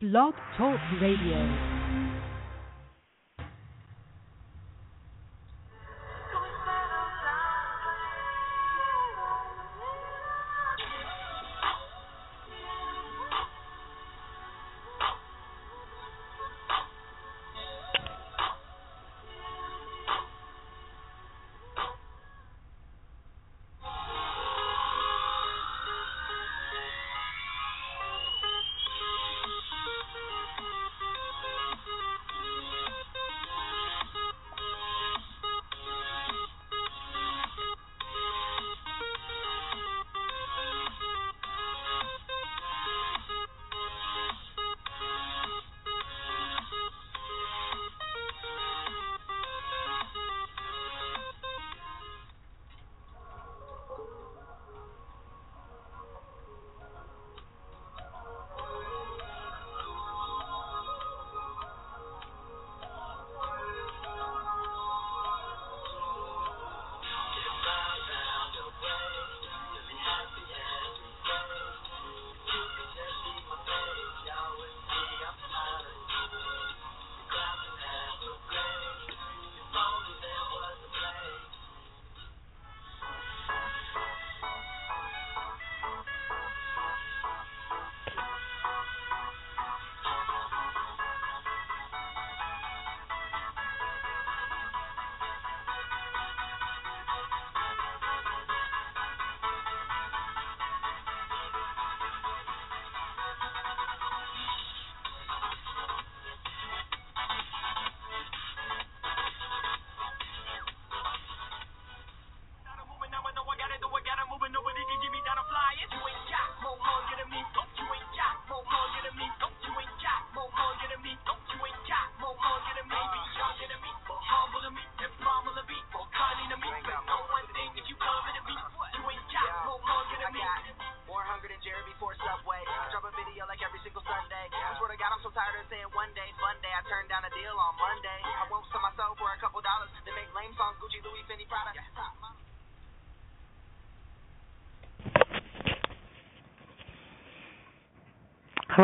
Blog Talk Radio.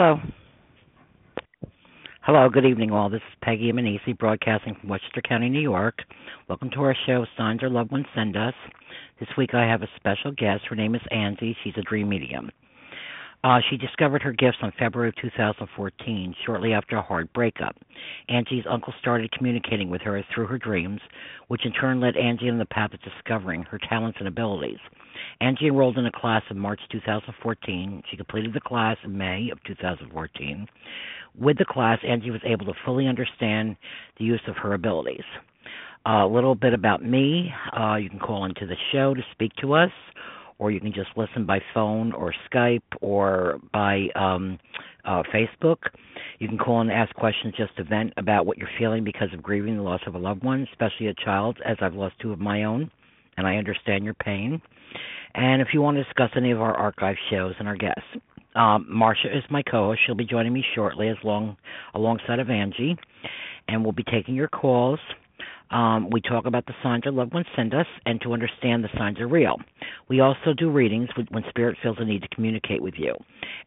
Hello. Hello, good evening, all. This is Peggy Immanesi, broadcasting from Westchester County, New York. Welcome to our show, Signs Your Loved Ones Send Us. This week I have a special guest. Her name is Angie. She's a dream medium. Uh, she discovered her gifts on February of 2014, shortly after a hard breakup. Angie's uncle started communicating with her through her dreams, which in turn led Angie on the path of discovering her talents and abilities. Angie enrolled in a class in March 2014. She completed the class in May of 2014. With the class, Angie was able to fully understand the use of her abilities. Uh, a little bit about me. Uh, you can call into the show to speak to us, or you can just listen by phone or Skype or by um, uh, Facebook. You can call and ask questions just to vent about what you're feeling because of grieving the loss of a loved one, especially a child, as I've lost two of my own, and I understand your pain. And if you want to discuss any of our archive shows and our guests, um, Marsha is my co-host. She'll be joining me shortly, as long alongside of Angie, and we'll be taking your calls. Um, we talk about the signs our loved ones send us, and to understand the signs are real. We also do readings when spirit feels a need to communicate with you,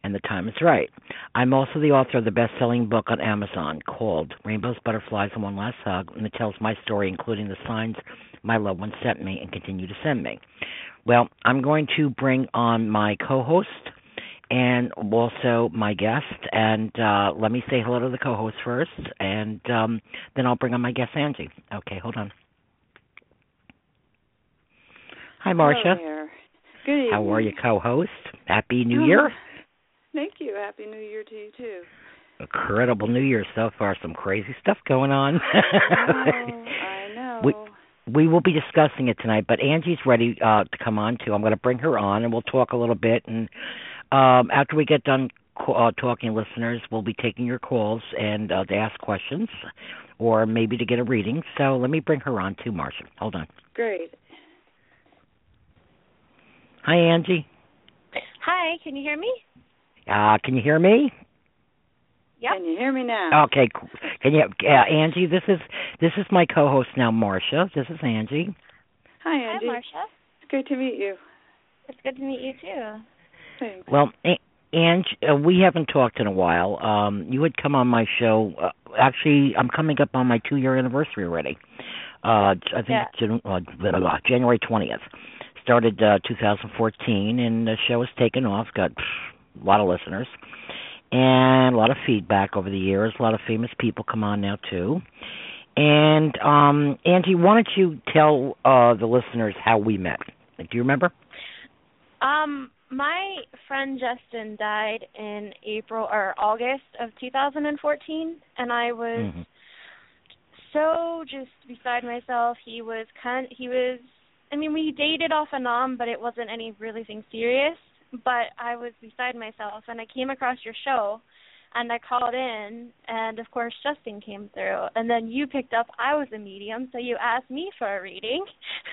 and the time is right. I'm also the author of the best-selling book on Amazon called Rainbows, Butterflies, and One Last Hug, and it tells my story, including the signs my loved ones sent me and continue to send me. Well, I'm going to bring on my co-host and also my guest. And uh, let me say hello to the co-host first, and um, then I'll bring on my guest, Angie. Okay, hold on. Hi, Marsha. Good evening. How are you, co-host? Happy New Oh, Year. Thank you. Happy New Year to you too. Incredible New Year so far. Some crazy stuff going on. I know. We- we will be discussing it tonight, but Angie's ready uh, to come on too. I'm going to bring her on, and we'll talk a little bit. And um, after we get done uh, talking, listeners, we'll be taking your calls and uh, to ask questions, or maybe to get a reading. So let me bring her on too, Marsha. Hold on. Great. Hi, Angie. Hi, can you hear me? Uh, can you hear me? Yep. Can you hear me now? Okay. cool. Can you, uh, Angie? This is this is my co-host now, Marsha. This is Angie. Hi, Angie. Hi, Marsha. It's good to meet you. It's good to meet you too. Thanks. Well, A- and uh, we haven't talked in a while. Um, you had come on my show. Uh, actually, I'm coming up on my two year anniversary already. Uh, I think Yeah. Jan- uh, blah, blah, blah, January 20th. Started uh, 2014, and the show has taken off. Got pff, a lot of listeners and a lot of feedback over the years. A lot of famous people come on now too. And um, Angie, why don't you tell uh, the listeners how we met? Do you remember? Um, my friend Justin died in April or August of 2014, and I was Mhm. so just beside myself. He was kind. He was. I mean, we dated off and on, but it wasn't any really thing serious. But I was beside myself, and I came across your show, and I called in, and of course Justin came through, and then you picked up. I was a medium, so you asked me for a reading.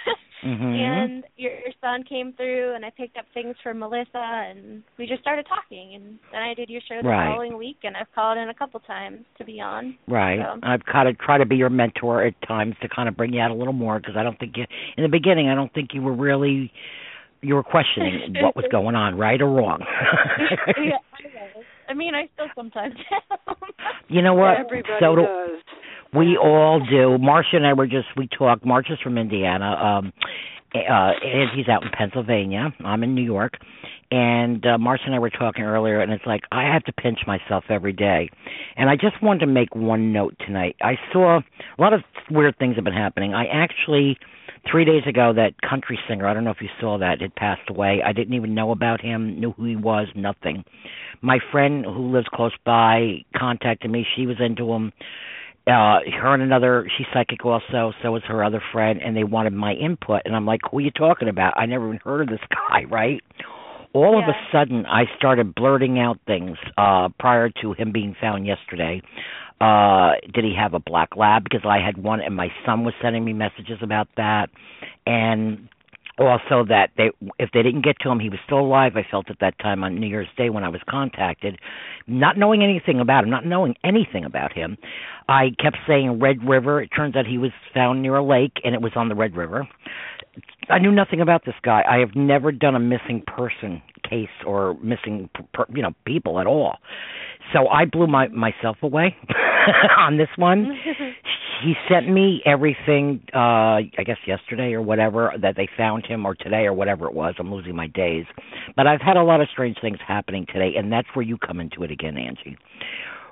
Mhm. and your, your son came through and I picked up things for Melissa and we just started talking and then I did your show the Right. following week and I've called in a couple times to be on. Right. So- I've kind of tried to be your mentor at times to kind of bring you out a little more because I don't think you, in the beginning, I don't think you were really, you were questioning what was going on, right or wrong. yeah, I was. I mean I still sometimes you know what? Everybody so do, does. we all do. Marsha and I were just we talked. Marsha's from Indiana. Um, uh, and he's out in Pennsylvania. I'm in New York. And uh, Marsha and I were talking earlier, and it's like I have to pinch myself every day. And I just wanted to make one note tonight. I saw a lot of weird things have been happening. I actually three days ago that country singer i don't know if you saw that had passed away. I didn't even know about him knew who he was nothing. My friend who lives close by contacted me. She was into him. Uh her and another she's psychic also so was her other friend and they wanted my input and i'm like who are you talking about? I never even heard of this guy right? All of a sudden i started blurting out things uh prior to him being found yesterday uh did he have a black lab? Because i had one and my son was sending me messages about that. And also that they if they didn't get to him he was still alive i felt at that time on new year's day when i was contacted. Not knowing anything about him not knowing anything about him i kept saying red river. It turns out he was found near a lake and it was on the red river. I knew nothing about this guy. I have never done a missing person case or missing per, you know people at all. So i blew my myself away on this one. He sent me everything uh i guess yesterday or whatever that they found him or today or whatever it was. I'm losing my days. But i've had a lot of strange things happening today and that's where you come into it again angie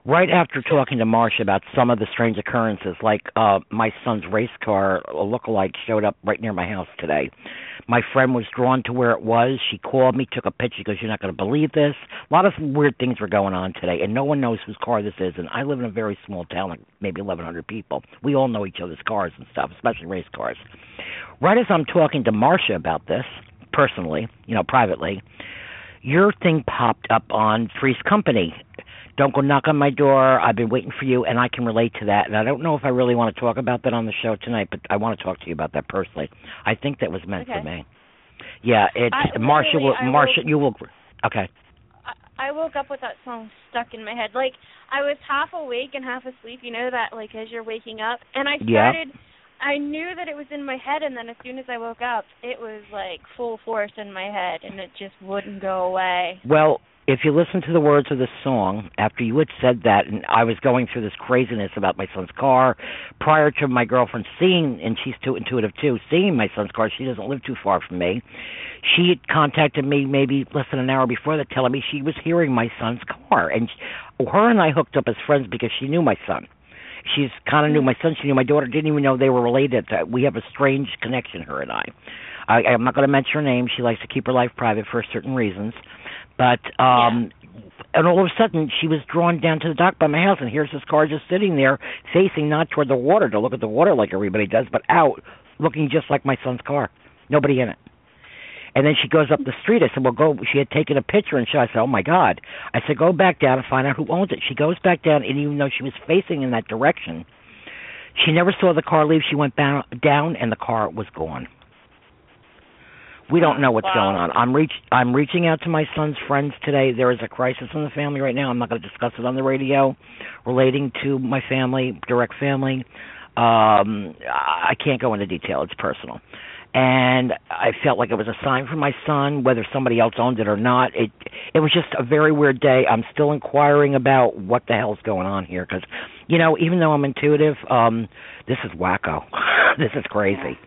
right after talking to Marsha about some of the strange occurrences, like uh my son's race car, a lookalike, showed up right near my house today. My friend was drawn to where it was. She called me, took a picture, She goes, you're not going to believe this. A lot of weird things were going on today, and no one knows whose car this is. And I live in a very small town, like maybe 1,100 people. We all know each other's cars and stuff, especially race cars. Right as I'm talking to Marsha about this, personally, you know, privately, your thing popped up on Freeze Company. Don't go knock on my door. I've been waiting for you, and I can relate to that. And I don't know if I really want to talk about that on the show tonight, but I want to talk to you about that personally. I think that was meant for me. Yeah, it's I- Marsha. Will, Marsha, you will. Okay. I I woke up with that song stuck in my head. Like I was half awake and half asleep. You know that like as you're waking up, and I Yeah. started. I knew that it was in my head, and then as soon as I woke up, it was like full force in my head, and it just wouldn't go away. Well, if you listen to the words of the song, after you had said that, and I was going through this craziness about my son's car, prior to my girlfriend seeing, and she's too intuitive too, seeing my son's car, she doesn't live too far from me. She had contacted me maybe less than an hour before that, telling me she was hearing my son's car, and she, her and I hooked up as friends because she knew my son. She's kind of knew my son. She knew my daughter. Didn't even know they were related. Uh, we have a strange connection, her and I. I I'm not going to mention her name. She likes to keep her life private for certain reasons. But um and all of a sudden she was drawn down to the dock by my house and here's this car just sitting there facing not toward the water to look at the water like everybody does, but out looking just like my son's car. Nobody in it. And then she goes up the street. I said, "Well, go." She had taken a picture and she. I said, "Oh my God!" I said, "Go back down and find out who owns it." She goes back down, and even though she was facing in that direction, she never saw the car leave. She went down, down, and the car was gone. We don't know what's Wow. going on. I'm reach I'm reaching out to my son's friends today. There is a crisis in the family right now. I'm not going to discuss it on the radio relating to my family, direct family. Um I can't go into detail. It's personal. and I felt like it was a sign from my son, whether somebody else owned it or not. It it was just a very weird day. I'm still inquiring about what the hell's going on here because, you know, even though I'm intuitive, um, this is wacko. this is crazy.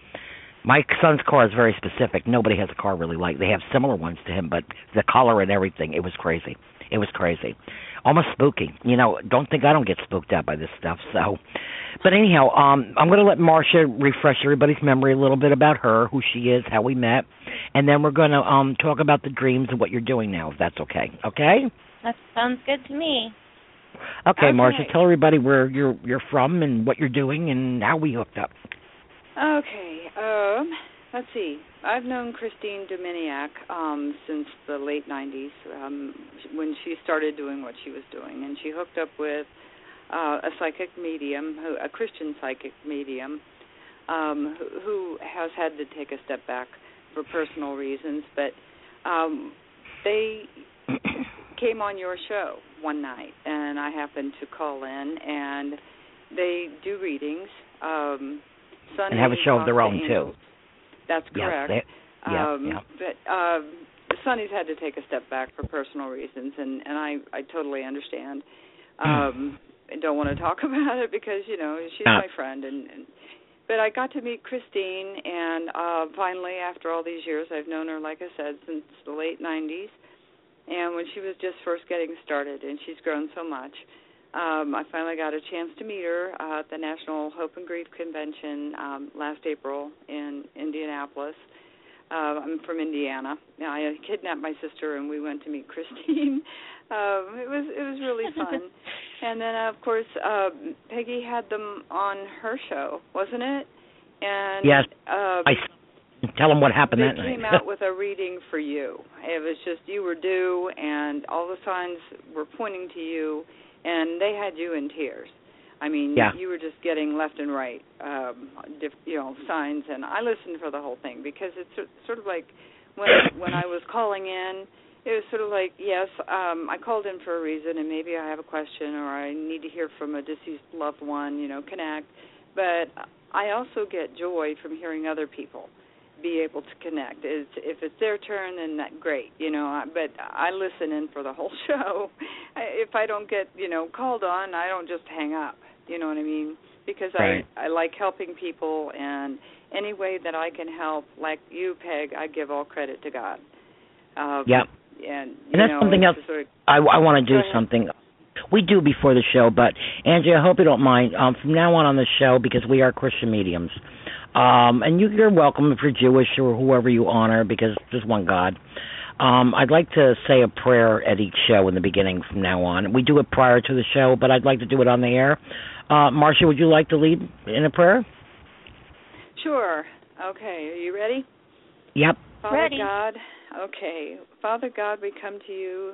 My son's car is very specific. Nobody has a car really like. They have similar ones to him, but the color and everything, it was crazy. It was crazy. Almost spooky. You know, don't think I don't get spooked out by this stuff. So, but anyhow, um I'm going to let Marsha refresh everybody's memory a little bit about her, who she is, how we met, and then we're going to um talk about the dreams and what you're doing now, if that's okay. Okay? That sounds good to me. Okay, Okay. Marsha, tell everybody where you're you're from and what you're doing and how we hooked up. Okay. Um, let's see. I've known Christine Dominiak um, since the late '90s, um, when she started doing what she was doing, and she hooked up with uh, a psychic medium, a Christian psychic medium, um, who, who has had to take a step back for personal reasons, but um, they came on your show one night, and I happened to call in, and they do readings. Um, And have a show of their own, too. That's correct. Yes, they, yeah, um, yeah. But um, Sonny's had to take a step back for personal reasons, and and I I totally understand. Um, I don't want to talk about it because you know she's Ah. my friend, and, and but I got to meet Christine, and uh, finally after all these years, I've known her like I said since the late '90s, and when she was just first getting started, and she's grown so much. Um, I finally got a chance to meet her uh, at the National Hope and Grief Convention um, last April in Indianapolis. Uh, I'm from Indiana. Now, I kidnapped my sister and we went to meet Christine. um, it was it was really fun. and then uh, of course um, Peggy had them on her show, wasn't it? And Yes, um, I tell them what happened they that night. came out with a reading for you. It was just you were due, and all the signs were pointing to you, and they had you in tears. I mean, Yeah. you were just getting left and right, um, diff, you know, signs. And I listened for the whole thing because it's sort of like when when I was calling in, it was sort of like, yes, um, I called in for a reason, and maybe I have a question or I need to hear from a deceased loved one, you know, connect. But I also get joy from hearing other people be able to connect. It's, if it's their turn, then that great, you know. I- But I listen in for the whole show. I- If I don't get, you know, called on, I don't just hang up. You know what I mean? Because Right. I I like helping people, and any way that I can help, like you, Peg, I give all credit to God. Um, Yep. And you And that's know, something else Sort of, I, I want to do something. We do before the show, but Angie, I hope you don't mind. Um, from now on on the show, because we are Christian mediums, um, and you, you're welcome if you're Jewish or whoever you honor, because there's one God. Um, I'd like to say a prayer at each show in the beginning from now on. We do it prior to the show, but I'd like to do it on the air. Uh, Marsha, would you like to lead in a prayer? sure. Okay. Are you ready? Yep. Father Ready. God, okay. Father God, we come to you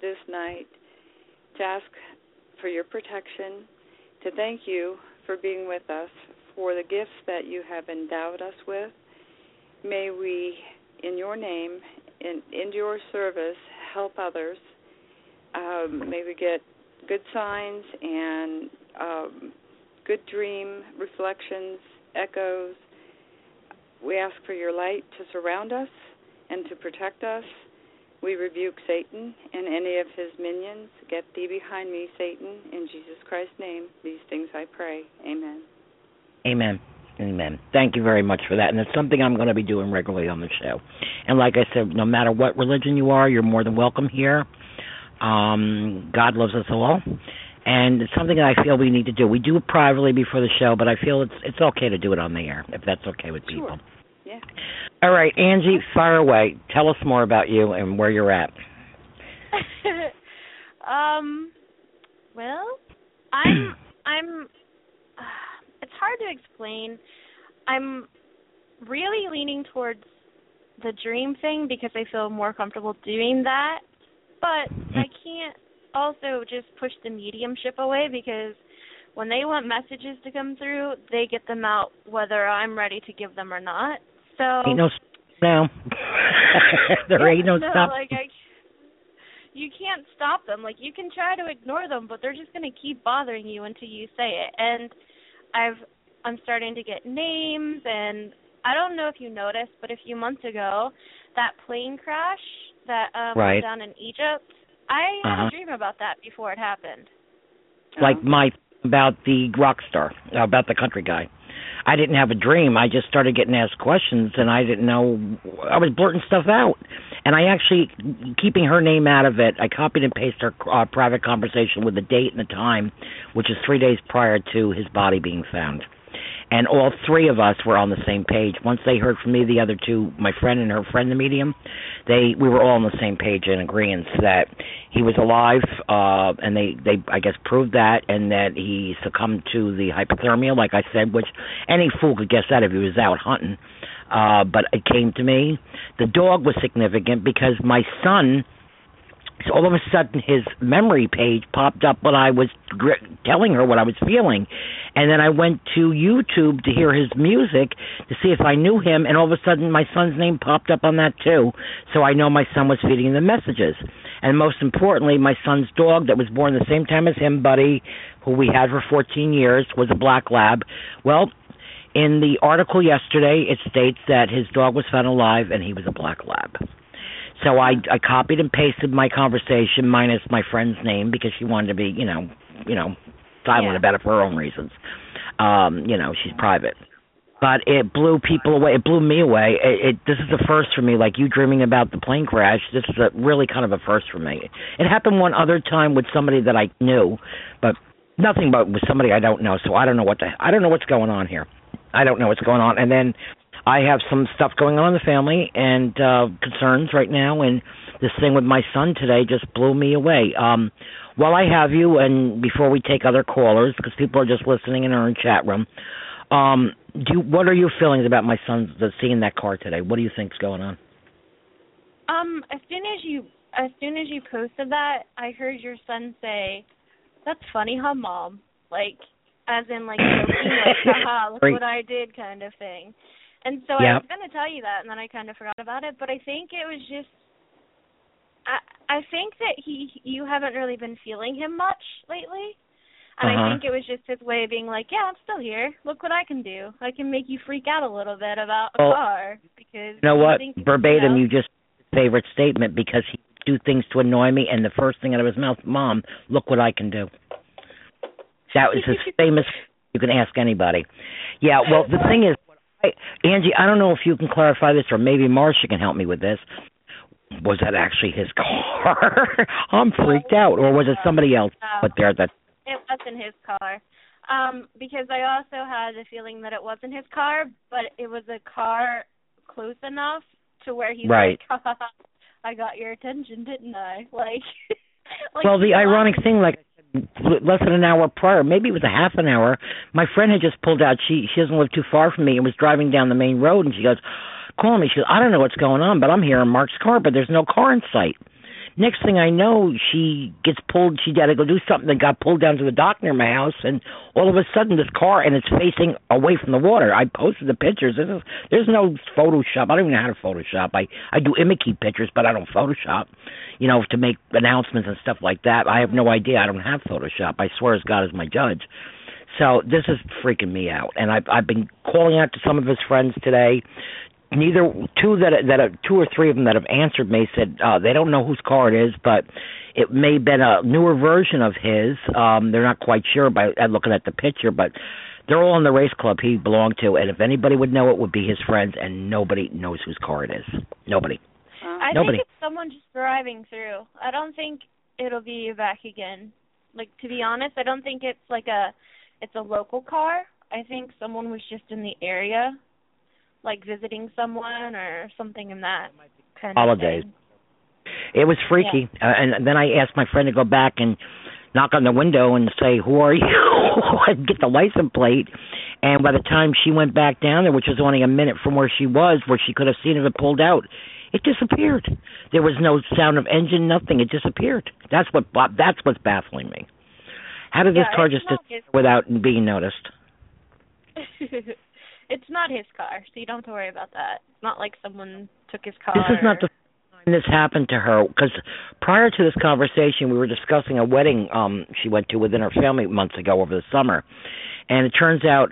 this night to ask for your protection, to thank you for being with us, for the gifts that you have endowed us with. May we, in your name, in, in your service, help others. Um, may we get good signs and um, good dream reflections, echoes. We ask for your light to surround us and to protect us. We rebuke Satan and any of his minions. Get thee behind me, Satan. In Jesus Christ's name, these things I pray. Amen. Amen. Amen. Thank you very much for that. And it's something I'm going to be doing regularly on the show. And like I said, no matter what religion you are, you're more than welcome here. Um, God loves us all. And it's something that I feel we need to do. We do it privately before the show, but I feel it's it's okay to do it on the air if that's okay with people. Sure. Yeah. All right, Angie, fire away. Tell us more about you and where you're at. um well, I'm I'm hard to explain. I'm really leaning towards the dream thing because I feel more comfortable doing that. But hmm. I can't also just push the mediumship away because when they want messages to come through, they get them out whether I'm ready to give them or not. So Ain't no s- no. there ain't no, stop. Like I, you can't stop them. Like you can try to ignore them, but they're just going to keep bothering you until you say it. And I've I'm starting to get names and I don't know if you noticed, but a few months ago, that plane crash that um Right. was down in Egypt, I had Uh-huh. a dream about that before it happened. Like my about the rock star, about the country guy. I didn't have a dream. I just started getting asked questions, and I didn't know. I was blurting stuff out, and I actually keeping her name out of it. I copied and pasted her uh, private conversation with the date and the time, which is three days prior to his body being found. And all three of us were on the same page. Once they heard from me, the other two, my friend and her friend, the medium, they we were all on the same page in agreement that he was alive, uh, and they they I guess proved that, and that he succumbed to the hypothermia, like I said, which any fool could guess that if he was out hunting. Uh, but it came to me. The dog was significant because my son so all of a sudden his memory page popped up when I was gr- telling her what I was feeling. And then I went to YouTube to hear his music to see if I knew him and all of a sudden my son's name popped up on that too. So I know my son was feeding the messages. And most importantly, my son's dog that was born the same time as him, Buddy, who we had for 14 years, was a black lab. Well, in the article yesterday, it states that his dog was found alive and he was a black lab. So I I copied and pasted my conversation minus my friend's name because she wanted to be, you know, you know, silent Yeah. about it for her own reasons. Um, you know, she's private. But it blew people away. It blew me away. It, it this is a first for me. Like you dreaming about the plane crash. This is a really kind of a first for me. It happened one other time with somebody that I knew, but nothing but with somebody I don't know. So I don't know what the I don't know what's going on here. I don't know what's going on. And then I have some stuff going on in the family and uh concerns right now and this thing with my son today just blew me away. Um while I have you and before we take other callers because people are just listening in our chat room, um do you, what are your feelings about my son the, seeing that car today? What do you think's going on? Um, as soon as you as soon as you posted that, I heard your son say, "That's funny, huh, mom?" Like, as in like joking, like, "Haha, look what I did," kind of thing. And so I was gonna tell you that, and then I kind of forgot about it. But I think it was just, I I think that he you haven't really been feeling him much lately. And Uh-huh. I think it was just his way of being like, yeah, I'm still here. Look what I can do. I can make you freak out a little bit about a Well, car because You know what? Verbatim, you just favorite statement because he do things to annoy me, and the first thing out of his mouth, "Mom, look what I can do." That was his famous. You can ask anybody. Yeah. Well, the thing is, I, Angie, I don't know if you can clarify this, or maybe Marsha can help me with this. Was that actually his car? I'm freaked out, or was it somebody else But there that? it wasn't his car. Um, because I also had a feeling that it wasn't his car, but it was a car close enough to where he's Right. like, I got your attention, didn't I? Like, like well, the ironic thing, like less than an hour prior, maybe it was a half an hour. My friend had just pulled out. She she doesn't live too far from me and was driving down the main road, and she goes, "Call me. She goes, I don't know what's going on, but I'm here in Mark's car, but there's no car in sight. Next thing I know, she gets pulled. She had to go do something that got pulled down to the dock near my house, and all of a sudden, this car and it's facing away from the water. I posted the pictures. This is, there's no Photoshop. I don't even know how to Photoshop. I I do Imiki pictures, but I don't Photoshop. You know, to make announcements and stuff like that. I have no idea. I don't have Photoshop. I swear as God is my judge. So this is freaking me out, and I've I've been calling out to some of his friends today. Neither two that that are, two or three of them that have answered me said uh, they don't know whose car it is, but it may have been a newer version of his. Um, they're not quite sure by uh, looking at the picture, but they're all in the race club he belonged to, and if anybody would know, it would be his friends, and nobody knows whose car it is. Nobody. I Nobody. think it's someone just driving through. I don't think it'll be back again. Like to be honest, I don't think it's like a it's a local car. I think someone was just in the area, like visiting someone or something in that kind Holidays. of thing. It was freaky, uh, and then I asked my friend to go back and knock on the window and say, "Who are you?" and get the license plate. And by the time she went back down there, which was only a minute from where she was, where she could have seen it pulled out, it disappeared. There was no sound of engine, nothing. It disappeared. That's what that's what's baffling me. How did this Yeah, car just disappear without being noticed? it's not his car, so you don't have to worry about that. It's not like someone took his car. This is not the first time this happened to her because prior to this conversation, we were discussing a wedding um she went to within her family months ago over the summer, and it turns out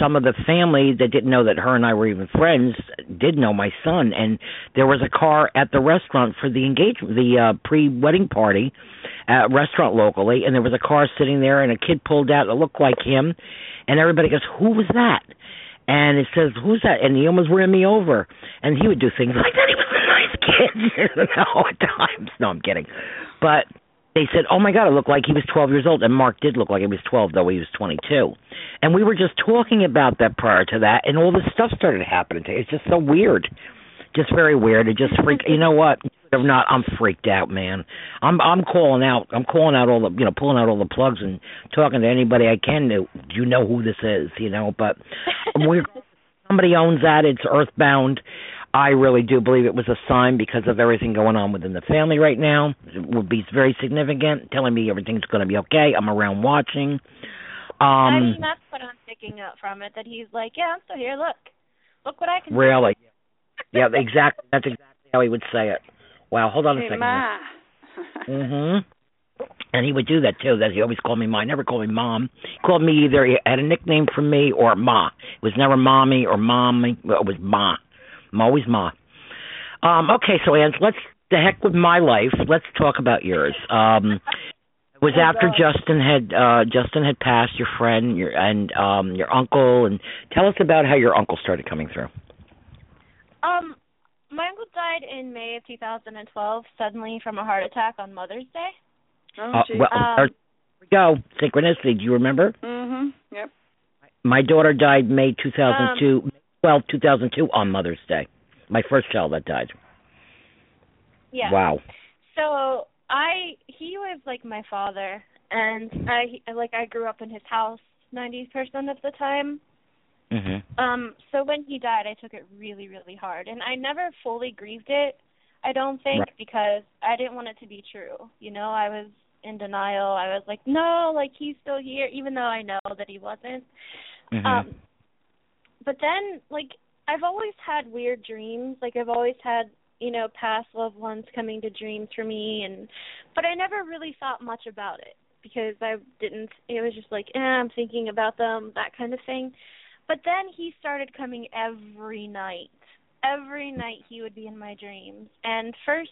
some of the family that didn't know that her and I were even friends did know my son, and there was a car at the restaurant for the engagement, the uh, pre-wedding party, at a restaurant locally, and there was a car sitting there, and a kid pulled out that looked like him, and everybody goes, "Who was that?" And it says, "Who's that?" And he almost ran me over, and he would do things like that. He was a nice kid, you know, at times. No, I'm kidding, but they said, "Oh my God, it looked like he was 12 years old." And Mark did look like he was 12, though he was 22. And we were just talking about that prior to that, and all this stuff started happening. To It's just so weird, just very weird. It just freak. you know what? If not, I'm freaked out, man. I'm I'm calling out. I'm calling out all the you know pulling out all the plugs and talking to anybody I can. To, do you know who this is? You know, but we're somebody owns that. It's Earthbound. I really do believe it was a sign because of everything going on within the family right now. It would be very significant, telling me everything's going to be okay. I'm around watching. Um, I mean, that's what I'm picking up from it. That he's like, yeah, I'm still here. Look, look what I can. Really? Yeah, exactly. That's exactly how he would say it. Wow, hold on a Hey, second. Ma. Mhm. And he would do that too. That he always called me Ma. He never called me Mom. He called me either he had a nickname for me or Ma. It was never Mommy or Mommy. Well, It was Ma. I'm always Ma. Um, okay, so Ange, let's the heck with my life. Let's talk about yours. Um it was Oh, after God. Justin had uh Justin had passed, your friend, your and um your uncle and tell us about how your uncle started coming through. Um, my uncle died in May of 2012 suddenly from a heart attack on Mother's Day. Oh, Uh, well, Um, there we go. Synchronicity. Do you remember? mhm. Yep. My daughter died May 2002, Um, well, 2002 on Mother's Day. My first child that died. Yeah. Wow. So I he was like my father, and I like I grew up in his house ninety percent of the time. Mhm. Um, so when he died, I took it really, really hard, and I never fully grieved it. I don't think Right. because I didn't want it to be true. You know, I was in denial. I was like, no, like he's still here, even though I know that he wasn't. Mhm. Um, but then, like, I've always had weird dreams. Like, I've always had, you know, past loved ones coming to dreams for me, and but I never really thought much about it because I didn't. It was just like, eh, I'm thinking about them, that kind of thing. But then he started coming every night. Every night he would be in my dreams. And first,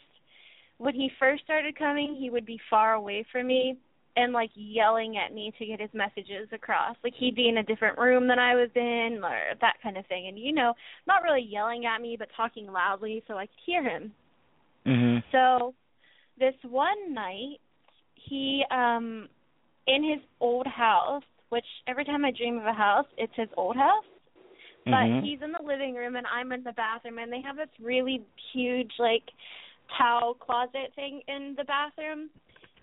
when he first started coming, he would be far away from me and like yelling at me to get his messages across. Like he'd be in a different room than I was in or that kind of thing. And you know, not really yelling at me but talking loudly so I could hear him. Mhm. So this one night he um in his old house, which every time I dream of a house, it's his old house. But Mhm. he's in the living room and I'm in the bathroom and they have this really huge like towel closet thing in the bathroom.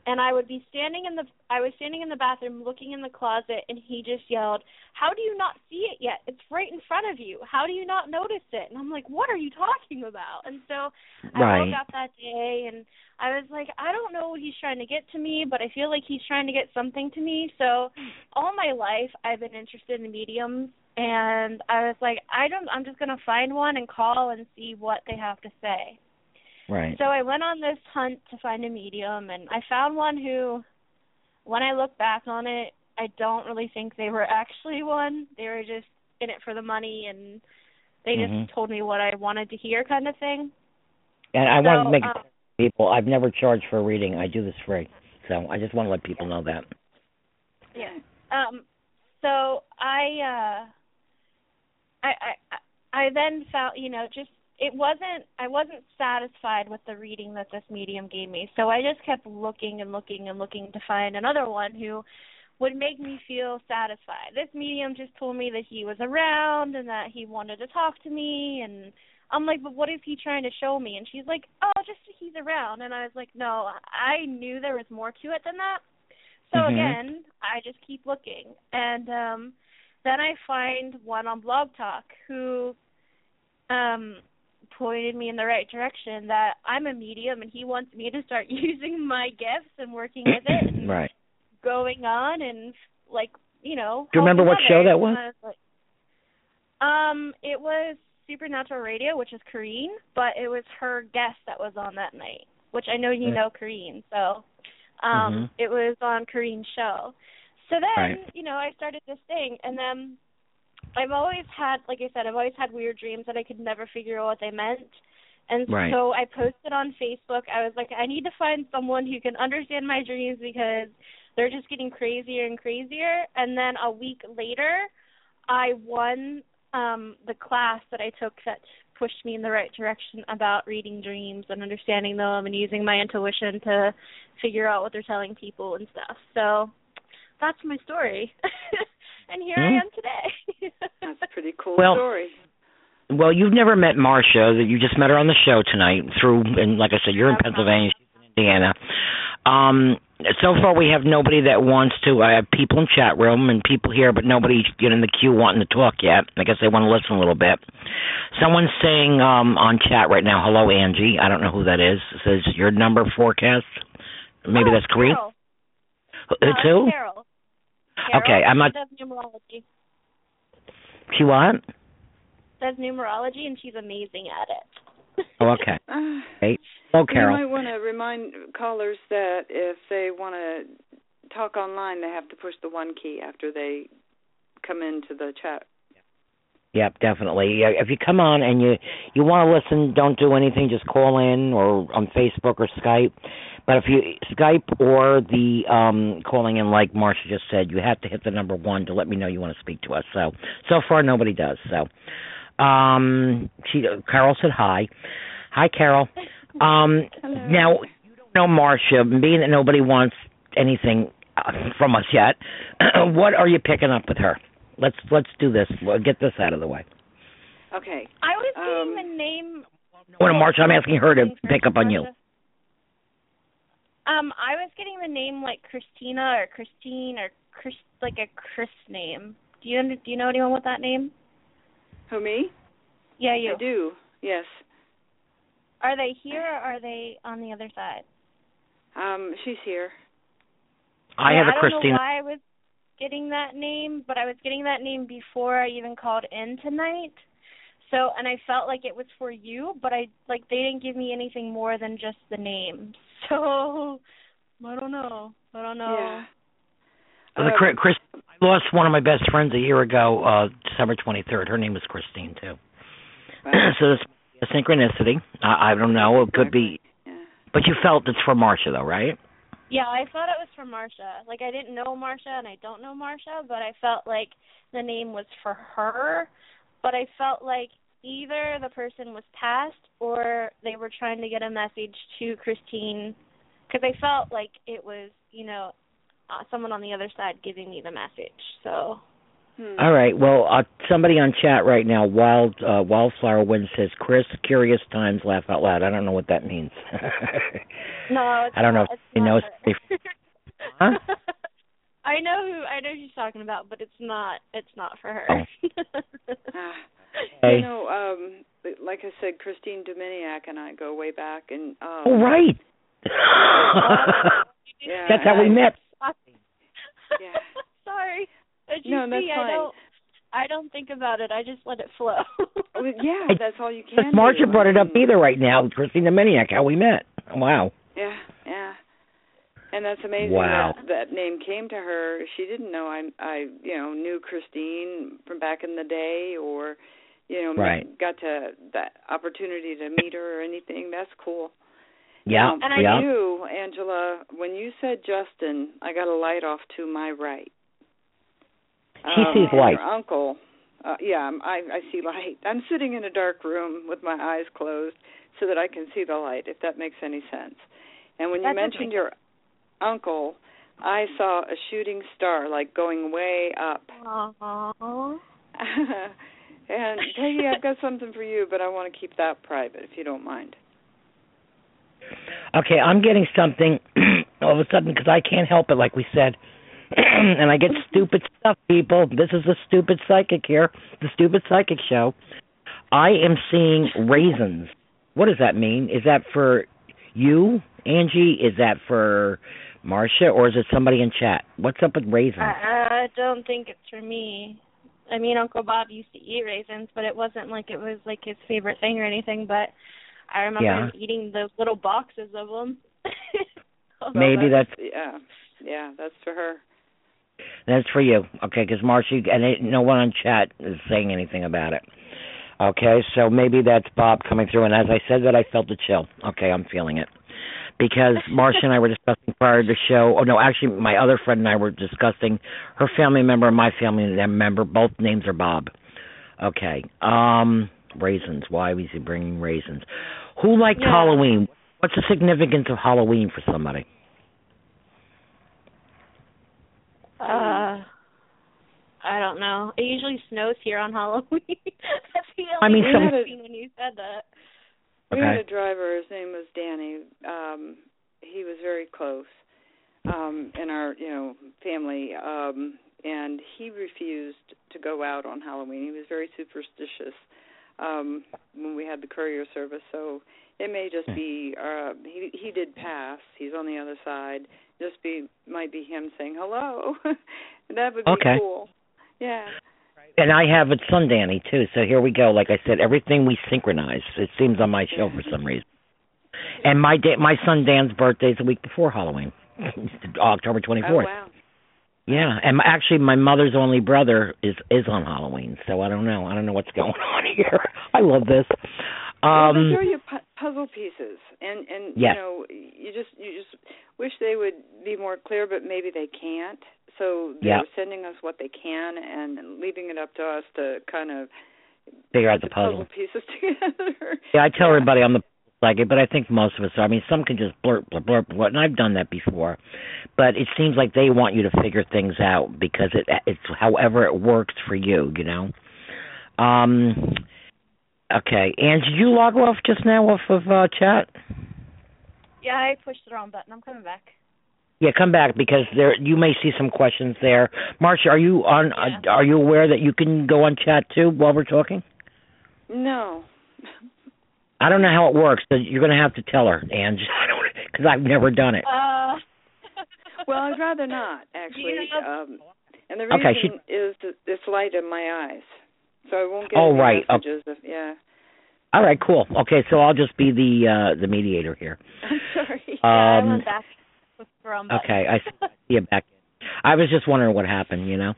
And I would be standing in the I was standing in the bathroom looking in the closet and he just yelled, "How do you not see it yet? It's right in front of you. How do you not notice it?" And I'm like, "What are you talking about?" And so I Right. woke up that day and I was like, I don't know what he's trying to get to me, but I feel like he's trying to get something to me. So all my life I've been interested in mediums and I was like, I don't I'm just gonna find one and call and see what they have to say. Right. So I went on this hunt to find a medium and I found one who when I look back on it, I don't really think they were actually one. They were just in it for the money and they just Mhm. told me what I wanted to hear kind of thing. And I want to make um, people I've never charged for a reading. I do this free. So I just want to let people know that. Yeah. Um so I uh I I I then found you know, just it wasn't I wasn't satisfied with the reading that this medium gave me. So I just kept looking and looking and looking to find another one who would make me feel satisfied. This medium just told me that he was around and that he wanted to talk to me and I'm like, but what is he trying to show me? And she's like, oh, just he's around. And I was like, no, I knew there was more to it than that. So Mhm. again, I just keep looking, and um then I find one on Blog Talk who um pointed me in the right direction that I'm a medium and he wants me to start using my gifts and working with it and right. going on and like you know. Do you remember what show that was? I like, um, it was Supernatural Radio, which is Kareen, but it was her guest that was on that night, which I know you know Kareen, so um Mhm. it was on Kareen's show. So then, Right. you know, I started this thing and then I've always had, like I said, I've always had weird dreams that I could never figure out what they meant. And Right. so I posted on Facebook. I was like, I need to find someone who can understand my dreams because they're just getting crazier and crazier. And then a week later, I won um the class that I took that pushed me in the right direction about reading dreams and understanding them and using my intuition to figure out what they're telling people and stuff. So that's my story. and here I Hmm. am today. That's a pretty cool Well- story. Well, you've never met Marsha. That you just met her on the show tonight. Through and like I said, you're in Okay. Pennsylvania, she's in Indiana. Um, so far we have nobody that wants to. I have people in chat room and people here, but nobody get in the queue wanting to talk yet. I guess they want to listen a little bit. Someone's saying um on chat right now, "Hello, Angie." I don't know who that is. It says your number forecast. Maybe Oh, that's Korean. Carol. It's No, who? Carol. Carol. Okay, I'm not- She does numerology. She what? Does numerology, and she's amazing at it. Oh, okay. Hey, hello, Carol. You might want to remind callers that if they want to talk online, they have to push the one key after they come into the chat. Yep, definitely. If you come on and you you want to listen, don't do anything. Just call in or on Facebook or Skype. But if you Skype or the um calling in, like Marsha just said, you have to hit the number one to let me know you want to speak to us. So so far nobody does. So um, she Carol said hi. Hi, Carol. Um, Hello. now you don't know Marsha, being that nobody wants anything uh, from us yet. what are you picking up with her? Let's let's do this. We'll get this out of the way. Okay. I was getting Um, the name. When Marsha, I'm asking her to pick up on you. Um, I was getting the name like Christina or Christine or Chris, like a Chris name. Do you do you know anyone with that name? Who me? Yeah, you. I do. Yes. Are they here or are they on the other side? Um, she's here. I Yeah, have a I don't Christina. know why I was getting that name, but I was getting that name before I even called in tonight. So, and I felt like it was for you, but I like they didn't give me anything more than just the name. So, I don't know. I don't know. Yeah. Well, the Um, Chris, Chris, I lost one of my best friends a year ago, uh December 23rd. Her name was Christine too. right. so this a synchronicity. I, I don't know. It could be, Yeah. but you felt it's for Marsha though, right? Yeah, I thought it was for Marsha. Like I didn't know Marsha and I don't know Marsha, but I felt like the name was for her. But I felt like either the person was passed or they were trying to get a message to Christine because I felt like it was, you know, uh, someone on the other side giving me the message. So, Hmm. All right. Well, uh, somebody on chat right now, Wild uh, Wildflower Wind says, "Chris, curious times, laugh out loud." I don't know what that means. no, it's I don't know not, if it's you not know her. Huh? I know who I know who she's talking about, but it's not it's not for her. Ah. Hey. You know, um, like I said, Christine Dominiak and I go way back, and um, oh, right. Yeah, That's how we I- met. Yeah. Sorry. As you No, that's see, I fine. don't I don't think about it. I just let it flow. Well, yeah, that's all you can. But Marsha do. brought it up either right now. Christine Dominiak, how we met. Wow. Yeah, yeah. And that's amazing Wow. that that name came to her. She didn't know I I you know knew Christine from back in the day or you know Right. got to that opportunity to meet her or anything. That's cool. Yeah. Um, And I for yeah. you, Angela, when you said Justin, I got a light off to my right. She Um, sees light. Your uncle, uh, yeah, I I see light. I'm sitting in a dark room with my eyes closed so that I can see the light. If that makes any sense. And when you That mentioned your uncle, I saw a shooting star like going way up. Aww. and Peggy, I've got something for you, but I want to keep that private if you don't mind. Okay, I'm getting something all of a sudden because I can't help it, like we said. and I get stupid stuff, people. This is the stupid psychic here, the stupid psychic show. I am seeing raisins. What does that mean? Is that for you, Angie? Is that for Marsha, or is it somebody in chat? What's up with raisins? I, I don't think it's for me. I mean, Uncle Bob used to eat raisins, but it wasn't like it was like his favorite thing or anything. But I remember Yeah. him eating those little boxes of them. Maybe oh, that's, that's yeah, yeah, that's for her. That's for you, okay? Because Marcy and it, no one on chat is saying anything about it. Okay, so maybe that's Bob coming through. And as I said that, I felt the chill. Okay, I'm feeling it because Marsha and I were discussing prior to the show. Oh no, actually, my other friend and I were discussing her family member and my family member. Both names are Bob. Okay. Um, raisins. Why was he bringing raisins? Who liked Yeah. Halloween? What's the significance of Halloween for somebody? Uh, I don't know. It usually snows here on Halloween. That's the only I mean, thing some- I've when you said that. We had a driver. His name was Danny. Um, he was very close um, in our, you know, family, um, and he refused to go out on Halloween. He was very superstitious um, when we had the courier service. So it may just be uh, he he did pass. He's on the other side. Just be might be him saying hello. that would be Okay. cool. Yeah. And I have it son Danny too. So here we go. Like I said, everything we synchronize. It seems on my show for some reason. And my da- my son Dan's birthday is the week before Halloween, October twenty Oh fourth. wow. Yeah, and my, actually, my mother's only brother is is on Halloween, so I don't know. I don't know what's going on here. I love this. well, they Um, throw you pu- puzzle pieces, and and Yes. you know, you just you just wish they would be more clear, but maybe they can't. So they're Yeah. sending us what they can and leaving it up to us to kind of figure out the puzzle puzzle. pieces together. Yeah, I tell Yeah. everybody I'm the like it, but I think most of us are. I mean, some can just blurt, blurt, blurt, blurt, and I've done that before. But it seems like they want you to figure things out because it it's however it works for you, you know. Um. Okay, and did you log off just now off of uh, chat? Yeah, I pushed the wrong button. I'm coming back. Yeah, come back because there you may see some questions there. Marsha, are you on? Yeah. Uh, are you aware that you can go on chat too while we're talking? no. I don't know how it works. So you're going to have to tell her, and because I've never done it. Uh, Well, I'd rather not actually. Yeah. Um, and the Okay, reason is that it's light in my eyes, so I won't get Oh, any right. Oh. messages. If, yeah. All right, cool. Okay, so I'll just be the uh the mediator here. I'm sorry. yeah, I Um, went back with the wrong button. Okay, I see you back. I was just wondering what happened, you know.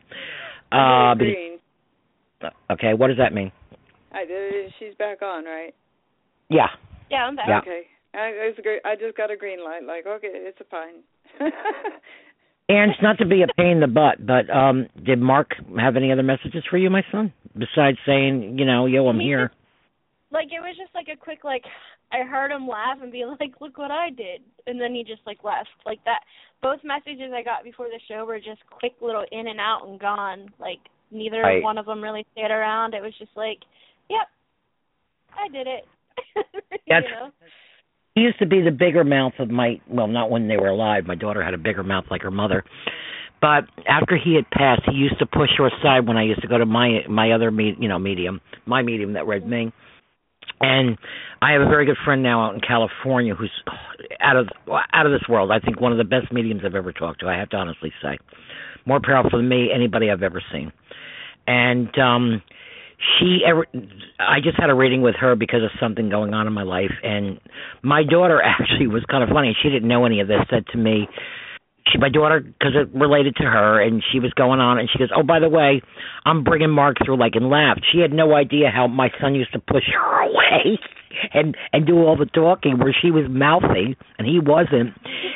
Uh, getting green. okay, what does that mean? I, uh, she's back on, right? Yeah. Yeah, I'm back. Yeah. Okay. I, it's a great, I just got a green light. Like, okay, it's a fine. And it's not to be a pain in the butt, but um did Mark have any other messages for you, my son? Besides saying, you know, yo, I'm He here. Like it was just like a quick like I heard him laugh and be like, "Look what I did," and then he just like left like that. Both messages I got before the show were just quick little in and out and gone. Like neither Right. one of them really stayed around. It was just like, "Yep, I did it." That's- you know? He used to be the bigger mouth of my well, not when they were alive. My daughter had a bigger mouth like her mother. But after he had passed, he used to push her aside when I used to go to my my other me, you know medium, my medium that read me. And I have a very good friend now out in California who's out of out of this world. I think one of the best mediums I've ever talked to. I have to honestly say, more powerful than me anybody I've ever seen. And um she ever I just had a reading with her because of something going on in my life and my daughter actually was kind of funny. She didn't know any of this said to me she my daughter because it related to her and she was going on and she goes oh by the way i'm bringing mark through like and laughed she had no idea how my son used to push her away and and do all the talking where she was mouthy and he wasn't.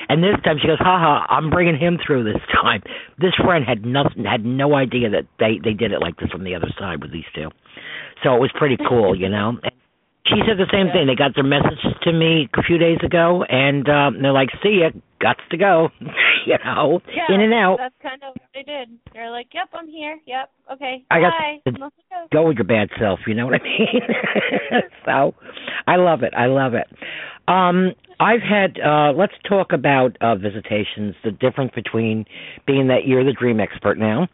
And this time she goes ha ha i'm bringing him through this time. This friend had nothing had no idea that they they did it like this from the other side with these two. So it was pretty cool you know? and she said the same thing they got their message to me a few days ago and um they're like see ya got to go you know Yeah, in and out That's kind of what they did. They're like, "Yep, I'm here. Yep, okay, I got bye." to- go. go with your bad self, you know what I mean? so I love it. I love it. Um I've had uh let's talk about uh visitations, the difference between being that you're the dream expert now.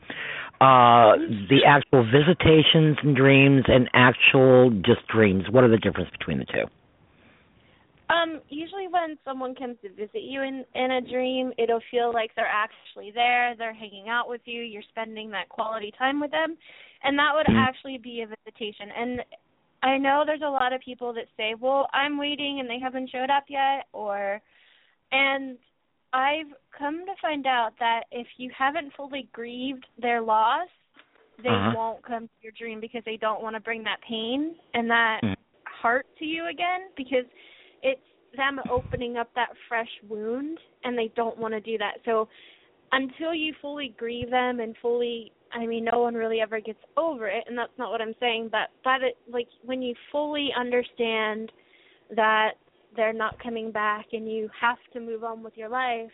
Uh the actual visitations and dreams and actual just dreams. What are the difference between the two? Um, usually when someone comes to visit you in in a dream, it'll feel like they're actually there, they're hanging out with you, you're spending that quality time with them, and that would Mhm. actually be a visitation. And I know there's a lot of people that say, "Well, I'm waiting and they haven't showed up yet," or and I've come to find out that if you haven't fully grieved their loss, they Uh-huh. won't come to your dream because they don't want to bring that pain and that Mm. heart to you again because it's them opening up that fresh wound and they don't want to do that. So until you fully grieve them and fully I mean no one really ever gets over it and that's not what I'm saying but by the like when you fully understand that they're not coming back and you have to move on with your life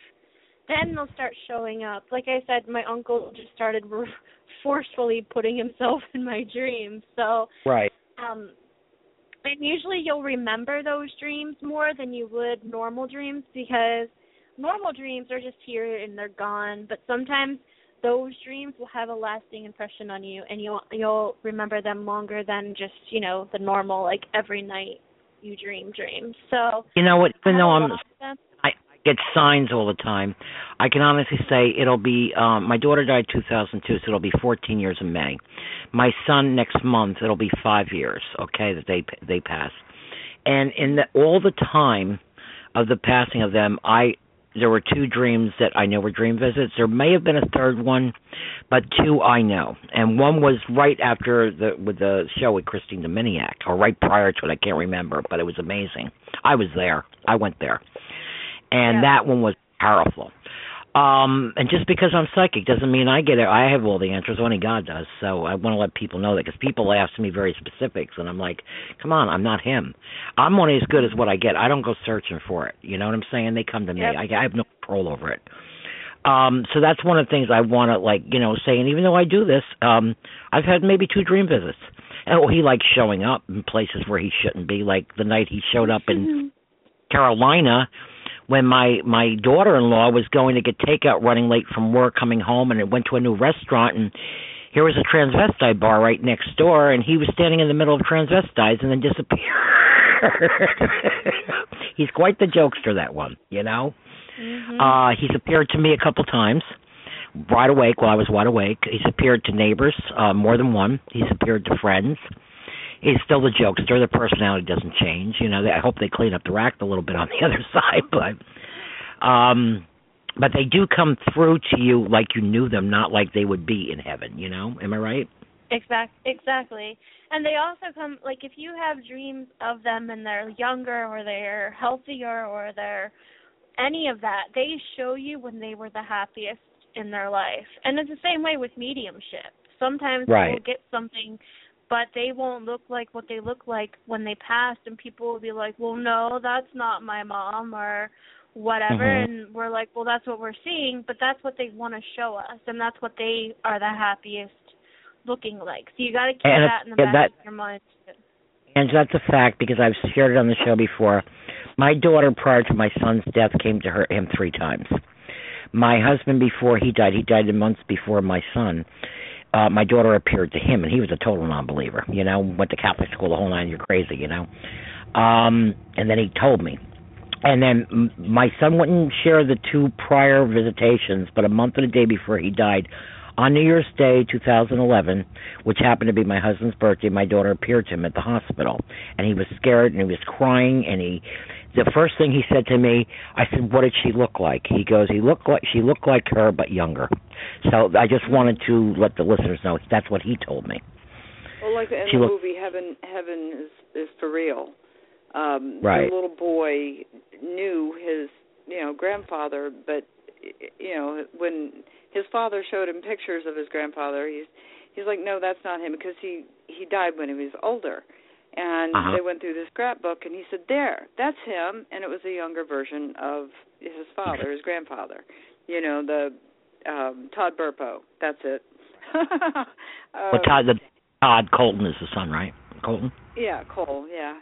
then they'll start showing up. Like I said my uncle just started forcefully putting himself in my dreams. So Right. um and usually you'll remember those dreams more than you would normal dreams because normal dreams are just here and they're gone. But sometimes those dreams will have a lasting impression on you and you'll you'll remember them longer than just you know the normal like every night you dream dreams so You know what? I Even though I'm them. I get signs all the time. I can honestly say it'll be um my daughter died 2002, so it'll be 14 years in May. My son next month, it'll be 5 years, okay, that they they passed. And in the, all the time of the passing of them, I there were two dreams that I know were dream visits. There may have been a third one, but two I know. And one was right after the with the show with Christine Dominiak, or right prior to it. I can't remember, but it was amazing. I was there. I went there and Yeah. that one was powerful. Um, and just because I'm psychic doesn't mean I get it. I have all the answers. Only God does. So I want to let people know that because people ask me very specifics, and I'm like, come on, I'm not him. I'm only as good as what I get. I don't go searching for it. You know what I'm saying? They come to me. Yep. I, I have no control over it. Um, so that's one of the things I want to like, you know, say. And even though I do this, um, I've had maybe two dream visits. And oh, he likes showing up in places where he shouldn't be. Like the night he showed up in Carolina when my my daughter-in-law was going to get takeout running late from work coming home and it went to a new restaurant and here was a transvestite bar right next door and he was standing in the middle of transvestites and then disappeared he's quite the jokester that one you know Mhm. uh he's appeared to me a couple times wide awake while I was wide awake. He's appeared to neighbors, uh, more than one. He's appeared to friends. He's still the jokester. The personality doesn't change. You know, they, I hope they clean up the act a little bit on the other side, but um but they do come through to you like you knew them, not like they would be in heaven, you know? Am I right? Exact exactly. And they also come like if you have dreams of them and they're younger or they're healthier or they're any of that, they show you when they were the happiest in their life. And it's the same way with mediumship. Sometimes Right. we'll get something but they won't look like what they look like when they passed and people will be like, Well no, that's not my mom or whatever Mhm. and we're like, Well that's what we're seeing but that's what they want to show us and that's what they are the happiest looking like. So you got to keep And that in the back that- of your mind. And that's a fact because I've shared it on the show before. My daughter, prior to my son's death, came to her him three times. My husband, before he died, he died months before my son. Uh, my daughter appeared to him, and he was a total non-believer. You know, went to Catholic school, the whole nine. You're crazy, you know. Um, and then he told me, and then my son wouldn't share the two prior visitations, but a month and a day before he died, on New Year's Day 2011, which happened to be my husband's birthday, my daughter appeared to him at the hospital, and he was scared and he was crying, and he. The first thing he said to me, I said, "What did she look like?" He goes, "He looked like she looked like her, but younger." So I just wanted to let the listeners know that's what he told me. Well, like in She the looked- movie Heaven, Heaven is is for real. Um, Right. The little boy knew his, you know, grandfather, but you know, when his father showed him pictures of his grandfather, he's he's like, no, that's not him because he he died when he was older. And Uh-huh. they went through the scrapbook, and he said, "There, that's him." And it was a younger version of his father, his grandfather. You know, the um Todd Burpo. That's it. well, Todd, the, Todd Colton is the son, right? Colton. Yeah, Cole. Yeah.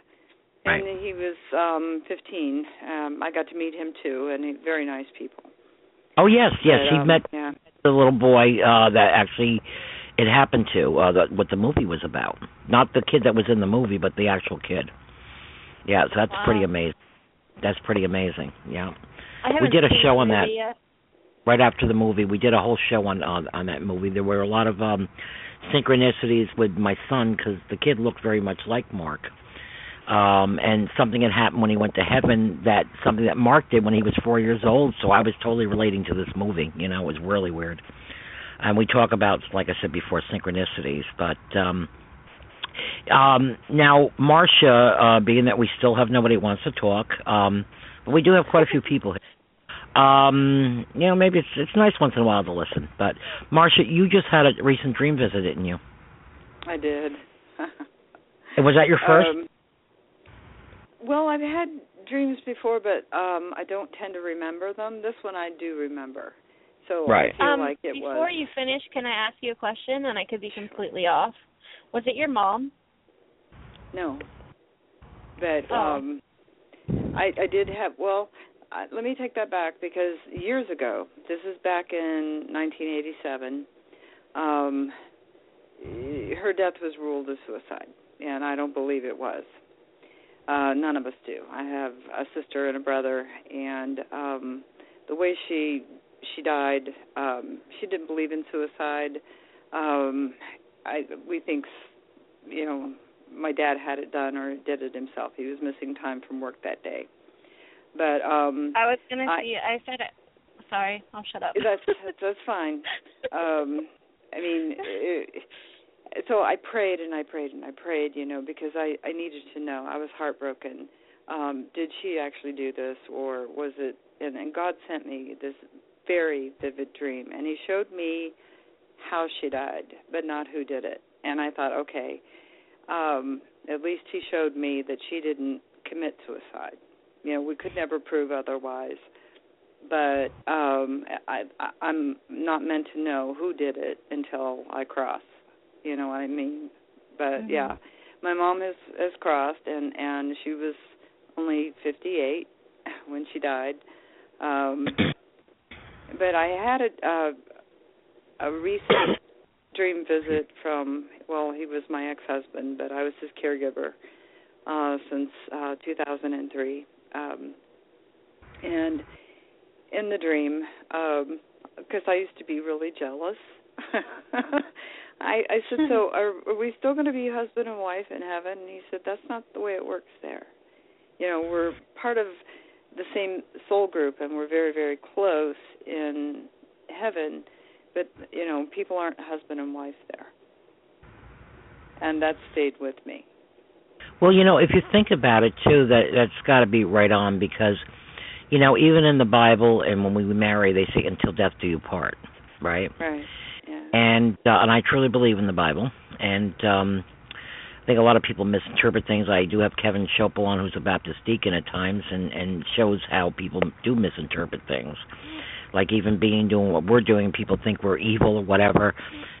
Right. And he was um 15. Um I got to meet him too, and he, very nice people. Oh yes, yes. But, he um, met Yeah. the little boy uh that actually it happened to uh the, what the movie was about. Not the kid that was in the movie but the actual kid. Yeah so that's Wow. pretty amazing. That's pretty amazing yeah. Haven't did a show on that. Yet. right after the movie. We did a whole show on on, on that movie. There were a lot of um synchronicities with my son because the kid looked very much like mark. Um and something had happened when he went to heaven that something that Mark did when he was 4 years old so I was totally relating to this movie you know it was really weird and we talk about like I said before synchronicities but um um now Marsha uh being that we still have nobody wants to talk um but we do have quite a few people here um you know maybe it's it's nice once in a while to listen but Marsha you just had a recent dream visit didn't you I did. was that your first Um, well, I've had dreams before, but um I don't tend to remember them. This one I do remember. So Right. I feel um, like it before was. you finish, can I ask you a question? And I could be completely off. Was it your mom? No. But Oh. um I I did have well, I, let me take that back because years ago, this is back in 1987. Um her death was ruled a suicide, and I don't believe it was. Uh none of us do. I have a sister and a brother and um the way she she died, um she didn't believe in suicide. Um I we think you know my dad had it done or did it himself. He was missing time from work that day. But um I was gonna I- see. I said it. Sorry, I'll shut up. that's that's, that's fine. Um I mean it, so I prayed and I prayed and I prayed, you know, because I I needed to know. I was heartbroken. Um did she actually do this or was it and, and God sent me this very vivid dream and he showed me how she died, but not who did it. And I thought, okay, um, at least he showed me that she didn't commit suicide. You know, we could never prove otherwise. But um I, I I'm not meant to know who did it until I cross. You know what I mean? But Mhm. yeah, my mom has has crossed, and and she was only 58 when she died. Um but I had a uh, a recent dream visit from well, he was my ex-husband, but I was his caregiver uh since uh 2003. Um and in the dream um because I used to be really jealous. I I said, "So are, are we still going to be husband and wife in heaven?" And he said, "That's not the way it works there. You know, we're part of the same soul group and we're very very close in heaven, but you know, people aren't husband and wife there." And that stayed with me. Well, you know, if you think about it too, that that's got to be right on because, you know, even in the Bible and when we marry, they say until death do you part, right? Right. Yeah. And uh, and I truly believe in the Bible, and um I think a lot of people misinterpret things. I do have Kevin Schopel on, who's a Baptist deacon at times, and and shows how people do misinterpret things. Like even being doing what we're doing, people think we're evil or whatever.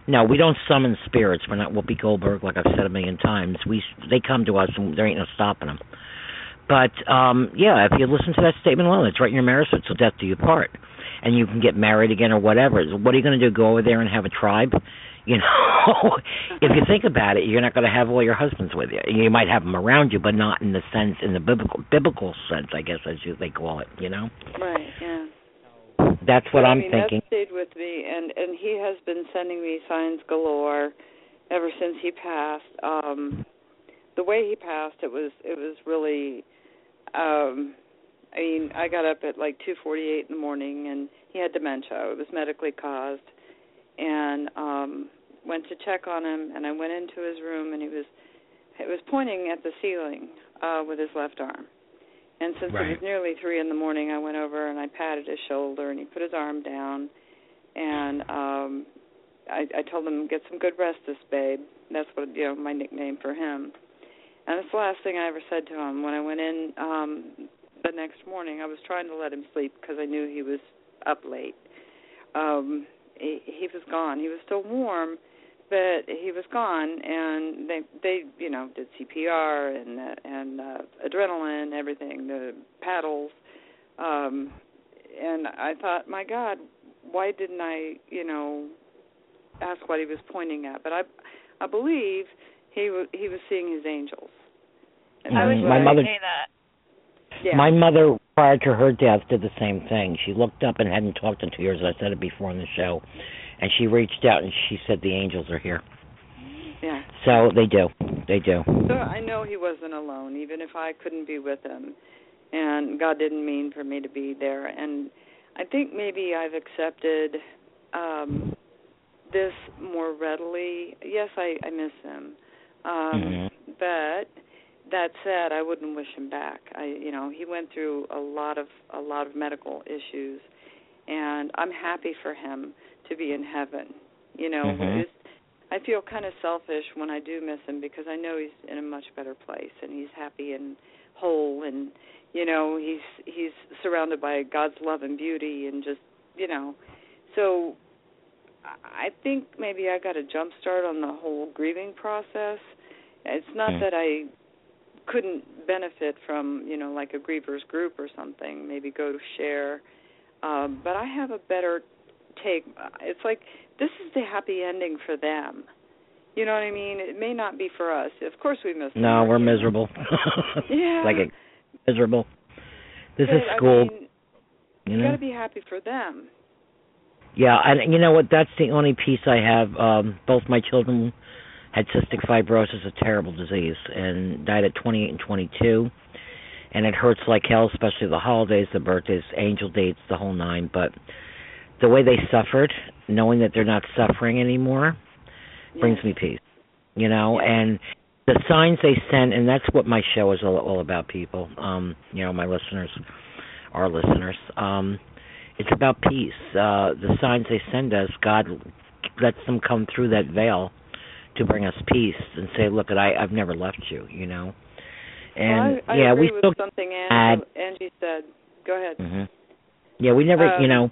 No, we don't summon spirits. We're not Whoopi Goldberg, like I've said a million times. We they come to us, and there ain't no stopping them. But um yeah, if you listen to that statement alone, it's right in your marriage, so death do you part. And you can get married again or whatever. What are you going to do? Go over there and have a tribe? You know, if you think about it, you're not going to have all your husbands with you. You might have them around you, but not in the sense, in the biblical biblical sense, I guess, as you, they call it. You know, Right. Yeah. that's what I mean, thinking. That stayed with me, and and he has been sending me signs galore ever since he passed. Um, the way he passed, it was it was really. Um, I mean, I got up at like 2:48 in the morning, and he had dementia. It was medically caused, and um, went to check on him. And I went into his room, and he was it was pointing at the ceiling uh, with his left arm. And since it was nearly three in the morning, I went over and I patted his shoulder, and he put his arm down, and um, I, I told him get some good rest, this babe. That's what you know my nickname for him. And that's the last thing I ever said to him. When I went in um, the next morning, I was trying to let him sleep because I knew he was up late. Um, he, he was gone. He was still warm, but he was gone and they they you know did CPR and uh, and uh, adrenaline everything the paddles um and I thought my god why didn't I you know ask what he was pointing at but I I believe he was he was seeing his angels and I was that's my what going I- mother- to say that. yeah. My mother, prior to her death, did the same thing. She looked up and hadn't talked in two years. I said it before on the show, and she reached out and she said, "The angels are here." Yeah. So they do. They do. So I know he wasn't alone, even if I couldn't be with him, and God didn't mean for me to be there. And I think maybe I've accepted um this more readily. Yes, I I miss him, um, Mhm. but that said, I wouldn't wish him back. I, you know, he went through a lot of a lot of medical issues, and I'm happy for him to be in heaven. You know, Mhm. it's, I feel kind of selfish when I do miss him because I know he's in a much better place and he's happy and whole and you know he's he's surrounded by God's love and beauty and just you know so I think maybe I got a jump start on the whole grieving process. It's not Mm. that I couldn't benefit from, you know, like a grievers group or something, maybe go to share. Um, but I have a better take. It's like this is the happy ending for them. You know what I mean? It may not be for us. Of course we miss them, No, we're miserable. Yeah. like a, miserable. This But, is I school, mean, you you got to be happy for them. Yeah, and you know what? That's the only piece I have. Um, both my children had cystic fibrosis, a terrible disease, and died at 28 and 22. And it hurts like hell, especially the holidays, the birthdays, angel dates, the whole nine. But the way they suffered, knowing that they're not suffering anymore, brings me peace. You know, Yeah. and the signs they send, and that's what my show is all, all about. People, um, you know, my listeners, our listeners. Um, it's about peace. Uh, the signs they send us, God lets them come through that veil to bring us peace and say, "Look, I, I've never left you," you know. And well, I, I yeah, agree we with still. something Angie, Angie said. Go ahead. hmm Yeah, we never, you Um, know,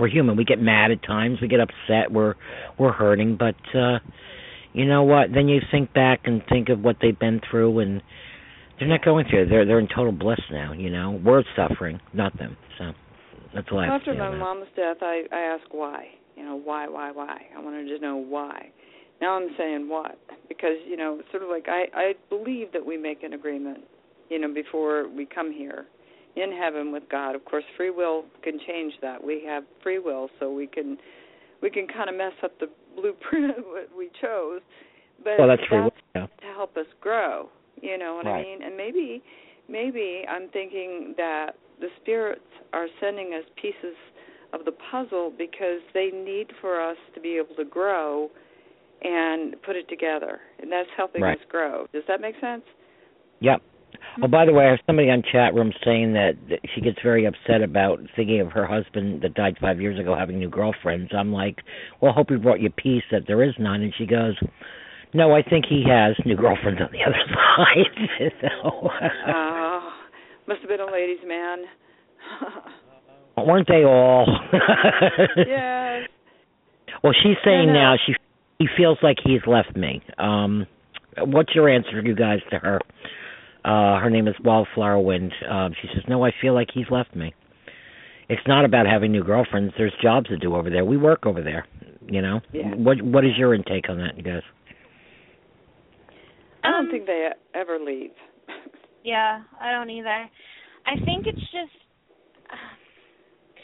we're human. We get mad at times. We get upset. We're we're hurting, but uh you know what? Then you think back and think of what they've been through, and they're not going through. it. They're they're in total bliss now. You know, we're suffering, not them. So that's all I have After to say my mom's death, I I asked why. You know, why, why, why? I wanted to know why. Now I'm saying what because you know, sort of like I I believe that we make an agreement. You know, before we come here in heaven with God. Of course, free will can change that. We have free will, so we can we can kind of mess up the blueprint of what we chose. But Well, that's free will. Yeah. to help us grow. You know what Right. I mean? And maybe maybe I'm thinking that the spirits are sending us pieces of the puzzle because they need for us to be able to grow and put it together. And that's helping Right. us grow. Does that make sense? Yep. Oh, by the way, I have somebody on chat room saying that, she gets very upset about thinking of her husband that died five years ago having new girlfriends. I'm like, well, hope he brought you peace that there is none. And she goes, no, I think he has new girlfriends on the other side. so, Oh, must have been a ladies' man. weren't they all? yes. Well, she's saying No, no. now she he feels like he's left me. Um, what's your answer, you guys, to her? Uh, her name is Wildflower Wind. Um, she says, "No, I feel like he's left me. It's not about having new girlfriends. There's jobs to do over there. We work over there. You know. Yeah. What What is your intake on that, you guys? I don't Um, think they ever leave. Yeah, I don't either. I think it's just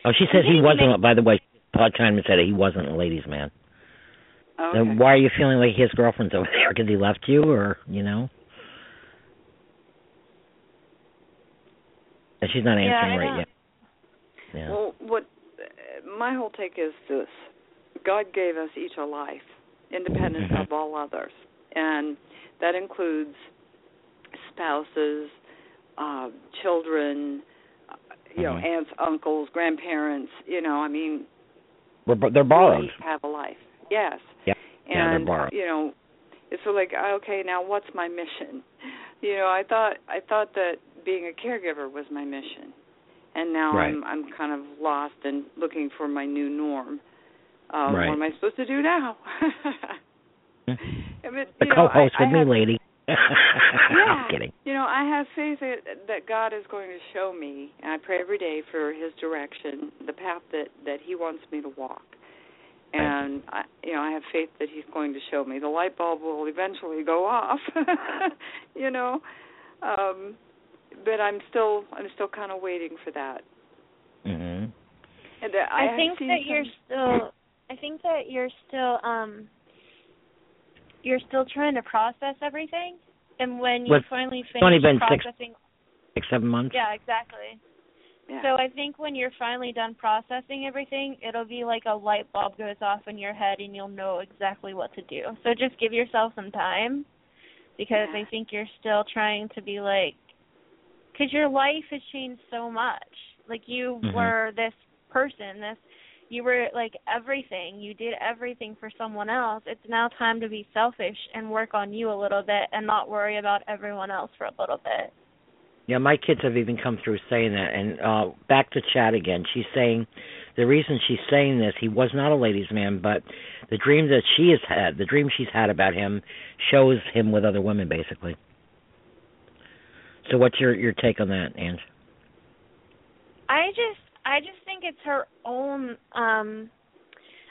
Oh, she says he wasn't. they- By the way, Todd Chinaman said he wasn't a ladies' man. Okay. Then why are you feeling like his girlfriend's over there? Because he left you, or you know? And she's not answering I right yet. Yeah. Well, what uh, my whole take is this: God gave us each a life, independent Mhm. of all others, and that includes spouses, uh, children, you know, Mhm. aunts, uncles, grandparents. You know, I mean, We're, they're borrowed. have a life. Yes. Yeah. Yeah, they're And borrowed. you know, it's of like okay, now what's my mission? You know, I thought I thought that being a caregiver was my mission, and now Right. I'm I'm kind of lost and looking for my new norm. Um, Right. What am I supposed to do now? Mean, the co-host I, I with me, have, lady. Yeah. I'm kidding. You know, I have faith that, that God is going to show me, and I pray every day for His direction, the path that that He wants me to walk. And I, you know, I have faith that He's going to show me. The light bulb will eventually go off. you know, um, but I'm still I'm still kind of waiting for that. Mhm. And that I, have think seen that you're still I think that you're still um you're still trying to process everything, and when you With- finally it's only finish been processing, Six, seven months. yeah, exactly. Yeah. So I think when you're finally done processing everything, it'll be like a light bulb goes off in your head and you'll know exactly what to do. So just give yourself some time because Yeah. I think you're still trying to be like cuz your life has changed so much. Like you Mhm. were this person, this you were like everything. You did everything for someone else. It's now time to be selfish and work on you a little bit and not worry about everyone else for a little bit. Yeah, my kids have even come through saying that. And uh back to chat again. She's saying the reason she's saying this, he was not a ladies' man, but the dream that she has had, the dream she's had about him, shows him with other women, basically. So, what's your your take on that, Ange? I just I just think it's her own um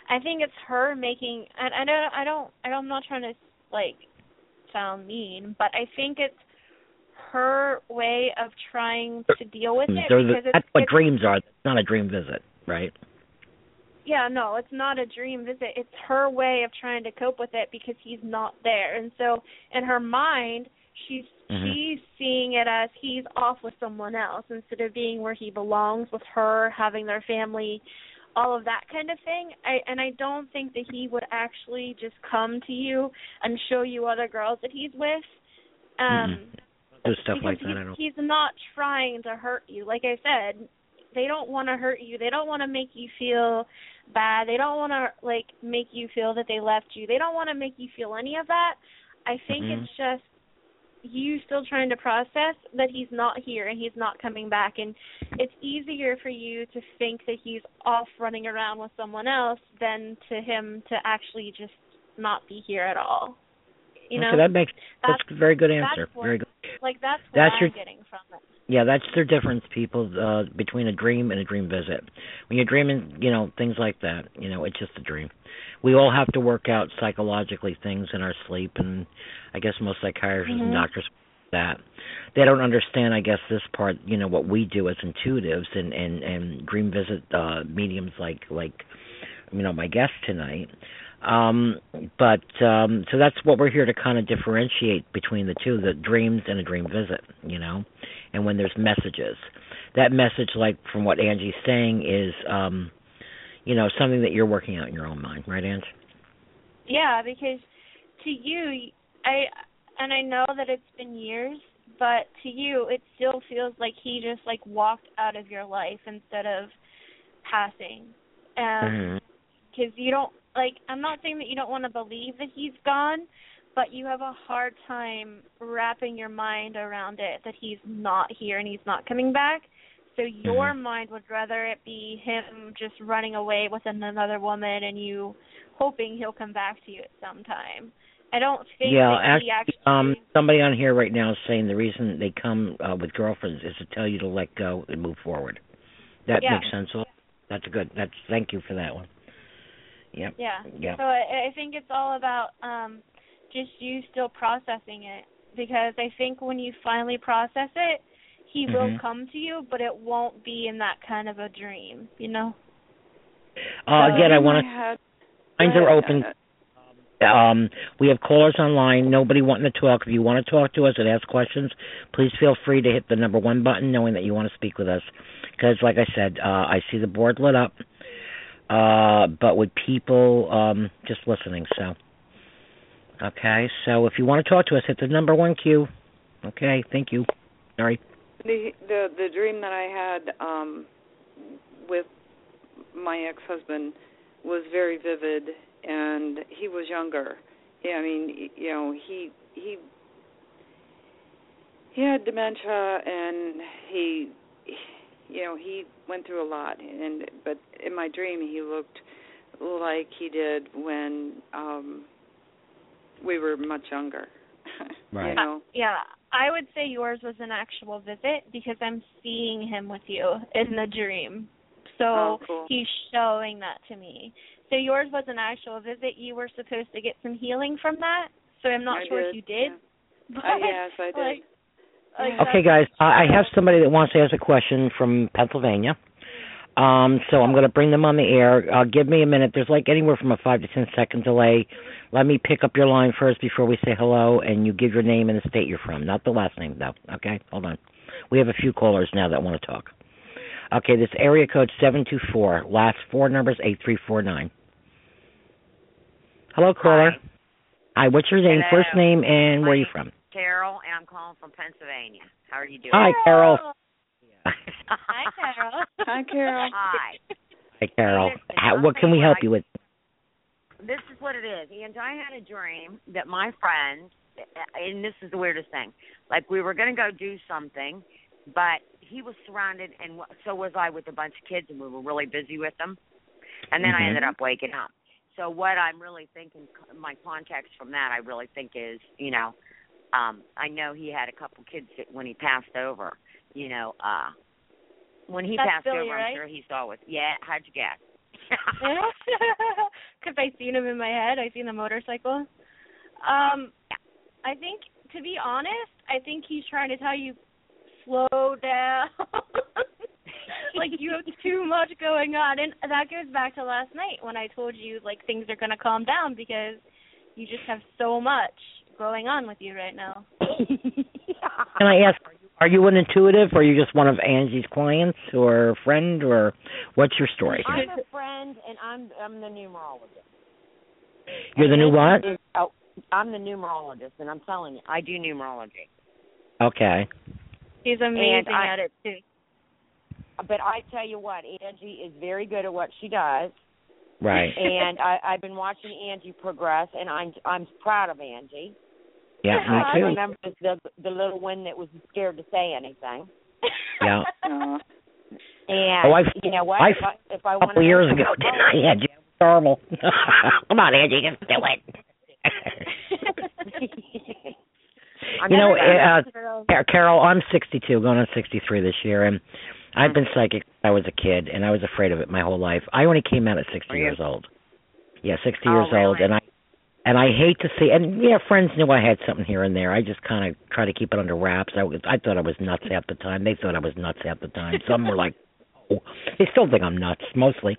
I think it's her making and I don't I don't I don't I'm not trying to like sound mean, but I think it's her way of trying to deal with it the- because it's, that's what it's dreams are. It's not a dream visit, right? yeah, no, it's not a dream visit. It's her way of trying to cope with it because he's not there. And so in her mind, she's Mhm. she's seeing it as he's off with someone else instead of being where he belongs with her, having their family, all of that kind of thing. I and I don't think that he would actually just come to you and show you other girls that he's with. Um Do stuff like that. he's, I don't. he's not trying to hurt you. Like I said, they don't want to hurt you. They don't want to make you feel bad. They don't want to like make you feel that they left you. They don't want to make you feel any of that. I think Mhm. it's just you still trying to process that he's not here and he's not coming back and it's easier for you to think that he's off running around with someone else than to him to actually just not be here at all. You know? okay, that makes that's, that's a very good answer. Very good. like that's what That's I'm your- getting from it. Yeah, that's the difference, people, uh, between a dream and a dream visit. When you're dreaming, you know, things like that, you know, it's just a dream. We all have to work out psychologically things in our sleep, and I guess most psychiatrists and Mhm. doctors that they don't understand. I guess this part, you know, what we do as intuitives and and and dream visit uh, mediums like like you know my guest tonight. Um, but um, so that's what we're here to kind of differentiate between the two, the dreams and a dream visit, you know, and when there's messages. That message, like from what Angie's saying, is, um, you know, something that you're working out in your own mind, right, Angie? Yeah, because to you, I and I know that it's been years, but to you, it still feels like he just like walked out of your life instead of passing. Um, Mhm. because you don't like I'm not saying that you don't want to believe that he's gone, but you have a hard time wrapping your mind around it that he's not here and he's not coming back. So your Mhm. mind would rather it be him just running away with another woman and you hoping he'll come back to you at some time. I don't think Yeah, actually, he actually um, somebody on here right now is saying the reason they come uh, with girlfriends is to tell you to let go and move forward. That Yeah. makes sense. That's a good. That's thank you for that one. Yep. Yeah. Yeah. So I, I think it's all about um just you still processing it because I think when you finally process it, he will Mhm. come to you, but it won't be in that kind of a dream, you know. Uh, again, I want to. Lines are open. Um, we have callers online. Nobody wanting to talk. If you want to talk to us and ask questions, please feel free to hit the number one button, knowing that you want to speak with us. Because, like I said, uh, I see the board lit up, uh, but with people um, just listening. So, okay. So, if you want to talk to us, hit the number one Q. Okay. Thank you. Sorry. The the the dream that I had um with my ex-husband was very vivid and he was younger. Yeah, I mean, you know, he he he had dementia and he you know, he went through a lot and but in my dream he looked like he did when um we were much younger. Right. you know. Yeah, I would say yours was an actual visit because I'm seeing him with you in the dream. So Oh, cool. he's showing that to me. So yours was an actual visit. You were supposed to get some healing from that. So I'm not I sure did, if you did. yeah. But Uh, yes, I did. Like, Yeah. Okay, guys. I I have somebody that wants to ask a question from Pennsylvania. Um, so I'm going to bring them on the air. Uh, give me a minute. There's like anywhere from a five to ten second delay. Let me pick up your line first before we say hello, and you give your name and the state you're from, not the last name though. Okay, hold on. We have a few callers now that want to talk. Okay, this area code seven two four. Last four numbers eight three four nine. Hello, caller. Hi. Hi. What's your name? Hello. First name and where are you from? Carol, and I'm calling from Pennsylvania. How are you doing? Hi, Carol. Hi, Carol. Hi, Carol. Hi. Hi, Carol. How, what can we help you with? This is what it is. And I had a dream that my friend, and this is the weirdest thing, like we were going to go do something, but he was surrounded, and so was I, with a bunch of kids, and we were really busy with them. And then I Mhm. ended up waking up. So what I'm really thinking, my context from that, I really think is, you know, um, I know he had a couple kids that when he passed over, you know, uh, when he That's passed Billy, over, right? I'm sure he saw with, yeah, how'd you guess? Because I seen him in my head. I seen the motorcycle. Um, I think, to be honest, I think he's trying to tell you, slow down. like you have too much going on, and that goes back to last night when I told you like things are gonna calm down because you just have so much going on with you right now. Can I ask, are you an intuitive, or are you just one of Angie's clients, or a friend, or what's your story? I'm a friend, and I'm I'm the numerologist. You're the new what? Is- Oh, I'm the numerologist, and I'm telling you, I do numerology. Okay. He's amazing I- at it too. But I tell you what, Angie is very good at what she does, Right. and I, I've been watching Angie progress, and I'm I'm proud of Angie. Yeah, me too. I remember the the, little one that was scared to say anything. Yeah. And Oh, I- you know what? I- if I, if I A couple years ago, didn't I? Yeah, Jim. Horrible. Come on, Angie, just do it. you know, uh, Carol, I'm 62, going on 63 this year, and I've been psychic since I was a kid, and I was afraid of it my whole life. I only came out at 60 years old. Yeah, 60 Oh, years old, and I and I hate to see. And yeah, friends knew I had something here and there. I just kind of try to keep it under wraps. I was, I thought I was nuts half the time. They thought I was nuts half the time. Some were like, oh, they still think I'm nuts mostly.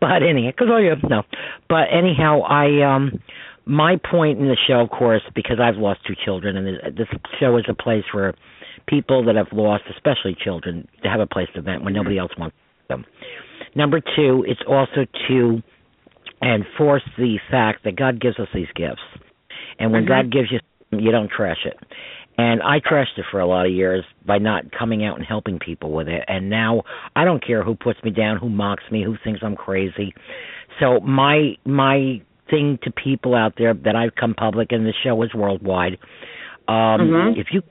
But anyhow, because oh yeah, no. But anyhow, I um my point in the show, of course, because I've lost two children, and this- show is a place for people that have lost, especially children, to have a place to vent when nobody else wants them. Number two, it's also to enforce the fact that God gives us these gifts, and when Mhm. God gives you, something, you don't trash it. And I trashed it for a lot of years by not coming out and helping people with it. And now I don't care who puts me down, who mocks me, who thinks I'm crazy. So my my thing to people out there that I've come public and the show is worldwide. Um Mhm. if you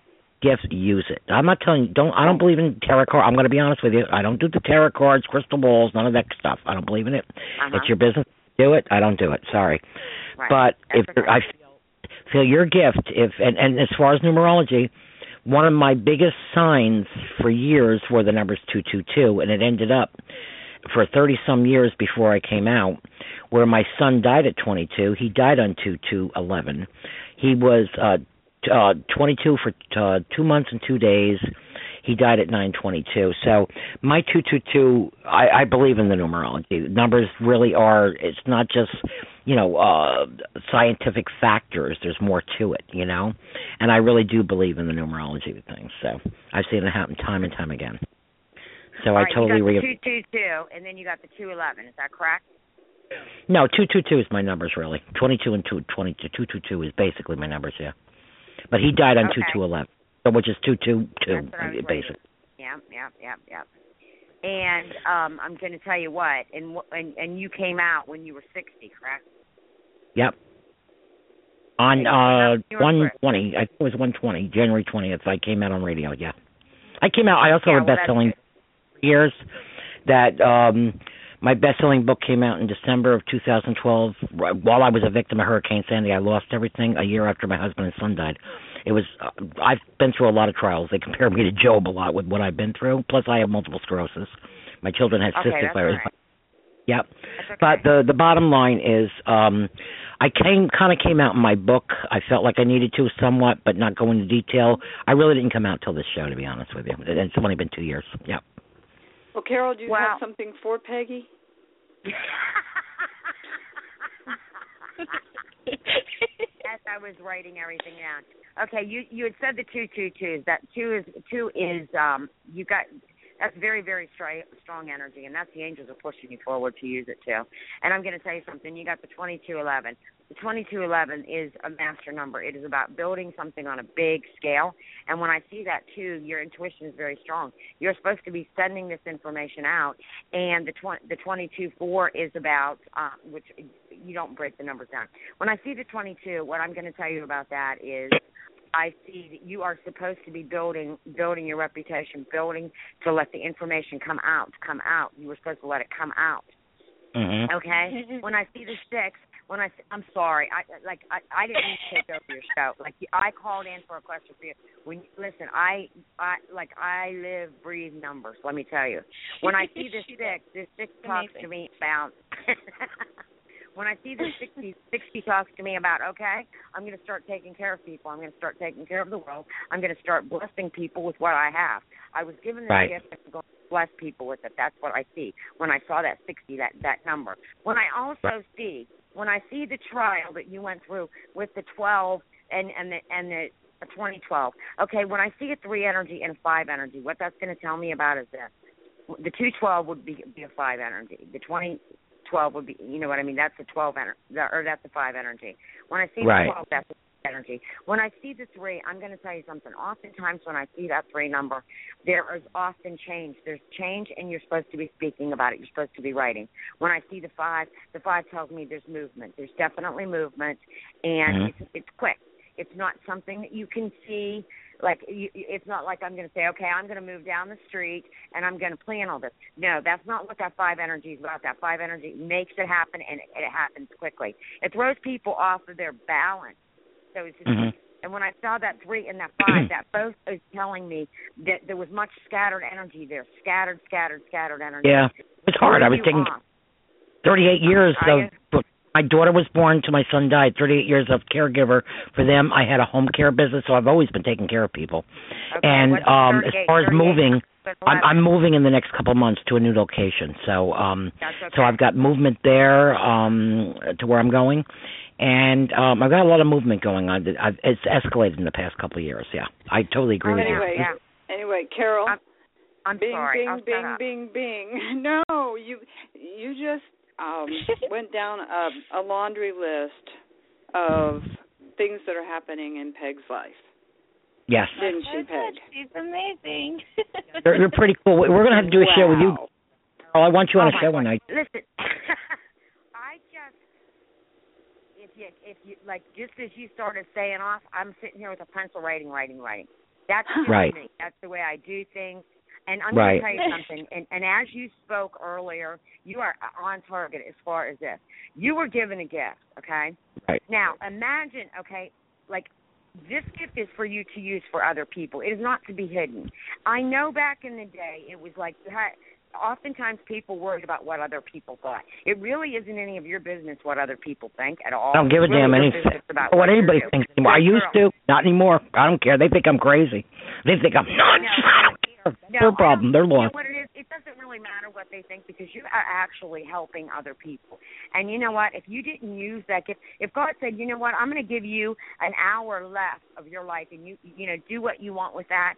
gift use it. I'm not telling you don't I don't believe in tarot card. I'm going to be honest with you. I don't do the tarot cards, crystal balls, none of that stuff. I don't believe in it. Uh-huh. It's your business. Do it. I don't do it. Sorry. Right. But That's if okay. I feel feel your gift, if and, and as far as numerology, one of my biggest signs for years were the numbers two two two, and it ended up for thirty some years before I came out, where my son died at twenty two. He died on two two eleven. He was uh, t- uh twenty two for uh, two months and two days. He died at 922. So my 222, I, I believe in the numerology. Numbers really are. It's not just you know uh scientific factors. There's more to it, you know. And I really do believe in the numerology of things. So I've seen it happen time and time again. So All I right, totally you got re- two two two, and then you got the two eleven. Is that correct? No, two two two is my numbers really. Twenty two and two twenty two two two two is basically my numbers, yeah. But he died on Okay. two two eleven. So which is two two two That's what I was basically. Yep, yep, yep, yep. And um I'm going to tell you what, and and and you came out when you were sixty, correct? Yep. On uh you were one correct. twenty, I think it was one twenty, January twentieth. I came out on radio. Yeah, I came out. I also Yeah, have a well, best-selling years. That um my best-selling book came out in December of 2012. Right- While I was a victim of Hurricane Sandy, I lost everything a year after my husband and son died. It was uh, I've been through a lot of trials. They compare me to Job a lot with what I've been through. Plus, I have multiple sclerosis. My children had Okay, cystic fibrosis. virus. all right. Yep. Okay. But the the bottom line is, um, I came kind of came out in my book. I felt like I needed to somewhat, but not go into detail. I really didn't come out till this show, to be honest with you. And It's only been two years. Yep. Well, Carol, do you Wow. have something for Peggy? yes, I was writing everything down. Okay, you you had said the two two twos. That two is two is um you got that's very very stri- strong energy, and that's the angels are pushing you forward to use it too. And I'm going to tell you something. You got the twenty two eleven. The twenty two eleven is a master number. It is about building something on a big scale. And when I see that too, your intuition is very strong. You're supposed to be sending this information out, and the twenty the twenty two four is about uh, which you don't break the numbers down. When I see the 22, what I'm going to tell you about that is I see that you are supposed to be building building your reputation, building to let the information come out, come out. You were supposed to let it come out. Mhm. Okay. when I see the six, when I I'm sorry, I like I I didn't mean to take over your show. Like I called in for a question for you. When listen, I I like I live, breathe numbers. Let me tell you. When I see the six, the six talks to me about. when I see the 60, 60 talks to me about, okay, I'm going to start taking care of people. I'm going to start taking care of the world. I'm going to start blessing people with what I have. I was given this Right. gift. I'm going to bless people with it. That's what I see when I saw that 60, that that number. When I also see, when I see the trial that you went through with the 12 and and the and the 2012. Okay, when I see a three energy and a five energy, what that's going to tell me about is this: the 212 would be be a five energy. The 2012 would be, you know what I mean? That's a 12 energy, or that's a five energy. When I see Right. the 12, that's a energy. When I see the three, I'm going to tell you something. Oftentimes, when I see that three number, there is often change. There's change, and you're supposed to be speaking about it. You're supposed to be writing. When I see the five, the five tells me there's movement. There's definitely movement, and Mhm. it's it's quick. It's not something that you can see. Like you, it's not like I'm going to say, okay, I'm going to move down the street and I'm going to plan all this. No, that's not what that five energy is about. That five energy makes it happen, and it, it happens quickly. It throws people off of their balance. So it's just, Mhm. and when I saw that three and that five, that both is telling me that there was much scattered energy there. Scattered, scattered, scattered energy. Yeah. it's hard. I was taking off. 38 years of my daughter was born to my son died 38 years of caregiver for them i had a home care business so i've always been taking care of people Okay, and um as far as moving i'm i'm moving in the next couple of months to a new location so um okay. so i've got movement there um to where i'm going and um i've got a lot of movement going on that I've, it's escalated in the past couple of years yeah i totally agree Oh, with anyway, you yeah. Anyway, Carol. I'm- I'm bing, sorry. bing, I'll shut bing, bing, bing. No, you you just um went down a, a laundry list of things that are happening in Peg's life, yes didn't she, Peg? She's amazing. you're, you're pretty cool we're going to have to do a show with you oh i want you on Oh a show God. one night Listen, I just if you if you like just as you started saying off, I'm sitting here with a pencil writing, writing, writing. That's just Right. me. That's the way I do things. And I'm Right. going to tell you something. And, and as you spoke earlier, you are on target as far as this. You were given a gift, okay? Right. Now imagine, okay, like this gift is for you to use for other people. It is not to be hidden. I know back in the day it was like you had oftentimes people worried about what other people thought. It really isn't any of your business what other people think at all. I don't give a really damn anything about what you anybody thinks anymore. I used girl. to, not anymore. I don't care. They think I'm crazy. They think I'm nuts. I don't care. No, Their problem. They're You know what it is? It doesn't really matter what they think because you are actually helping other people. And you know what? If you didn't use that gift, if God said, you know what, I'm going to give you an hour left of your life, and you you know do what you want with that.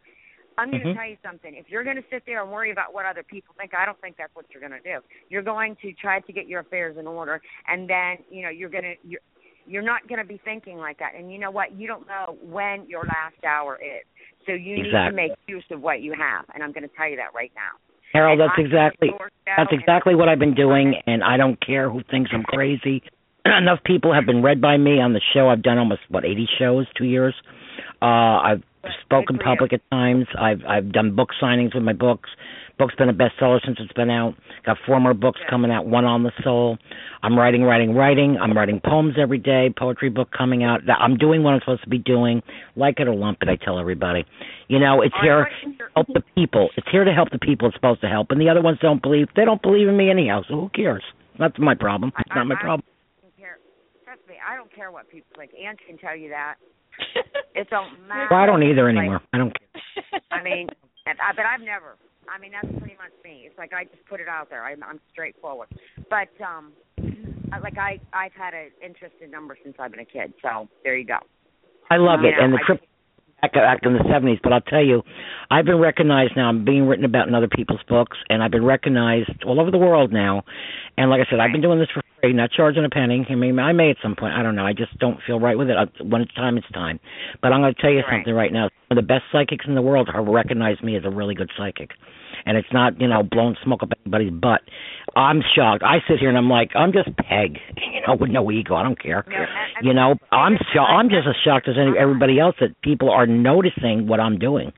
I'm going to Mhm. tell you something. If you're going to sit there and worry about what other people think, I don't think that's what you're going to do. You're going to try to get your affairs in order, and then you know you're going to you're you're not going to be thinking like that. And you know what? You don't know when your last hour is, so you need to make use of what you have. And I'm going to tell you that right now. Harold, And that's exactly that's exactly what I've been doing, and I don't care who thinks I'm crazy. Enough people have been read by me on the show. I've done almost what 80 shows, two years. Uh, I've spoken you. public at times. I've I've done book signings with my books. Book's been a bestseller since it's been out. Got four more books Yeah. coming out. One on the soul. I'm writing, writing, writing. I'm writing poems every day. Poetry book coming out. I'm doing what I'm supposed to be doing. Like it or lump it, I tell everybody. You know, it's I here your- help the people. It's here to help the people it's supposed to help. And the other ones don't believe. They don't believe in me anyhow. So who cares? That's my problem. It's I- not my I- problem. don't care. Trust me, I don't care what people think. Aunt can tell you that. It don't matter. Well, I don't either Like, anymore. I don't. care. I mean, I, but I've never, I mean, that's pretty much me. It's like I just put it out there. I'm, I'm straightforward. But um, like I, I've had an interest in numbers since I've been a kid. So there you go. I love You it. know, And the I trip back back in the seventies, but I'll tell you, I've been recognized now. I'm being written about in other people's books, and I've been recognized all over the world now. And like I said, I've been doing this for free, not charging a penny. I mean, I may at some point. I don't know. I just don't feel right with it. I- When it's time, it's time. But I'm going to tell you Right. something right now. Some of the best psychics in the world have recognized me as a really good psychic. And it's not, you know, blowing smoke up anybody's butt. I'm shocked. I sit here and I'm like, I'm just Peg, you know, with no ego. I don't care. No, I- I You know, I'm sho- I'm just as shocked as any, uh-huh. everybody else that people are noticing what I'm doing.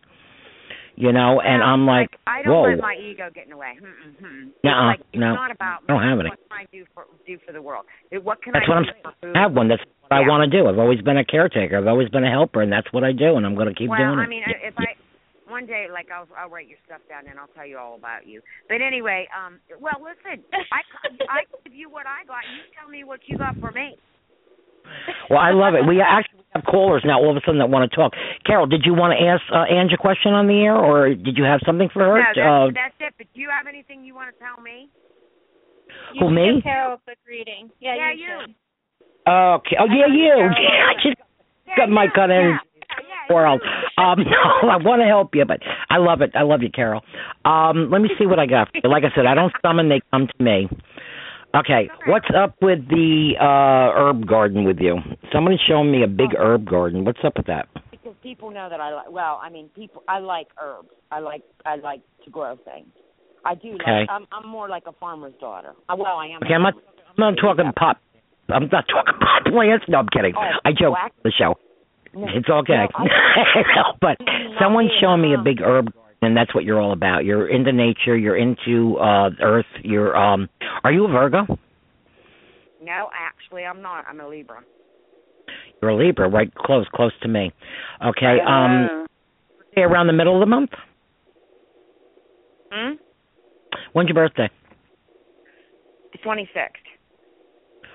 You know, and I'm like, I don't whoa, let my ego get in the way. Mm-mm-mm. Nuh-uh, like, it's no. not about I don't have any. What can I do for do for the world? What can that's I what I'm do food? I have one. That's what I Yeah. want to do. I've always been a caretaker. I've always been a helper, and that's what I do, and I'm going to keep well, doing it. Well, I mean, if I one day, like, I'll I'll write your stuff down and I'll tell you all about you. But anyway, um, well, listen, I I give you what I got. You tell me what you got for me. Well, I love it. We actually have callers now all of a sudden that want to talk. Carol, did you want to ask uh, Angie a question on the air, or did you have something for her? No, that's, uh, that's it. But do you have anything you want to tell me? You Who, should me? give Carol a quick reading. Yeah, Yeah, you. you. okay. Oh, yeah, you. Carol. Yeah, she's Yeah, got my you. cut in. World. Um, no, I want to help you, but I love it. I love you, Carol. Um, let me see what I got. for you. Like I said, I don't summon; they come to me. Okay, what's up with the uh herb garden with you? Somebody's showing me a big herb garden. What's up with that? because people know that I like. Well, I mean, people. I like herbs. I like. I like to grow things. I do. Okay. Like, I'm. I'm more like a farmer's daughter. Uh, well, I am. Okay, I'm not. I'm not talking pot. I'm not talking pot plants. No, I'm kidding. Oh, I joke. The show. No, It's okay. no, I- but someone's me, showing me a big herb and that's what you're all about. You're into nature. You're into uh earth. You're um. Are you a Virgo? No, actually, I'm not. I'm a Libra. You're a Libra, right? Close, close to me. Okay. Um. Uh, Around the middle of the month. Hmm. When's your birthday? The 26th.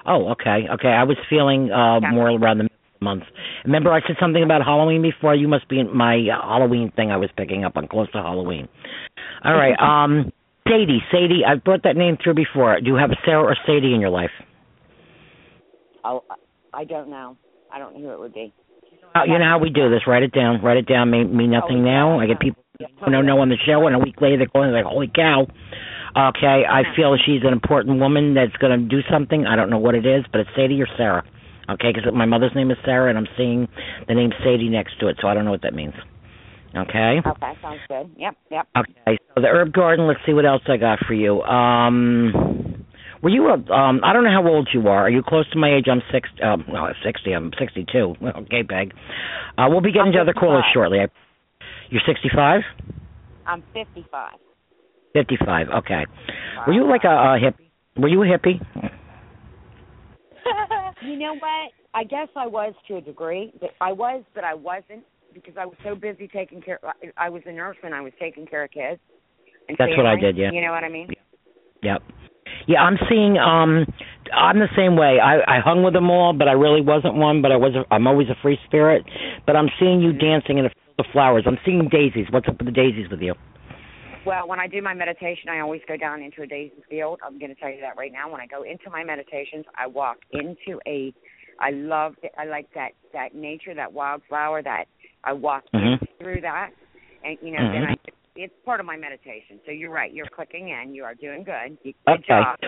Oh, okay, okay. I was feeling uh Yeah. more around the middle of the month. Remember, I said something about Halloween before. You must be in my uh, Halloween thing. I was picking up on close to Halloween. All right. Um. Sadie, Sadie, I've brought that name through before. Do you have a Sarah or Sadie in your life? Oh, I don't know. I don't know who it would be. Uh, you know how we do this. Write it down. Write it down. Mean, mean nothing Oh, now. I get people who don't know on the show, and a week later they're calling like, "Holy cow!" Okay, I feel she's an important woman that's going to do something. I don't know what it is, but it's Sadie or Sarah. Okay, because my mother's name is Sarah, and I'm seeing the name Sadie next to it, so I don't know what that means. Okay. Okay, sounds good. Yep, yep. Okay. So the herb garden. Let's see what else I got for you. Um, were you a? Um, I don't know how old you are. Are you close to my age? I'm six. Um, no, sixty. I'm sixty-two. Okay, Peg. Uh, we'll be getting I'm to other callers shortly. I, you're sixty-five. I'm 55. Fifty-five. Okay. Were you like a, a hippie? Were you a hippie? You know what? I guess I was to a degree. But I was, but I wasn't because I was so busy taking care. I I was a nurse and I was taking care of kids. And That's what I did, yeah. You know what I mean? Yep. Yeah, I'm seeing. Um, I'm the same way. I I hung with them all, but I really wasn't one. But I was. A, I'm always a free spirit. But I'm seeing you dancing in a field of flowers. I'm seeing daisies. What's up with the daisies with you? Well, when I do my meditation, I always go down into a daisy field. I'm going to tell you that right now. When I go into my meditations, I walk into a. I love. I like that that nature, that wildflower. That I walk Mhm. through that, and you know, then Mhm. I. It's part of my meditation. So you're right. You're clicking in. You are doing good. You- Okay. Good job.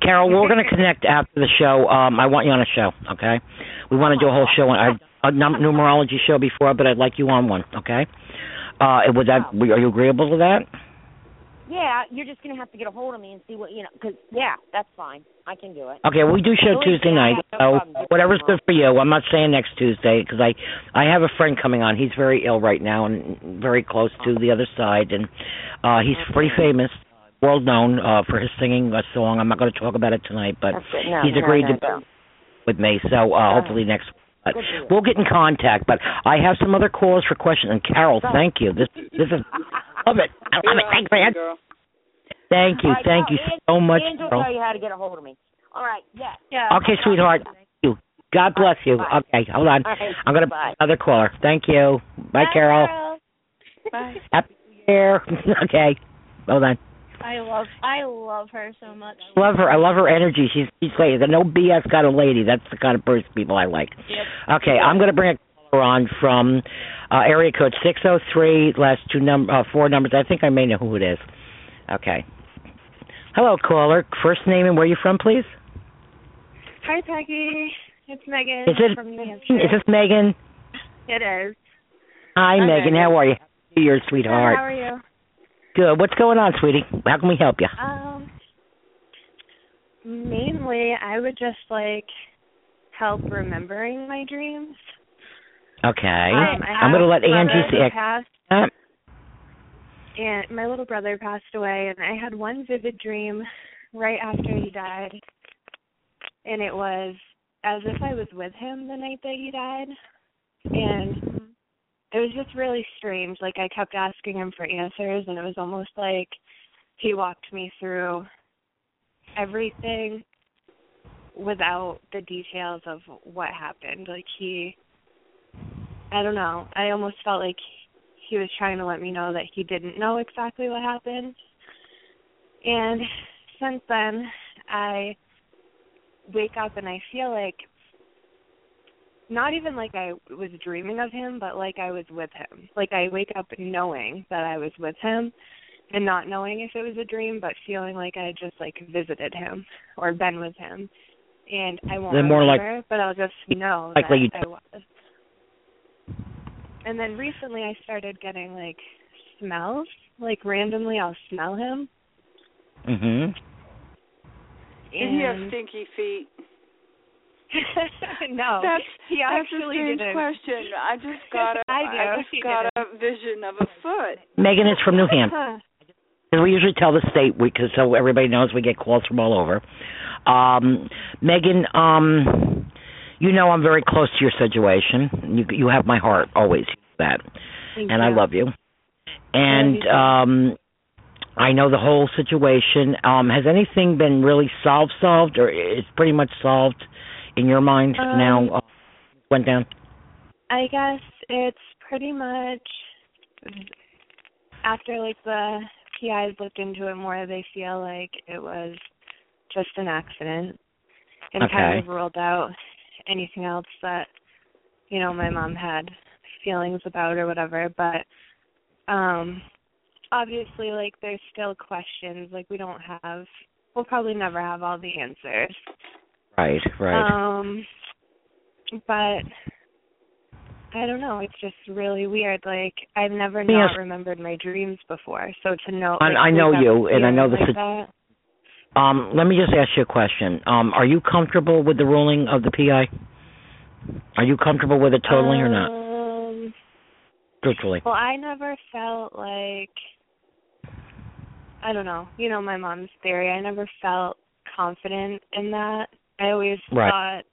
Carol, we're going to connect after the show. Um, I want you on a show. Okay. We want to do a whole show. I've a num- numerology show before, but I'd like you on one. Okay. Uh, would that? Are you agreeable to that? Yeah, you're just going to have to get a hold of me and see what you know. Because yeah, that's fine. I can do it. Okay, well, we do show Tuesday me, night, no so whatever's good for you. I'm not saying next Tuesday because I I have a friend coming on. He's very ill right now and very close to the other side, and uh he's pretty famous, world known uh for his singing a song. I'm not going to talk about it tonight, but. No, he's agreed no, to with me. So uh hopefully next. But we'll get in contact. But I have some other callers for questions. And Carol, thank you. This this is love it. I love it. Thanks, man. girl. Thank you, All right, thank now, you Ange- so much, Ange will Carol. tell you how to get a hold of me. All right. Yes. yeah. Okay, sweetheart. Thank you. God bless you. Bye. Okay, hold on. All right, I'm gonna bye. another caller. Thank you. Bye, Carol. Bye. Happy New Year. okay. Hold on. I love I love her so much. Love her. I love her energy. She's she's lady. The no BS kind of lady. That's the kind of person people I like. Yep. Okay, I'm going to bring a caller on from uh, area code six zero three. Last two num uh, four numbers. I think I may know who it is. Okay. Hello, caller. First name and where you from, please. Hi, Peggy. It's Megan Is it- from New Hampshire. Is this Megan? It is. Hi, Hi, Megan. Megan. How are you? You're a Good, sweetheart. how are you? Good. What's going on, sweetie? How can we help you? Um, mainly, I would just like help remembering my dreams. Okay. Um, I I'm going to let Angie see. Passed, Uh, and my little brother passed away, and I had one vivid dream right after he died, and it was as if I was with him the night that he died, and it was just really strange. Like I kept asking him for answers, and it was almost like he walked me through everything without the details of what happened. Like he, I don't know. I almost felt like he was trying to let me know that he didn't know exactly what happened. And since then, I wake up and I feel like not even like I was dreaming of him, but like I was with him. Like I wake up knowing that I was with him and not knowing if it was a dream, but feeling like I had just like visited him or been with him. And I won't They're more like- remember, but I'll just know Likely that you- I was. And then recently I started getting like smells. Like randomly I'll smell him. mhm. Did he have and- stinky feet? no. That's he that's a actually strange didn't. question. I just got a I do. just He got didn't. a vision of a foot. Megan is from New Hampshire. And we usually tell the state because so everybody knows we get calls from all over. Um, Megan, um, you know I'm very close to your situation. You you have my heart always. That, Thank and I love you. And you um, I know the whole situation. Um, has anything been really solved? Solved, or it's pretty much solved in your mind Um, now? Uh, went down. I guess it's pretty much after like the PIs looked into it more, they feel like it was just an accident and kind of ruled out anything else that you know my mom had feelings about or whatever. But um obviously, like there's still questions. Like we don't have, we'll probably never have all the answers. Right, right. Um, but I don't know. It's just really weird. Like I've never not remembered my dreams before. So to know, I- like, I know you, and I know the like that. Um, let me just ask you a question. Um, are you comfortable with the ruling of the PI? Are you comfortable with it totally or not? Um, Truthfully. well, I never felt like I don't know. You know my mom's theory. I never felt confident in that. I always Right. thought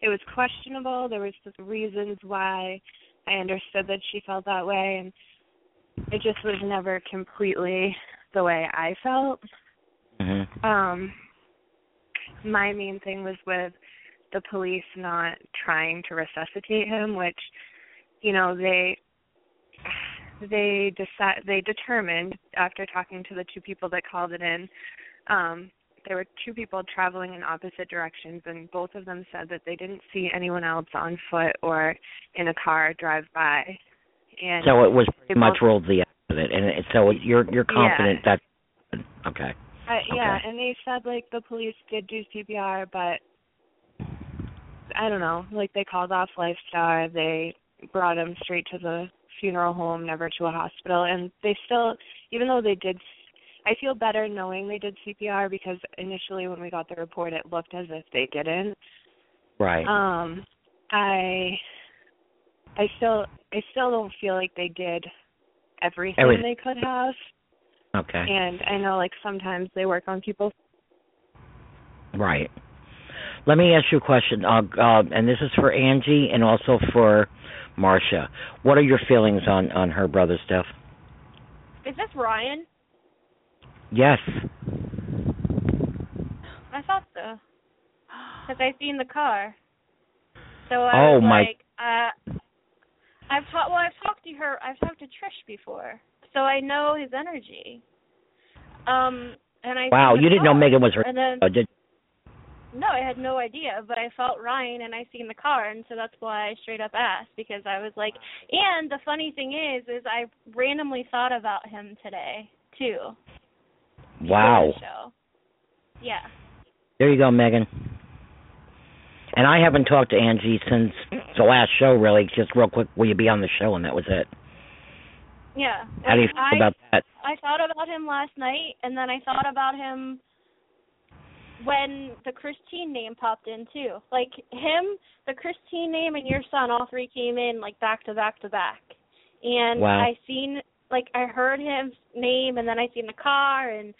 it was questionable. There was just reasons why I understood that she felt that way, and it just was never completely the way I felt. hmm Um, my main thing was with the police not trying to resuscitate him, which, you know, they they decide they determined after talking to the two people that called it in, um, there were two people traveling in opposite directions, and both of them said that they didn't see anyone else on foot or in a car drive by. And So it was pretty much both- ruled the accident, and it, so you're you're confident that. Okay. Uh, yeah, Okay. and they said like the police did do CPR, but I don't know. Like they called off Lifestar, they brought him straight to the funeral home, never to a hospital, and they still, even though they did, I feel better knowing they did CPR because initially when we got the report, it looked as if they didn't. Right. Um, I, I still, I still don't feel like they did everything Everything. they could have. okay. And I know like sometimes they work on people Right. Let me ask you a question, uh, uh, and this is for Angie and also for Marsha. What are your feelings on on her brother's death? Is this Ryan? Yes. I thought so. Because I seen the car. So I Oh, was my- like, uh, I've talked. Well, I've talked to her. I've talked to Trish before, so I know his energy. Um, and I Wow, you didn't know Megan was her. And then Oh, did no, I had no idea, but I felt Ryan and I seen the car, and so that's why I straight up asked because I was like, and the funny thing is, is I randomly thought about him today too. Wow. Yeah. There you go, Megan. And I haven't talked to Angie since the last show, really. Just real quick, will you be on the show? And that was it. Yeah. How do you feel I, about that? I thought about him last night, and then I thought about him when the Christine name popped in too. Like him, the Christine name, and your son, all three came in like back to back to back. And Wow. I seen, like, I heard his name, and then I seen the car and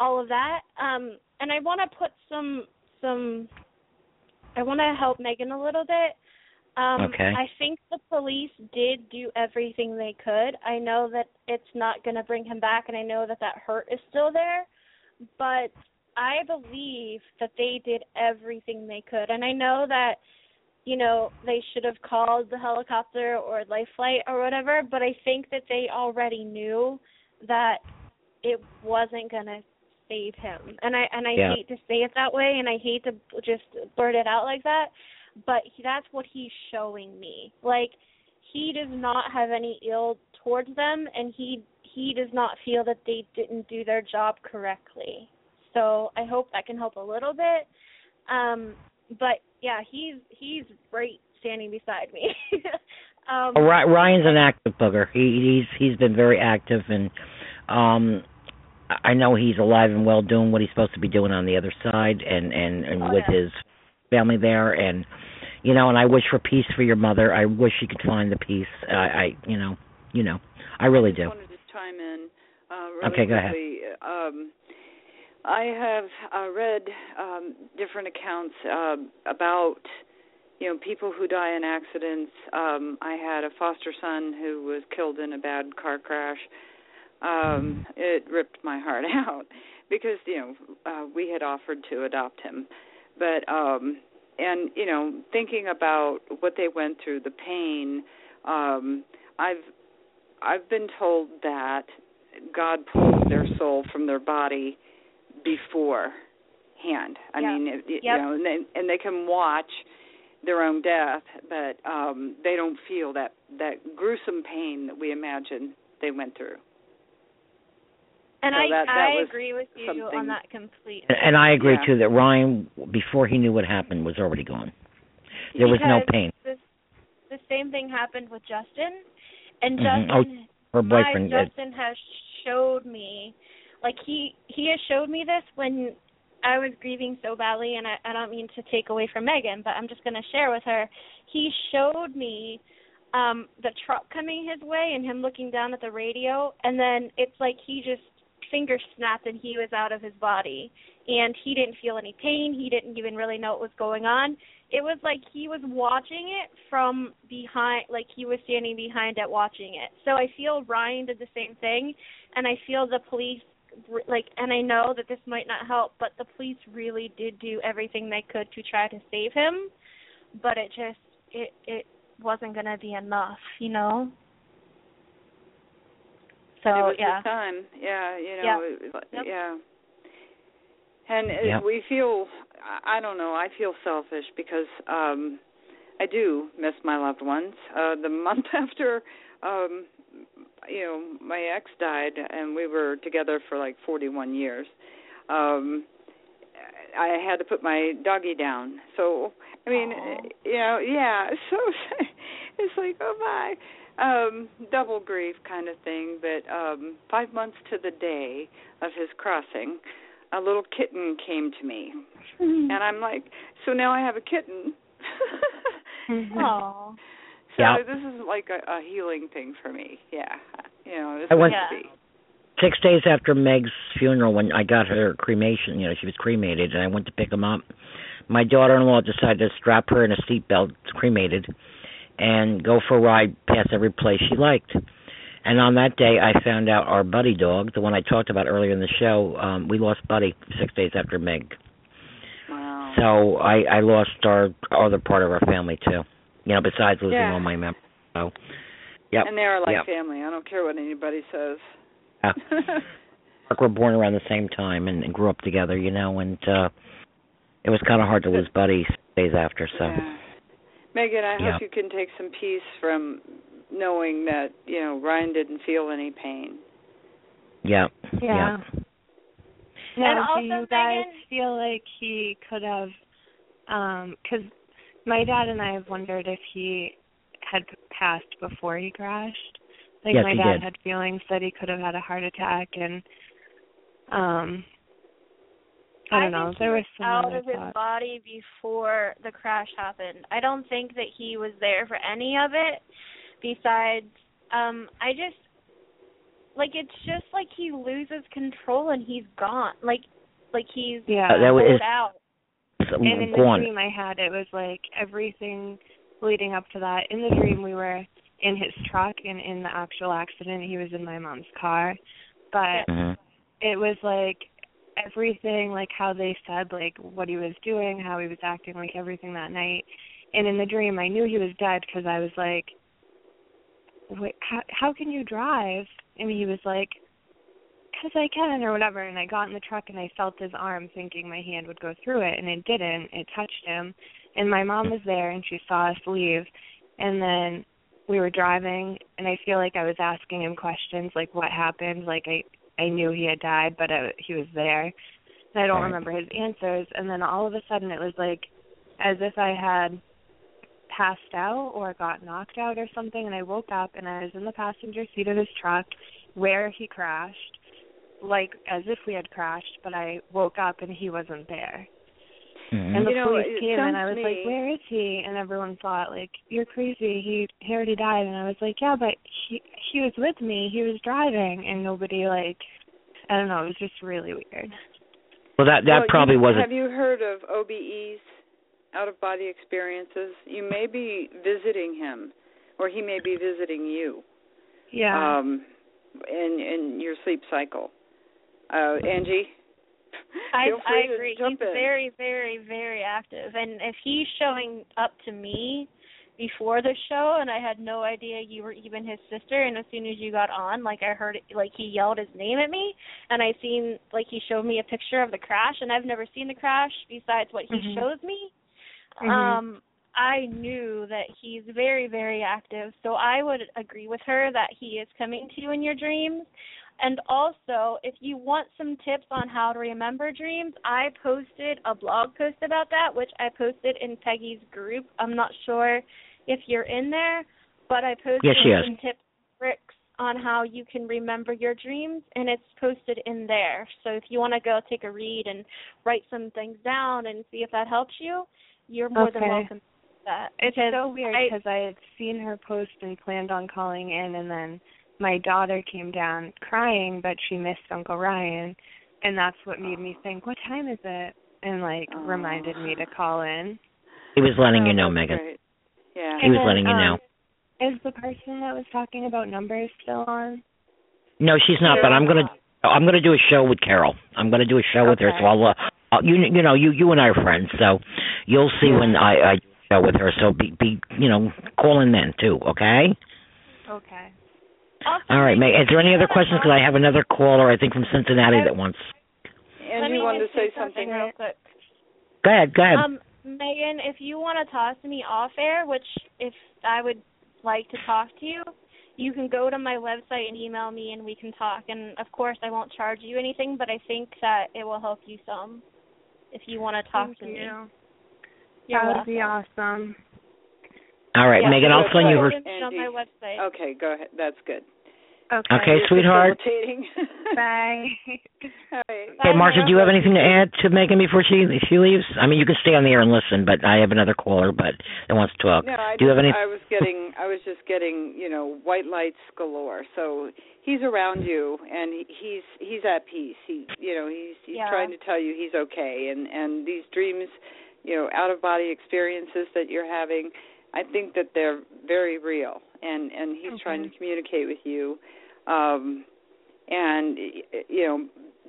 all of that. Um, and I want to put some some. I want to help Megan a little bit. Um, Okay. I think the police did do everything they could. I know that it's not going to bring him back, and I know that that hurt is still there. But I believe that they did everything they could, and I know that you know they should have called the helicopter or life flight or whatever. But I think that they already knew that it wasn't going to save him, and I and I Yeah. hate to say it that way, and I hate to just blurt it out like that but he, that's what he's showing me. Like he does not have any ill towards them, and he he does not feel that they didn't do their job correctly. So I hope that can help a little bit. Um, but yeah, he's he's right standing beside me. um, Oh, Ryan's an active booger. He he's he's been very active, and um, I know he's alive and well, doing what he's supposed to be doing on the other side, and and and Oh, with yeah. his family there, and you know, and I wish for peace for your mother. I wish she could find the peace. I, I you know, you know, I really do. I wanted to chime in uh, really Okay, go ahead. Um, I have uh, read um, different accounts uh, about you know people who die in accidents. Um, I had a foster son who was killed in a bad car crash. Um, it ripped my heart out because you know uh, we had offered to adopt him, but um, and you know thinking about what they went through, the pain. Um, I've I've been told that God pulls their soul from their body beforehand. I Yeah. mean, it, you know, and they, and they can watch their own death, but um they don't feel that that gruesome pain that we imagine they went through. and so I that- that I agree with you something- on that completely. And, and I agree Yeah. too that Ryan, before he knew what happened, was already gone. There was no pain. This, the same thing happened with Justin, and Mhm. Justin Her boyfriend. my uh, Justin has showed me, like he he has showed me this when I was grieving so badly, and I, I don't mean to take away from Megan, but I'm just going to share with her. He showed me um the truck coming his way and him looking down at the radio, and then it's like he just finger snapped and he was out of his body, and he didn't feel any pain. He didn't even really know what was going on. It was like he was watching it from behind, like he was standing behind it watching it. So I feel Ryan did the same thing, and I feel the police like and I know that this might not help, but the police really did do everything they could to try to save him, but it just it it wasn't going to be enough, you know. So it was yeah. his time. Yeah, you know, Yeah. it- Yep. yeah. And uh, Yep. we feel I I don't know, I feel selfish because um I do miss my loved ones. Uh the month after um you know, my ex died and we were together for like 41 years. Um I had to put my doggy down. So, I mean, Aw. you know, yeah, so it's like, oh my um double grief kind of thing but um five months to the day of his crossing a little kitten came to me and i'm like so now i have a kitten Oh. So Yeah. this is like a, a healing thing for me yeah you know it's I went- be six days after Meg's funeral, when I got her cremation, you know, she was cremated, and I went to pick him up. My daughter-in-law decided to strap her in a seatbelt, cremated, and go for a ride past every place she liked. And on that day, I found out our Buddy dog, the one I talked about earlier in the show, um, we lost Buddy six days after Meg. wow So I, I lost our other part of our family too. You know, besides losing Yeah. all my members. So, yep. and they are like yep. family i don't care what anybody says Yeah. Mark were born around the same time and, and grew up together, you know, and uh it was kind of hard to lose Buddy days after. So, yeah. Megan, I Yeah. hope you can take some peace from knowing that you know Ryan didn't feel any pain. yeah, Yeah. And Now, also, do you guys Megan- feel like he could have? um 'cause my dad and I have wondered if he had passed before he crashed. Like Yes, my dad did. had feelings that he could have had a heart attack, and um, I don't know. think There he was some out of his thought. body before the crash happened. I don't think that he was there for any of it. Besides, um, I just like it's just like he loses control and he's gone. Like, like he's Yeah. Uh, that was pulled out. And in the dream I had, it was like everything leading up to that. In the dream, we were in his truck, and in the actual accident, he was in my mom's car. But Mhm. it was like everything, like how they said, like what he was doing, how he was acting, like everything that night. And in the dream, I knew he was dead because I was like, "Wait, how how can you drive?" And he was like, "Cause I can," or whatever. And I got in the truck and I felt his arm, thinking my hand would go through it, and it didn't. It touched him. And my mom was there, and she saw us leave. And then we were driving, and I feel like I was asking him questions, like what happened. Like I I knew he had died, but I, he was there. And I don't Right. remember his answers. And then all of a sudden, it was like as if I had passed out or got knocked out or something and I woke up and I was in the passenger seat of his truck where he crashed like as if we had crashed but I woke up and he wasn't there Mhm. and the You police it came and I was to like where is he and everyone thought like you're crazy he he already died and I was like yeah but he he was with me he was driving and nobody like I don't know it was just really weird well, that that Well, probably you, wasn't. Have you heard of OBEs, out of body experiences? You may be visiting him, or he may be visiting you. yeah Um, in in your sleep cycle. Uh, Angie. I I agree. He's in. very, very, very active. And if he's showing up to me before the show and I had no idea you were even his sister and as soon as you got on, like I heard like he yelled his name at me and I seen like he showed me a picture of the crash and I've never seen the crash besides what he Mhm. shows me. Mhm. Um I knew that he's very, very active. So I would agree with her that he is coming to you in your dreams. And also, if you want some tips on how to remember dreams, I posted a blog post about that, which I posted in Peggy's group. I'm not sure if you're in there, but I posted Yes, she is. some tips and tricks on how you can remember your dreams, and it's posted in there. So if you want to go take a read and write some things down and see if that helps you, you're more than welcome to do that. It's so weird I- because I, had seen her post and planned on calling in, and then my daughter came down crying, but she missed Uncle Ryan, and that's what made me think, "What time is it?" and like Oh. reminded me to call in. He was letting you Oh, know, Megan. great. Yeah. He was And letting you then, know. um, Is the person that was talking about numbers still on? No, she's not. But I'm gonna I'm gonna do a show with Carol. I'm gonna do a show with her. Okay. So I'll, uh, I'll you you know you you and I are friends, so you'll see when I I show with her. So be be you know call in then too. Okay. Okay. Also, All right, Meg. Is there any other questions? Because I have another caller, I think from Cincinnati that wants. Let Angie me wanted to say something something. real quick. Go ahead. Go ahead. Um, Megan, if you want to talk to me off air, which if I would like to talk to you, you can go to my website and email me, and we can talk. And of course, I won't charge you anything, but I think that it will help you some if you want to talk Thank to you. me. You're that would welcome. be awesome. All right, Yeah, Megan. I'll send you her. right. It's on my Angie. website. Okay, go ahead. That's good. Okay. Okay, sweetheart. facilitating. Bye. All right. Okay, Marsha, do you have anything to add to Megan before she she leaves? I mean, you can stay on the air and listen, but I have another caller, but that wants to talk. No, I do you have any? I was getting, I was just getting, you know, white lights galore. So he's around you, and he's he's at peace. He, you know, he's he's Yeah. trying to tell you he's okay. And and these dreams, you know, out of body experiences that you're having, I think that they're very real. And and he's trying to mm-hmm. communicate with you, um, and you know,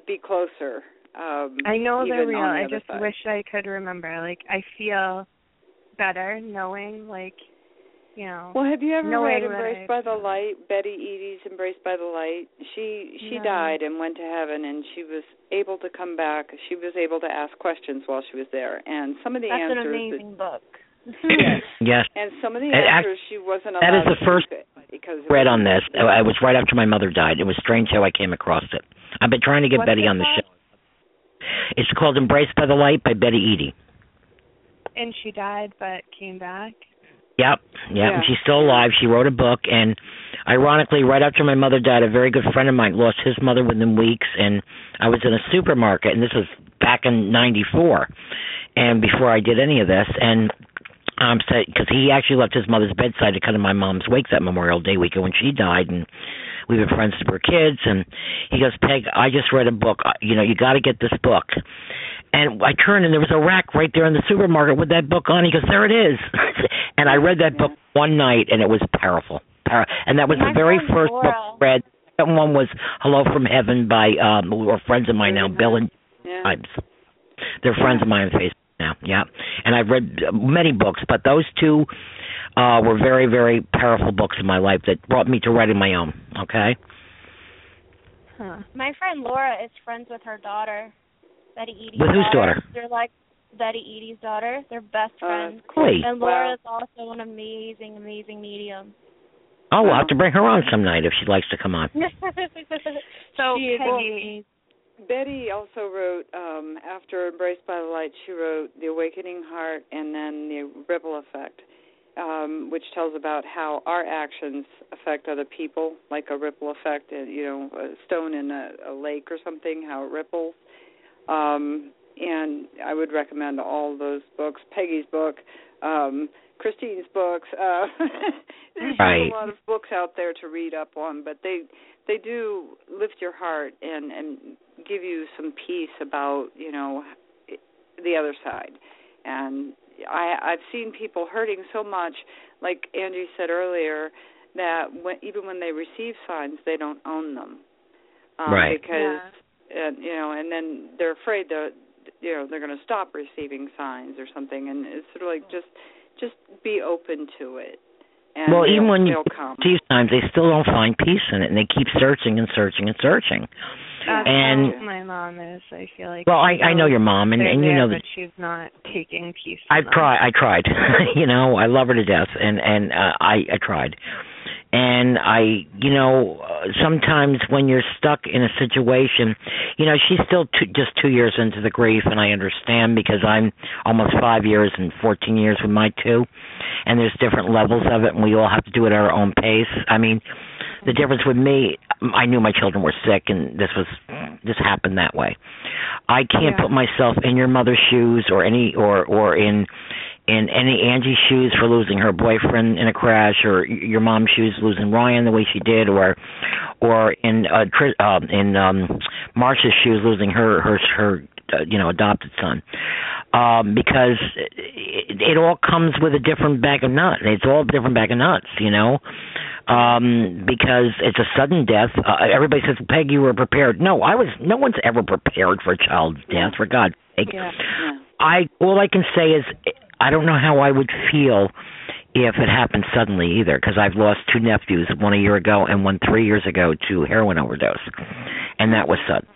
be closer. Um, I know they're real. the I just side. wish I could remember. Like I feel better knowing like you know. Well, have you ever read Embraced by the Light? Betty Eadie's Embraced by the Light. She she No. died and went to heaven, and she was able to come back. She was able to ask questions while she was there, and some of the That's an answers. that- amazing book. Yes. Yes. And some of the And act- answers she wasn't allowed that is the to first because it read was- on this. I was right after my mother died. It was strange how I came across it. I've been trying to get What's Betty on the called? show. It's called Embraced by the Light by Betty Eadie. And she died but came back. Yep, yep. Yeah. And she's still alive. She wrote a book, and ironically, right after my mother died, a very good friend of mine lost his mother within weeks, and I was in a supermarket, and this was back in '94, and before I did any of this, and um, because he actually left his mother's bedside to come to my mom's wake that Memorial Day weekend when she died, and we've been friends since we were kids, and he goes, Peg, I just read a book. Uh, You know, you got to get this book. And I turned and there was a rack right there in the supermarket with that book on. He goes, "There it is." and I read that book one night, and it was powerful. Power- and that was My the very first Laura- book I read. Second one was "Hello from Heaven" by um, are friends of mine now, Bill and Yeah. They're friends of mine on Facebook now. Yeah, and I've read uh, many books, but those two uh were very, very powerful books in my life that brought me to writing my own. Okay. Huh. My friend Laura is friends with her daughter, Betty Eadie's With whose daughter? They're like Betty Eadie's daughter. They're best Oh, friends. that's cool. Really? And Wow. Laura is also an amazing, amazing medium. Oh, we'll have to bring her on some night if she likes to come on. So She Peggy, Betty also wrote um after Embraced by the Light. She wrote The Awakening Heart and then The Ripple Effect, um, which tells about how our actions affect other people, like a ripple effect. uh, You know, a stone in a, a lake or something, how it ripples. Um, and I would recommend all those books. Peggy's book, um, Christine's books. Uh, there's Right. a lot of books out there to read up on, but they they do lift your heart and and give you some peace about you know the other side. And I I've seen people hurting so much, like Angie said earlier, that when, even when they receive signs, they don't own them. Um, Right. Because and you know, and then they're afraid that you know they're going to stop receiving signs or something, and it's sort of like just just be open to it. And well, they'll- even when you they'll times, they still don't find peace in it, and they keep searching and searching and searching. that's And- how my mom is. I feel like. Well, I I know your mom, and and you know that she's not taking peace. I've them. tried. I tried. you know, I love her to death, and and uh, I I tried. And I, you know, uh, sometimes when you're stuck in a situation, you know, she's still two, just two years into the grief, and I understand because I'm almost five years and 14 years with my two, and there's different levels of it, and we all have to do it at our own pace. I mean, the difference with me, I knew my children were sick, and this was this happened that way. I can't Yeah. put myself in your mother's shoes or any or or in in any Angie's shoes for losing her boyfriend in a crash, or your mom's shoes losing Ryan the way she did, or or in uh, Tr- uh in um Marsha's shoes losing her her her uh, you know adopted son, um because it, it all comes with a different bag of nuts. It's all a different bag of nuts, you know. Um, because it's a sudden death. Uh, everybody says, "Peg, you were prepared." No, I was. No one's ever prepared for a child's death. For God's sake, Yeah. Yeah. I all I can say is I don't know how I would feel if it happened suddenly either because I've lost two nephews, one a year ago and one 3 years ago to heroin overdose. And that was sudden.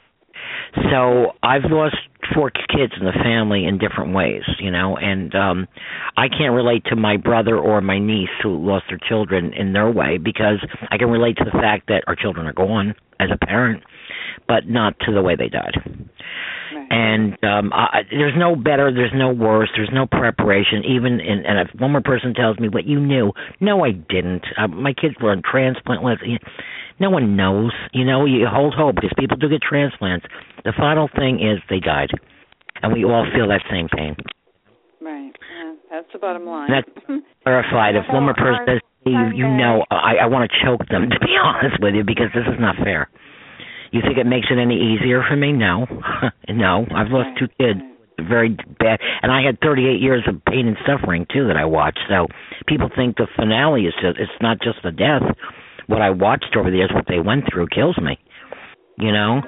So I've lost four kids in the family in different ways, you know, and um I can't relate to my brother or my niece who lost their children in their way because I can relate to the fact that our children are gone as a parent, but not to the way they died Right. and um I, there's no better there's no worse there's no preparation even in and if one more person tells me what you knew no i didn't. Uh, my kids were on transplant list. No one knows you know you hold hope because people do get transplants. The final thing is they died. And we all feel that same pain. Right. Yeah, that's the bottom line. That's- clarified if one more person says you you know i i want to choke them to be honest with you because this is not fair you think it makes it any easier for me? No. No. I've lost two kids. Very bad. And i had 38 years of pain and suffering too that i watched. So people think the finale is just it's not just the death. What i watched over the years what they went through kills me you know?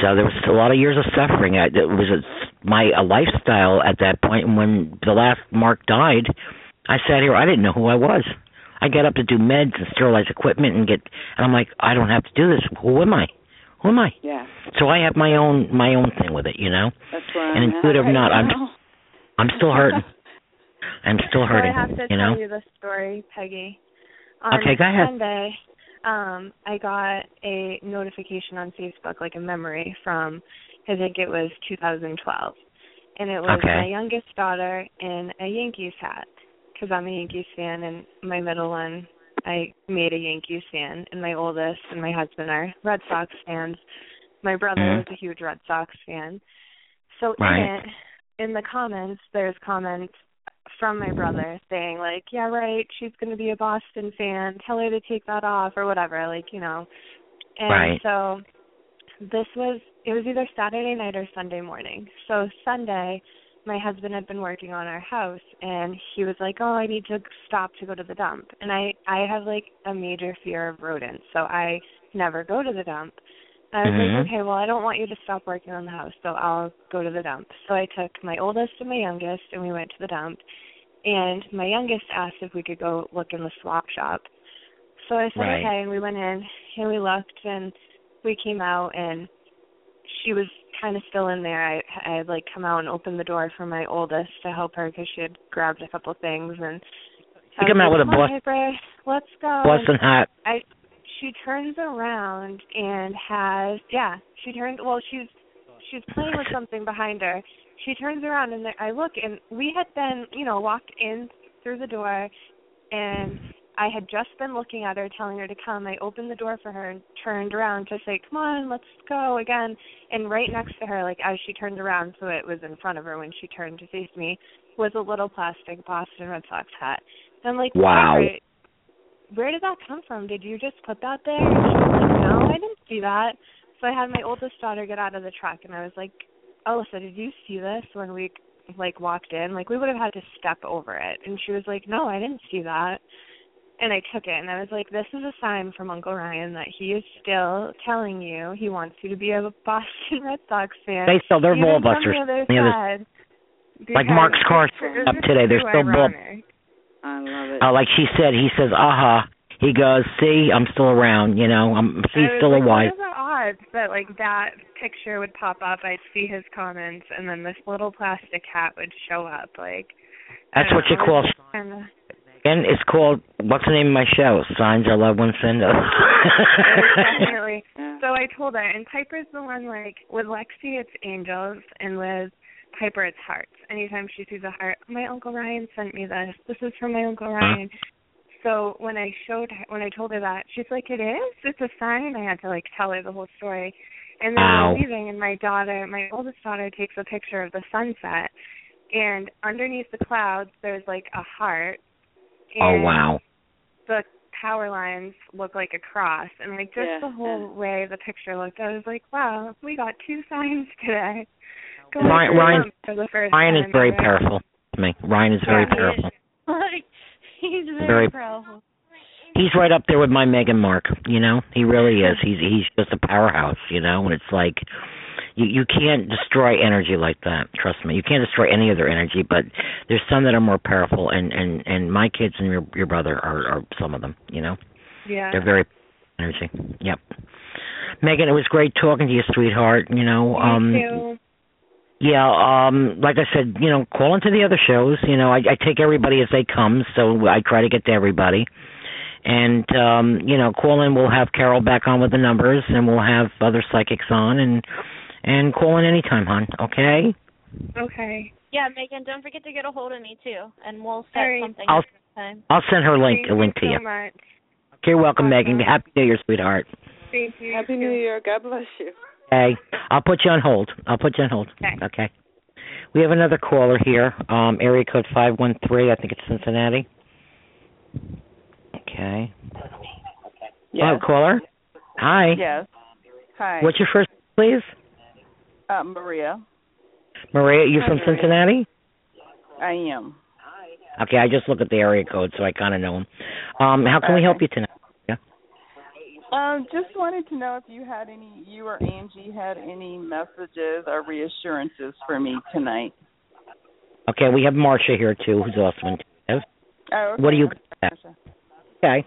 So there was a lot of years of suffering. It was a, my a lifestyle at that point. And when the last mark died I sat here. I didn't know who I was. I get up to do meds and sterilize equipment and get, and I'm like, I don't have to do this. Who am I? Who am I? Yeah. So I have my own my own thing with it, you know. That's where And intuitive at not, right I'm. I'm still hurting. I'm still hurting. So I have to you tell you the story, Peggy. On Okay, go ahead. Sunday, um, I got a notification on Facebook, like a memory from, I think it was 2012, and it was Okay. my youngest daughter in a Yankees hat, because I'm a Yankees fan, and my middle one, I made a Yankees fan, and my oldest and my husband are Red Sox fans. My brother Mhm. was a huge Red Sox fan. So Right. in it, in the comments, there's comments from my brother saying like, "Yeah, right, she's going to be a Boston fan. Tell her to take that off or whatever." Like, you know. And Right. so this was it was either Saturday night or Sunday morning. So Sunday, my husband had been working on our house and he was like, "Oh, I need to stop to go to the dump." And I I have like a major fear of rodents, so I never go to the dump. And I was Mhm. like, "Okay, well, I don't want you to stop working on the house, so I'll go to the dump." So I took my oldest and my youngest and we went to the dump. And my youngest asked if we could go look in the swap shop. So I said, Right. "Okay," and we went in and we looked and we came out and she was kind of still in there. I I had like come out and opened the door for my oldest to help her because she had grabbed a couple things and. I come out like, with a "Come on, Boston- let's go. Boston hat. I she turns around and has yeah she turns well she's she's playing with something behind her she turns around and i look and we had been you know walked in through the door and i had just been looking at her telling her to come i opened the door for her and turned around to say come on let's go again and right next to her like as she turned around so it was in front of her when she turned to face me was a little plastic boston red sox hat and i'm like Wow. "Piper, where did that come from? Did you just put that there? And she was like, no, I didn't see that. So I had my oldest daughter get out of the truck, and I was like, Alyssa, did you see this when we like walked in? Like we would have had to step over it. And she was like, no, I didn't see that. And I took it, and I was like, this is a sign from Uncle Ryan that he is still telling you he wants you to be a Boston Red Sox fan. They still they're even ball from busters. the other side. Like Because Mark's car it's up today, they're still ball- ironic. I love it. Uh, like she said, he says, "Aha." He goes, "See, I'm still around. You know, I'm see, I was still like, alive." What are the odds that like that picture would pop up? I'd see his comments, and then this little plastic hat would show up. Like That's don't what you call. it's kinda- And it's called. What's the name of my show? Signs our loved ones send us. definitely. So I told her, and Piper's the one like with Lexi, it's angels, and with Piper, it's hearts. Anytime she sees a heart, my uncle Ryan sent me this. This is from my uncle Ryan. So when I showed her, when I told her that, she's like, "It is. It's a sign." I had to like tell her the whole story. And then Wow. we're leaving, and my daughter, my oldest daughter, takes a picture of the sunset, and underneath the clouds, there's like a heart. Oh wow. The power lines look like a cross, and like just Yeah, the whole yeah. way the picture looked, I was like, "Wow, we got two signs today." Go Ryan- Ryan- for the first Ryan is very ever. powerful to me. Ryan is very Yeah, he powerful. He's very, Very- powerful. He's right up there with my Megan Mark. You know, he really is. He's he's just a powerhouse. You know, and it's like you you can't destroy energy like that. Trust me, you can't destroy any other energy. But there's some that are more powerful, and and and my kids and your your brother are are some of them. You know, Yeah. they're very energy. Yep. Megan, it was great talking to you, sweetheart. You know, Me um, too. yeah, um, like I said, you know, call into the other shows. You know, I, I take everybody as they come, so I try to get to everybody. And um, you know, call in. We'll have Carol back on with the numbers, and we'll have other psychics on, and and call in anytime, hon. Okay. Okay. Yeah, Megan, don't forget to get a hold of me too, and we'll set All right. something I'll- up next time. I'll send her a link Thank a link to you you. so much. You're welcome, Megan. Happy New Year, sweetheart. Thank you. Happy New Year. God bless you. Okay. I'll put you on hold. I'll put you on hold. Okay. Okay. We have another caller here. Um, area code five one three. I think it's Cincinnati. Okay. Yes. Oh, caller. Hi. Yes. Hi. What's your first, name, please? Uh, Maria? Maria. You're Hi, from Maria. Cincinnati. I am. Okay, I just look at the area code, so I kind of know them. Um, how can we help you tonight? Um, just wanted to know if you had any, you or Angie had any messages or reassurances for me tonight. Okay, we have Marsha here too, who's also intuitive. Oh, okay. What do you? Gotcha. Okay.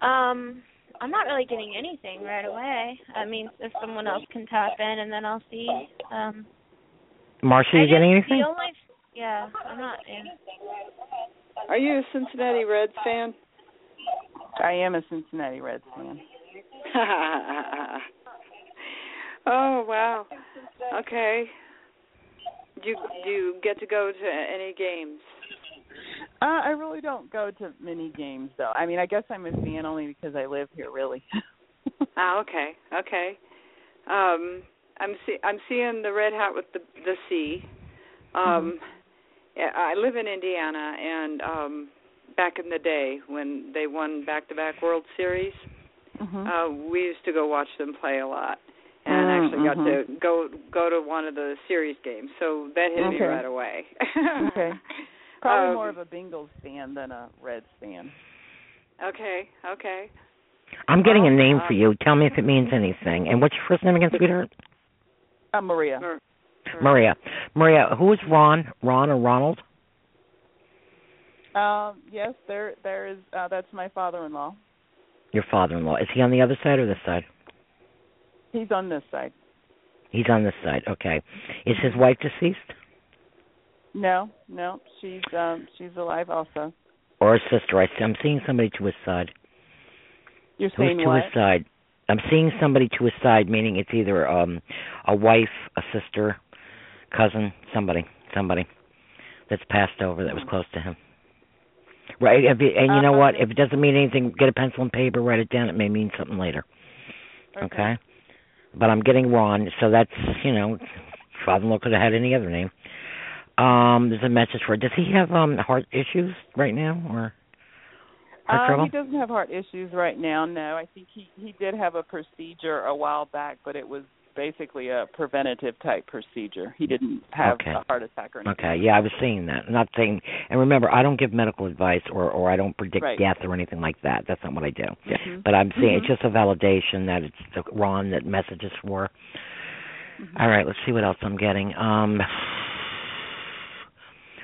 Um, I'm not really getting anything right away. I mean, if someone else can tap in, and then I'll see. Um, Marsha, I you getting guess anything? The only, yeah, I'm not. Yeah. Are you a Cincinnati Reds fan? I am a Cincinnati Reds fan. oh wow. Okay. Do you do you get to go to any games? Uh, I really don't go to many games though. I mean, I guess I'm a fan only because I live here, really. Ah, okay, okay. Um, I'm see I'm seeing the red hat with the the C. Um, yeah, I live in Indiana, and um, back in the day when they won back-to-back World Series, Mhm. uh, we used to go watch them play a lot, and Mm, actually got mhm. to go go to one of the series games. So that hit me right away. okay. Probably Um, more of a Bengals fan than a Reds fan. Okay, okay. I'm getting a Well, name for um, you. Tell me if it means anything. And what's your first name again, sweetheart? Uh, Maria. Mar- Maria. Maria, who is Ron? Ron or Ronald? Um, yes, there there is. Uh, that's my father-in-law. Your father-in-law. Is he on the other side or this side? He's on this side. He's on this side. Okay. Is his wife deceased No, no, she's um she's alive also. or a sister? I see, I'm seeing somebody to his side. You're Who's saying to what? his side? I'm seeing somebody to his side, meaning it's either um a wife, a sister, cousin, somebody, somebody that's passed over that was close to him. Right, and you know Uh, what? If it doesn't mean anything, get a pencil and paper, write it down. It may mean something later. Okay. But I'm getting Ron, so that's you know, father-in-law could have had any other name. Um, there's a message for. Does he have um heart issues right now, or Um, he doesn't have heart issues right now. No, I think he he did have a procedure a while back, but it was basically a preventative type procedure. He didn't have Okay. a heart attack or anything. Okay, yeah, I was seeing that. Not saying, and remember, I don't give medical advice or or I don't predict Right. death or anything like that. That's not what I do. Mhm. But I'm saying it's Mhm. just a validation that it's the Ron that messages for. Mhm. All right, let's see what else I'm getting. Um,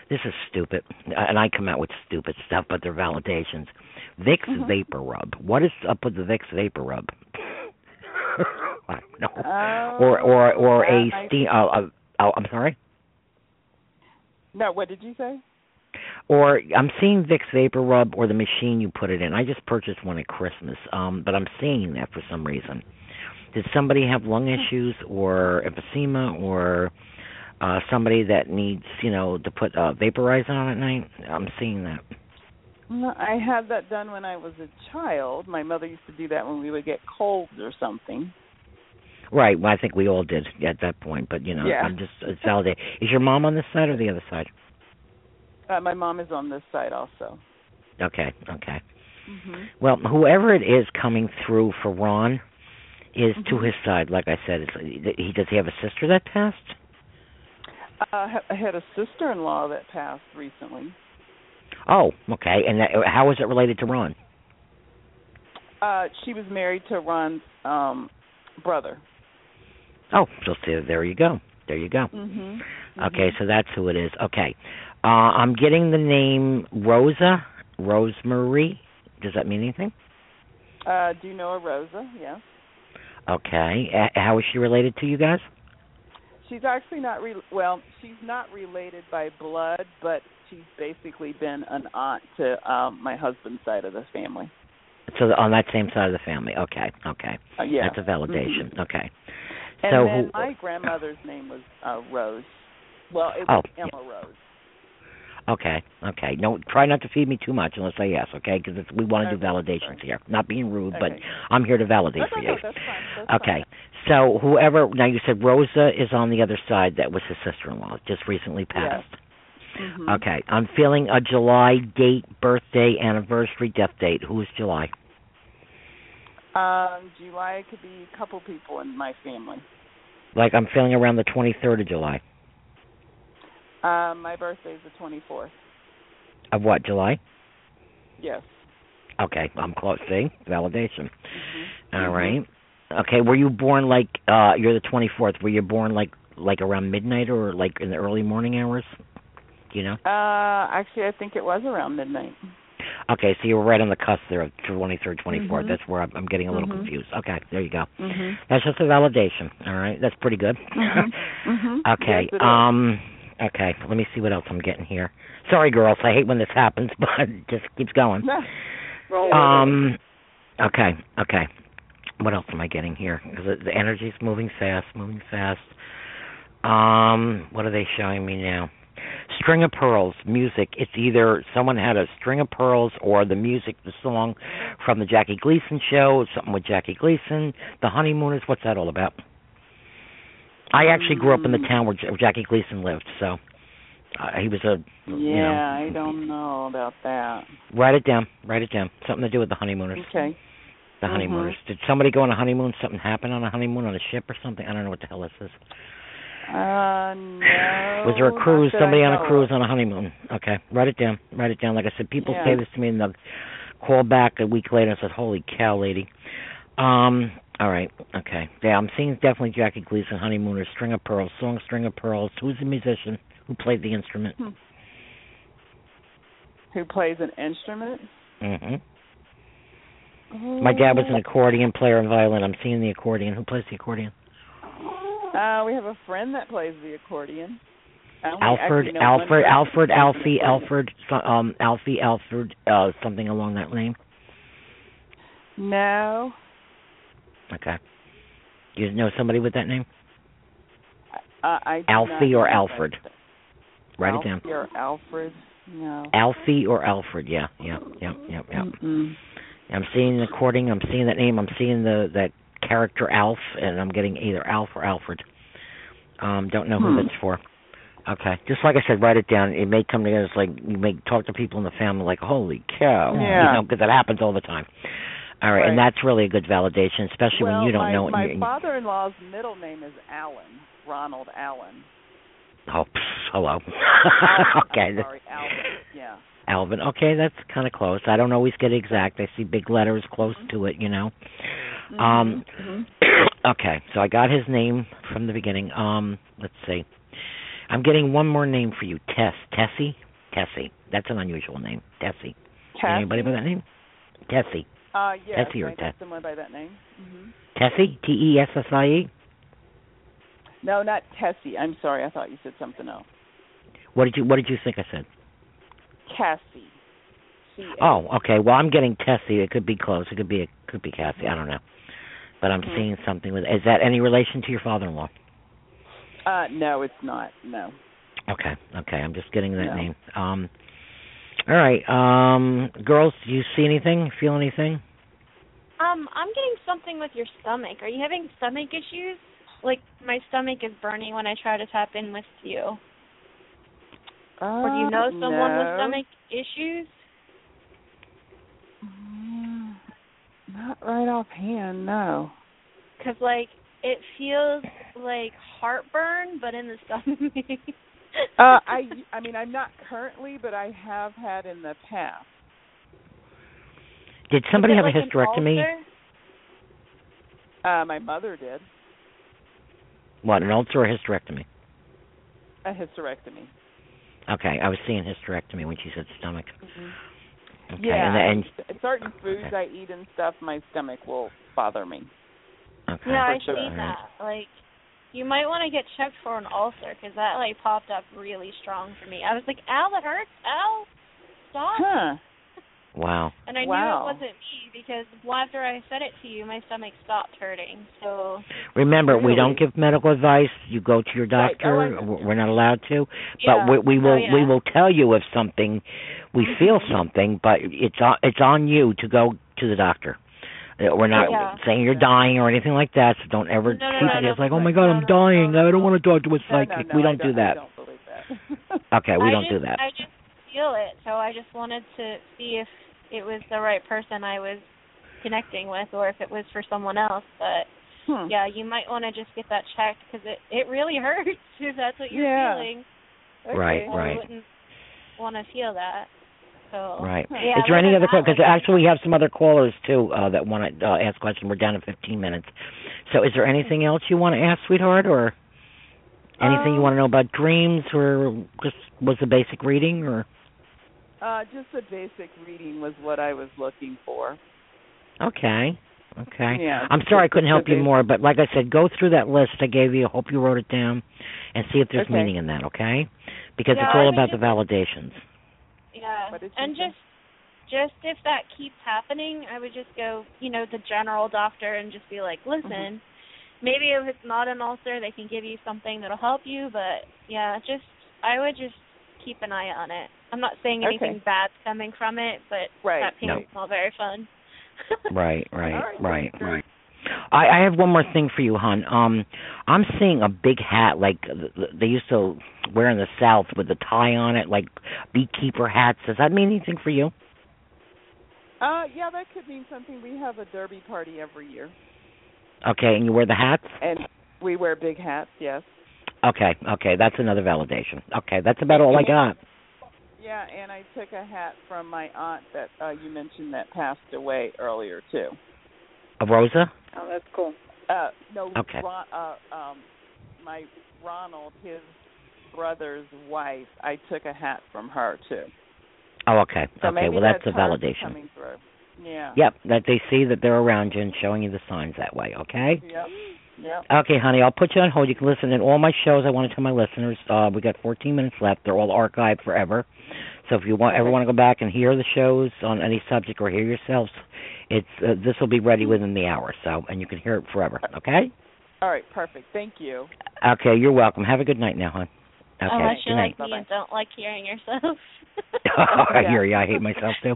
this is stupid, and I come out with stupid stuff, but they're validations. Vicks Mhm. Vapor Rub. What is up with the Vicks Vapor Rub? I don't know. Oh, or or or a steam. Uh, uh, oh, I'm sorry. No, what did you say? Or I'm seeing Vicks Vapor Rub or the machine you put it in. I just purchased one at Christmas, um, but I'm seeing that for some reason. Did somebody have lung issues or emphysema or uh somebody that needs, you know, to put uh vaporizer on at night? I'm seeing that. I had that done when I was a child. My mother used to do that when we would get colds or something. Right, well I think we all did at that point, but you know, Yeah. I'm just it's validated. Is your mom on this side or the other side? Uh, my mom is on this side also. Okay, okay. hmm Well, whoever it is coming through for Ron is to Mhm. his side. Like I said, it's, he does he have a sister that passed? Uh, I had a sister-in-law that passed recently. Oh, okay. And that, how is it related to Ron? Uh, she was married to Ron's um brother. Oh, so see, there you go. There you go. Mhm. Okay, so that's who it is. Okay. Uh I'm getting the name Rosa, Rosemary. Does that mean anything? Uh, do you know a Rosa? Yes. Okay. Uh, how is she related to you guys? She's actually not re- well. She's not related by blood, but she's basically been an aunt to um my husband's side of the family. So on that same side of the family. Okay. Okay. Uh, yeah. That's a validation. Mhm. Okay. And so then who my grandmother's name was uh Rose. Well, it Oh, was Emma Rose. Okay, okay. No, try not to feed me too much unless I ask, okay? Because we want to do validations sorry. here. Not being rude, but I'm here to validate No, for no, you. that's fine. That's Okay. So whoever now you said Rosa is on the other side. That was his sister-in-law, just recently passed. Fine. Mhm. Okay. I'm feeling a July date, birthday, anniversary, death date. Who is July? Um, July could be a couple people in my family. Like I'm feeling around the 23rd of July. Um, my birthday is the twenty fourth. Of what? July? Yes. Okay, I'm close. See, validation. Mhm. All Mhm. right. Okay. Were you born like uh you're the 24th? Were you born like like around midnight or like in the early morning hours? Do you know? Uh, actually, I think it was around midnight. Okay, so you were right on the cusp there of 23rd, 24th. Mhm. That's where I'm, I'm getting a little Mhm. confused. Okay, there you go. Mhm. That's just a validation. All right, that's pretty good. Mhm. Mhm. okay. Yes, um. Okay. Let me see what else I'm getting here. Sorry, girls. I hate when this happens, but it just keeps going. Um. Okay. Okay. What else am I getting here? Because the, the energy's moving fast, moving fast. Um. What are they showing me now? String of Pearls music. It's either someone had a string of pearls or the music, the song from the Jackie Gleason show, something with Jackie Gleason, the Honeymooners. What's that all about? I actually grew up in the town where, J- where Jackie Gleason lived, so uh, he was a. Yeah, you know, I don't know about that. Write it down. Write it down. Something to do with the honeymooners. Okay. The Mhm. honeymooners. Did somebody go on a honeymoon? Something happened on a honeymoon on a ship or something? I don't know what the hell this is. Uh, no. Was there a cruise? Somebody on a cruise on a honeymoon. Okay, write it down. Write it down. Like I said, people Yeah. say this to me and they'll call back a week later and said, "Holy cow, lady." Um. All right. Okay. Yeah, I'm seeing definitely Jackie Gleason, honeymooners, String of Pearls, song String of Pearls. Who's the musician? Who played the instrument? Hmm. Who plays an instrument? Mhm. My dad was an accordion player and violin. I'm seeing the accordion. Who plays the accordion? Uh, we have a friend that plays the accordion. Alfred, actually know one Alfred, Alfred, that plays the Alfie. Alfred, um, Alfie, Alfred, uh, something along that name. No. Okay. You know somebody with that name? Uh, I Alfie or Alfred? Write Alfie it down. or Alfred? No. Alfie or Alfred? Yeah, yeah, yeah, yeah, yeah. Mm-mm. I'm seeing the recording. I'm seeing that name. I'm seeing the that character Alf, and I'm getting either Alf or Alfred. Um, don't know who Hmm. that's for. Okay, just like I said, write it down. It may come together. It's like you may talk to people in the family, like, "Holy cow!" Yeah. You know, because that happens all the time. All right, and that's really a good validation, especially well, when you don't my, know. it. my father-in-law's middle name is Allen, Ronald Allen. Oh, pff, hello. Alvin, okay, I'm sorry, Alvin. Yeah. Alvin. Okay, that's kind of close. I don't always get exact. I see big letters close to it, you know. Um, Mhm. okay, so I got his name from the beginning. Um, let's see. I'm getting one more name for you. Tess. Tessie? Tessie. That's an unusual name. Tessie. You Anybody by that name? Tessie. Uh, yes, Tessie or I know Tess? someone by that name. hmm Tessie? T E S S I E? No, not Tessie. I'm sorry. I thought you said something else. What did you what did you think I said? Cassie. C-A. Oh, okay. Well, I'm getting Tessie. It could be close. It could be it could be Cassie. I don't know. But I'm Mhm. seeing something with Is that any relation to your father-in-law? Uh, no, it's not. No. Okay. Okay. I'm just getting that No. name. Um All right. Um girls, do you see anything? Feel anything? Um, I'm getting something with your stomach. Are you having stomach issues? Like my stomach is burning when I try to tap in with you. or do you know Uh, someone with stomach issues? Mm, Not right offhand. No. Because like it feels like heartburn, but in the stomach. Uh, I I mean I'm not currently, but I have had in the past. Did somebody have a like an hysterectomy? Uh, my mother did What, an ulcer or a hysterectomy? a hysterectomy. Okay, I was seeing hysterectomy when she said stomach. Okay, yeah, and, and certain foods okay. I eat and stuff, my stomach will bother me. okay. Yeah, I For see sure. that. Like, you might want to get checked for an ulcer because that like popped up really strong for me. I was like, "Ow, that hurts! Ow, stop!" Huh. Wow. And I Wow. knew it wasn't me because after I said it to you, my stomach stopped hurting. So Remember, we don't give medical advice. You go to your Right. doctor. Oh, We're not allowed to. yeah. But we, we will Oh, yeah. we will tell you if something we feel Mm-hmm. something, but it's on it's on you to go to the doctor. Uh, We're not Yeah. saying you're dying or anything like that. So don't ever No, no, keep no, it no. as like, oh my god, No, I'm no, dying. no, I don't no. want to talk to a No, no, psychic. no, we I don't do I that. don't believe that. Okay, we I don't just, do that. I just feel it, so I just wanted to see if it was the right person I was connecting with, or if it was for someone else. But Hmm. yeah, you might want to just get that checked because it it really hurts if that's what you're Yeah. feeling. Okay. Right, I right. wouldn't want to feel that. So Right. Yeah, Is there any other other than that, Because actually, we have some other callers too uh, that want to uh, ask questions. We're down to 15 minutes. So, is there anything else you want to ask, sweetheart, or Anything you Um, want to know about dreams, or just was a basic reading, or Uh, just a basic reading was what I was looking for. okay, okay. Yeah, I'm sorry I couldn't help you more, but like I said, go through that list I gave you. I hope you wrote it down, and see if there's Okay. meaning in that. Okay, because Yeah, it's I all would about the validations. Yeah. What did you And just just if that keeps happening, I would just go, you know, the general doctor and just be like, Mm-hmm. listen, maybe if it's not an ulcer, they can give you something that'll help you, but yeah, just I would just keep an eye on it. I'm not saying anything Okay. bad's coming from it, but Right. that pain's No. not very fun. Right, right, All right. right, right. I, I have one more thing for you, hon. Um, I'm seeing a big hat like th- th- they used to wear in the South with the tie on it, like beekeeper hats. Does that mean anything for you? Uh, yeah, that could mean something. We have a derby party every year, Okay, and you wear the hats? and we wear big hats. Yes. Okay, okay, that's another validation. Okay, that's about all I got. Yeah, and I took a hat from my aunt that uh, you mentioned that passed away earlier too. A Rosa? Oh, that's cool. Uh, no, Okay. Ron, uh, um, my Ronald, his brother's wife. I took a hat from her too. Oh, okay. So okay, well that's a validation. Coming through. Yeah. Yep, that they see that they're around you and showing you the signs that way, okay? Yep. Yep. Okay, honey, I'll put you on hold. You can listen in all my shows. I want to tell my listeners, uh, we got 14 minutes left. They're all archived forever. So if you want, ever want to go back and hear the shows on any subject or hear yourselves, it's uh, this will be ready within the hour. So, and you can hear it forever. Okay? All right. Perfect. Thank you. Okay, you're welcome. Have a good night now, hon. Okay, Unless good you're night. like me and don't like hearing yourself. I hear you. I hate myself too.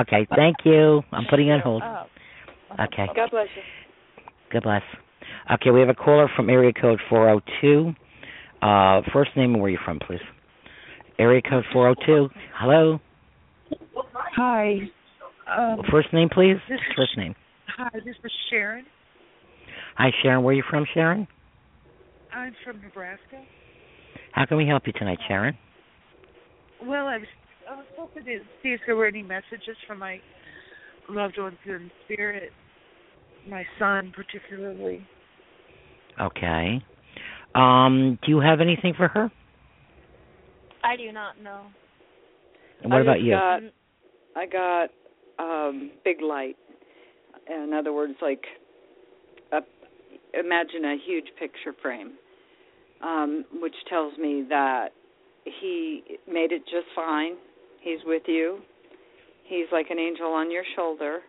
Okay, thank you. I'm putting you on hold. Okay. God bless you. God bless. Okay, we have a caller from area code 402. Uh, first name and where you from, please. Area code 402. Hello. Hi. Um, First name, please. First name. hi, this is Sharon. Hi, Sharon. Where are you from, Sharon? I'm from Nebraska. How can we help you tonight, Sharon? Well, I was I was hoping to see if there were any messages from my loved ones in spirit, my son particularly. Okay. Um, do you have anything for her? I do not know. And what I about you? Got, I got um big light. In other words, like a, imagine a huge picture frame, um, which tells me that he made it just fine. He's with you. He's like an angel on your shoulder.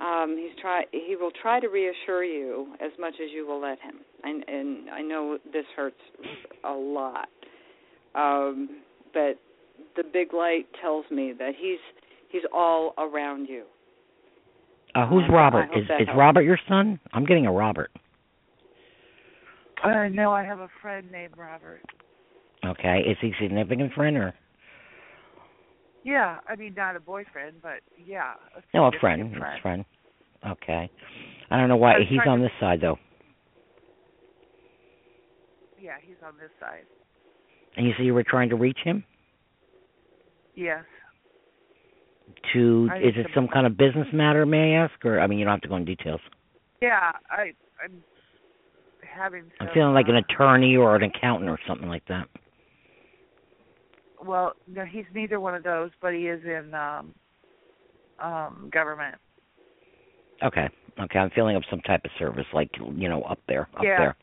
Um, he's try he will try to reassure you as much as you will let him. And, and I know this hurts a lot, um, but the big light tells me that he's he's all around you. Uh, who's I Robert? hope Is that is helps. Robert your son? I'm getting a Robert. I know I have a friend named Robert. Okay. Is he a significant friend or Yeah, I mean not a boyfriend, but yeah. A no a friend? friend. A friend. Okay. I don't know why he's on this side though. Yeah, he's on this side. And you say you were trying to reach him? Yes. To I is it some kind of business matter, may I ask? Or I mean you don't have to go into details. Yeah, I I'm having I'm feeling like an uh, attorney or an accountant or something like that. Well, no, he's neither one of those, but he is in um um government. Okay. Okay. I'm feeling of some type of service, like you know, up there, up Yeah. there.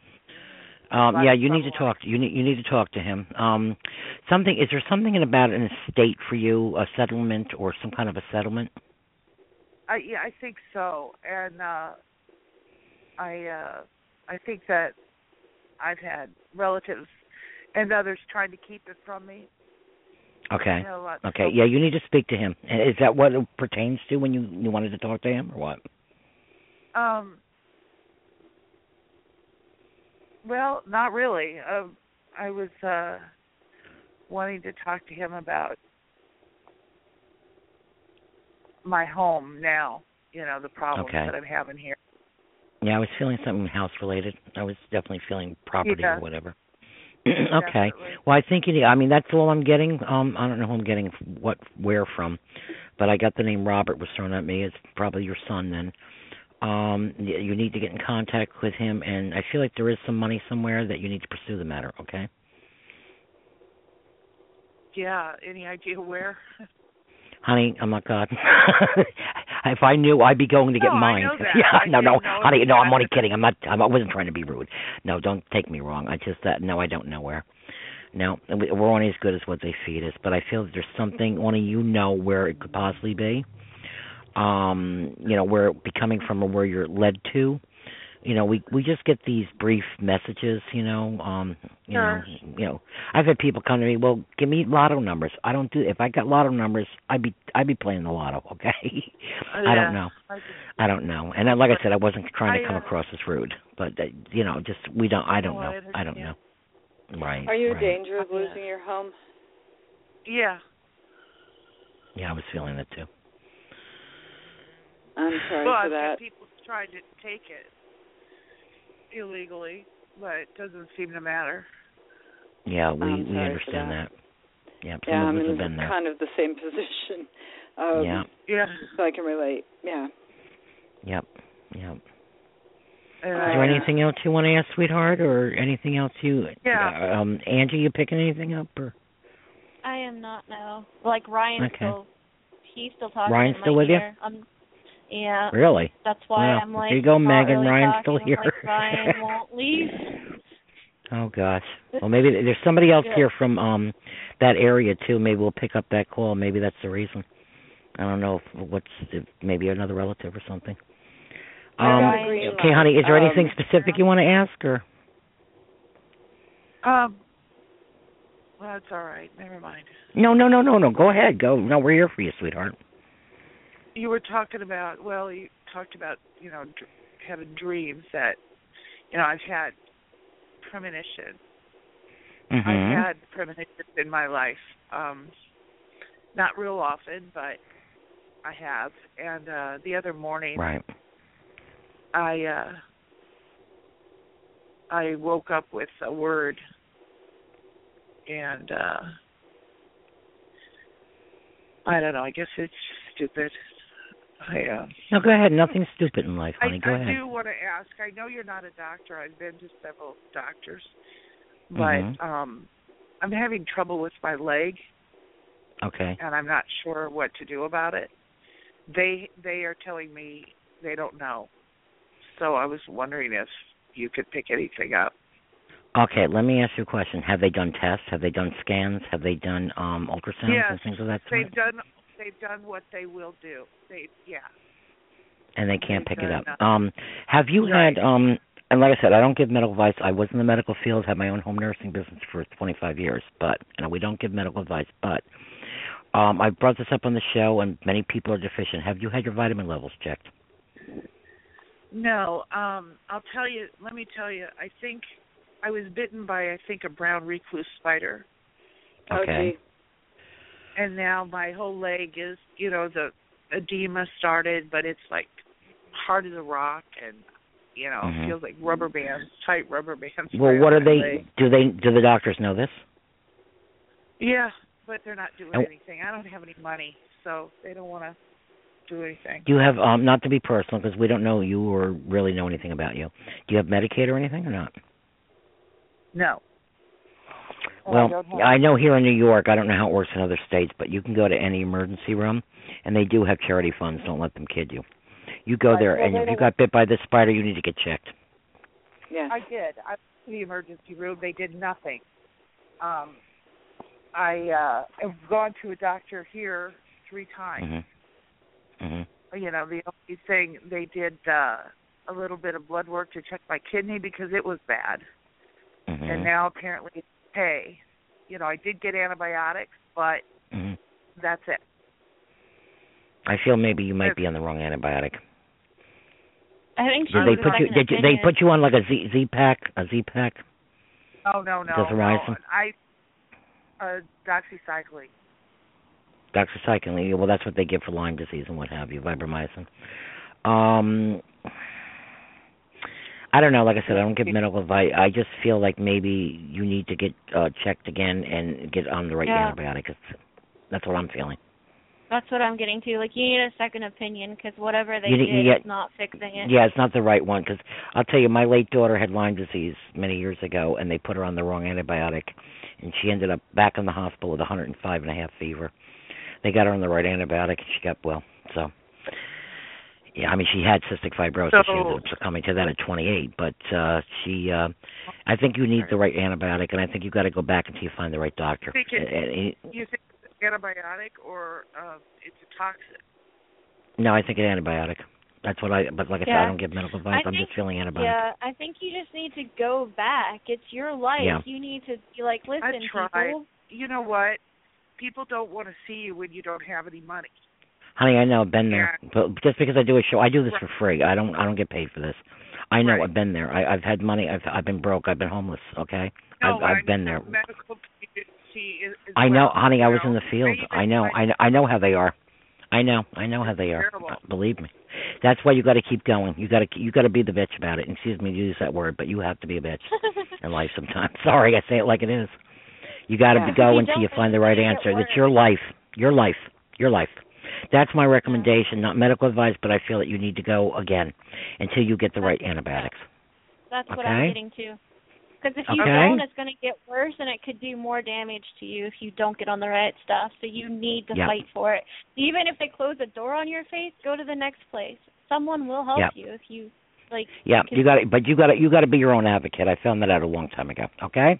Um, yeah, you need to talk. You need you need to talk to him. Um, something is there something in about an estate for you, a settlement or some kind of a settlement? I yeah, I think so. And uh I uh I think that I've had relatives and others trying to keep it from me. Okay. You know, lots Okay. Yeah, you need to speak to him. Is that what it pertains to when you you wanted to talk to him, or what? Um well, not really. Um I was uh wanting to talk to him about my home now, you know, the problems Okay. that I'm having here. Yeah, I was feeling something house related. I was definitely feeling property Yeah. or whatever. okay. Well, I think you need. I mean, that's all I'm getting. Um, I don't know who I'm getting what where from, but I got the name Robert was thrown at me. It's probably your son then. Um, you need to get in contact with him, and I feel like there is some money somewhere that you need to pursue the matter. Okay. Yeah. Any idea where? Honey, I'm not God. if I knew, I'd be going to get No, mine. Yeah, I no, no, honey, no, I'm only kidding. I'm not. I'm, I wasn't trying to be rude. No, don't take me wrong. I just that. No, I don't know where. No, we- we're only as good as what they feed us. But I feel that there's something only you know where it could possibly be. Um, you know, where it be coming from or where you're led to. You know, we we just get these brief messages. You know, um, you Sure. know, you know. I've had people come to me. Well, give me lotto numbers. I don't do. If I got lotto numbers, I'd be I'd be playing the lotto. Okay. I Yeah. don't know. I I don't know. And then, like I said, I wasn't trying to I, come uh, across as rude, but uh, you know, just we don't. I don't know. I I don't know. Right. Are you in right. danger of losing your home? Yeah. Yeah, I was feeling that too. I'm sorry well, for I've that. had people trying to take it illegally, but it doesn't seem to matter. Yeah, we I'm we understand that. that. Yeah, some Yeah, of I'm us have in been there. kind of the same position. Um, yeah. Yeah. So I can relate. Yeah. Yep. Yep. And Is there Uh, anything else you want to ask, sweetheart, or anything else you? Yeah. uh, Um, Angie, you picking anything up, or I am not now. Like Ryan Okay. still he's still talking Ryan's still with you? ear. Yeah. really? That's why Wow. I'm like There you go, not Megan. really Ryan's talking. still I'm here. Like, Ryan won't leave. Oh gosh. Well, maybe there's somebody else here from um that area too. Maybe we'll pick up that call. Maybe that's the reason. I don't know if what's if maybe another relative or something. Um, got a green okay, honey. Is there Um, anything specific you want to ask, or um. Well, it's all right. Never mind. no, no, no, no, no. Go ahead. Go. No, we're here for you, sweetheart. You were talking about. Well, you talked about you know dr- having dreams that you know I've had premonition. Mm-hmm. I've had premonitions in my life. Um not real often, but I have. And uh the other morning Right. I uh I woke up with a word and uh I don't know, I guess it's stupid. I uh No, go ahead. Nothing stupid in life, honey. I, go I ahead. do want to ask. I know you're not a doctor. I've been to several doctors, but Mhm. um I'm having trouble with my leg, Okay. and I'm not sure what to do about it. They they are telling me they don't know, so I was wondering if you could pick anything up. Okay. Let me ask you a question. Have they done tests? Have they done scans? Have they done um ultrasounds Yes, and things of that sort? They've done they've done what they will do. They yeah. and they can't They've pick it done up. Um, have you Right. had um? And like I said, I don't give medical advice. I was in the medical field, had my own home nursing business for 25 years, but you know we don't give medical advice. But um, I brought this up on the show, and many people are deficient. Have you had your vitamin levels checked? No, um, I'll tell you. Let me tell you. I think I was bitten by I think a brown recluse spider, Oh, Okay. And now my whole leg is, you know, the edema started, but it's like hard as a rock, and you know, Mhm. feels like rubber bands, tight rubber bands. Well, what are they? leg. Do they? Do the doctors know this? Yeah, but they're not doing And- anything. I don't have any money, so they don't want to do anything. Do you have um? Not to be personal, because we don't know you or really know anything about you. Do you have Medicaid or anything or not? No. Oh, I Well, don't have- I know here in New York, I don't know how it works in other states, but you can go to any emergency room, and they do have charity funds. Don't let them kid you. You go Right, there, well, and if you don't- got bit by this spider, you need to get checked. Yeah. I did. I went to the emergency room. They did nothing. Um, I uh, have gone to a doctor here three times. Mhm. Mhm. You know, the only thing they did uh, a little bit of blood work to check my kidney because it was bad, Mhm. and now apparently it's okay. You know, I did get antibiotics, but Mhm. that's it. I feel maybe you might be on the wrong antibiotic. I think she Did they put you? Did you, they put you on like a Z Z pack? A Z pack? Oh no, no, Does no. Horizon? I uh, doxycycline. Doxycycline. Well, that's what they give for Lyme disease and what have you. Vibramycin. Um. I don't know. Like I said, I don't give medical advice. I just feel like maybe you need to get uh checked again and get on the right Yeah. antibiotic. It's, that's what I'm feeling. That's what I'm getting to. Like you need a second opinion because whatever they You- did you get- is not fixing it. Yeah, it's not the right one because I'll tell you, my late daughter had Lyme disease many years ago, and they put her on the wrong antibiotic, and she ended up back in the hospital with 105 and a half fever. They got her on the right antibiotic, and she got well. So, yeah, I mean, she had cystic fibrosis. So, she ended up succumbing to that at 28, but uh she, uh I think you need the right antibiotic, and I think you got to go back until you find the right doctor. Think it- And- and- You think it's an antibiotic or uh, it's a toxin? no, I think an antibiotic. That's what I. But like I said, I don't give medical advice. I I'm just feeling antibiotic. Yeah, I think you just need to go back. It's your life. Yeah. You need to be like, listen, I tried. people. You know what? People don't want to see you when you don't have any money. Honey, I know I've been there, but just because I do a show, I do this for free. I don't. I don't get paid for this. I know Right. I've been there. I, I've had money. I've I've been broke. I've been homeless. Okay, No, I've I've I been there. Medical community is, is I know, well, honey. I was in the field. I know. I know. I know how they are. I know. I know how they are. Terrible. Believe me. That's why you got to keep going. You got to you got to be the bitch about it. Excuse me to use that word, but you have to be a bitch in life sometimes. Sorry, I say it like it is. You got to Yeah. go until you find the right answer. It's your life. Your life. Your life. That's my recommendation, not medical advice, but I feel that you need to go again until you get the right antibiotics. That's what Okay. I'm getting to. Because if you Okay. don't, it's going to get worse, and it could do more damage to you if you don't get on the right stuff. So you need to Yeah. fight for it. Even if they close a door on your face, go to the next place. Someone will help Yeah. you if you like. Yeah, you got to, but you got to, you got to be your own advocate. I found that out a long time ago. Okay.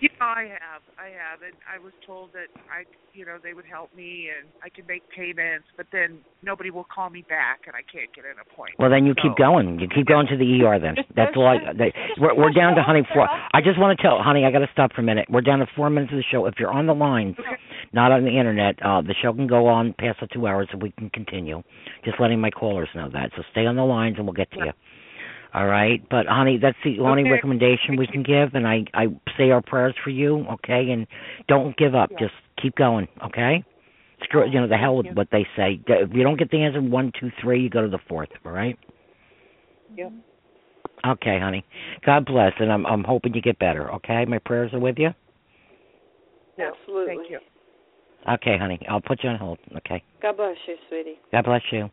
Know, I have, I have, and I was told that I, you know, they would help me and I could make payments, but then nobody will call me back and I can't get an appointment. Well, then you So- keep going. You keep going to the ER. Then that's all. I, they, we're we're down to honey four. I just want to tell honey. I got to stop for a minute. We're down to four minutes of the show. If you're on the line, not on the internet, uh the show can go on past the two hours, and we can continue. Just letting my callers know that. So stay on the lines, and we'll get to you. All right, but honey, that's the only Okay. recommendation we can give, and I I say our prayers for you, okay? And don't give up. Just keep going, okay? Screw, you know the hell with what they say. If you don't get the answer one, two, three, you go to the fourth. All right? Yep. Okay, honey. God bless, and I'm I'm hoping you get better. Okay, my prayers are with you. Absolutely. Thank you. Okay, honey. I'll put you on hold. Okay. God bless you, sweetie. God bless you.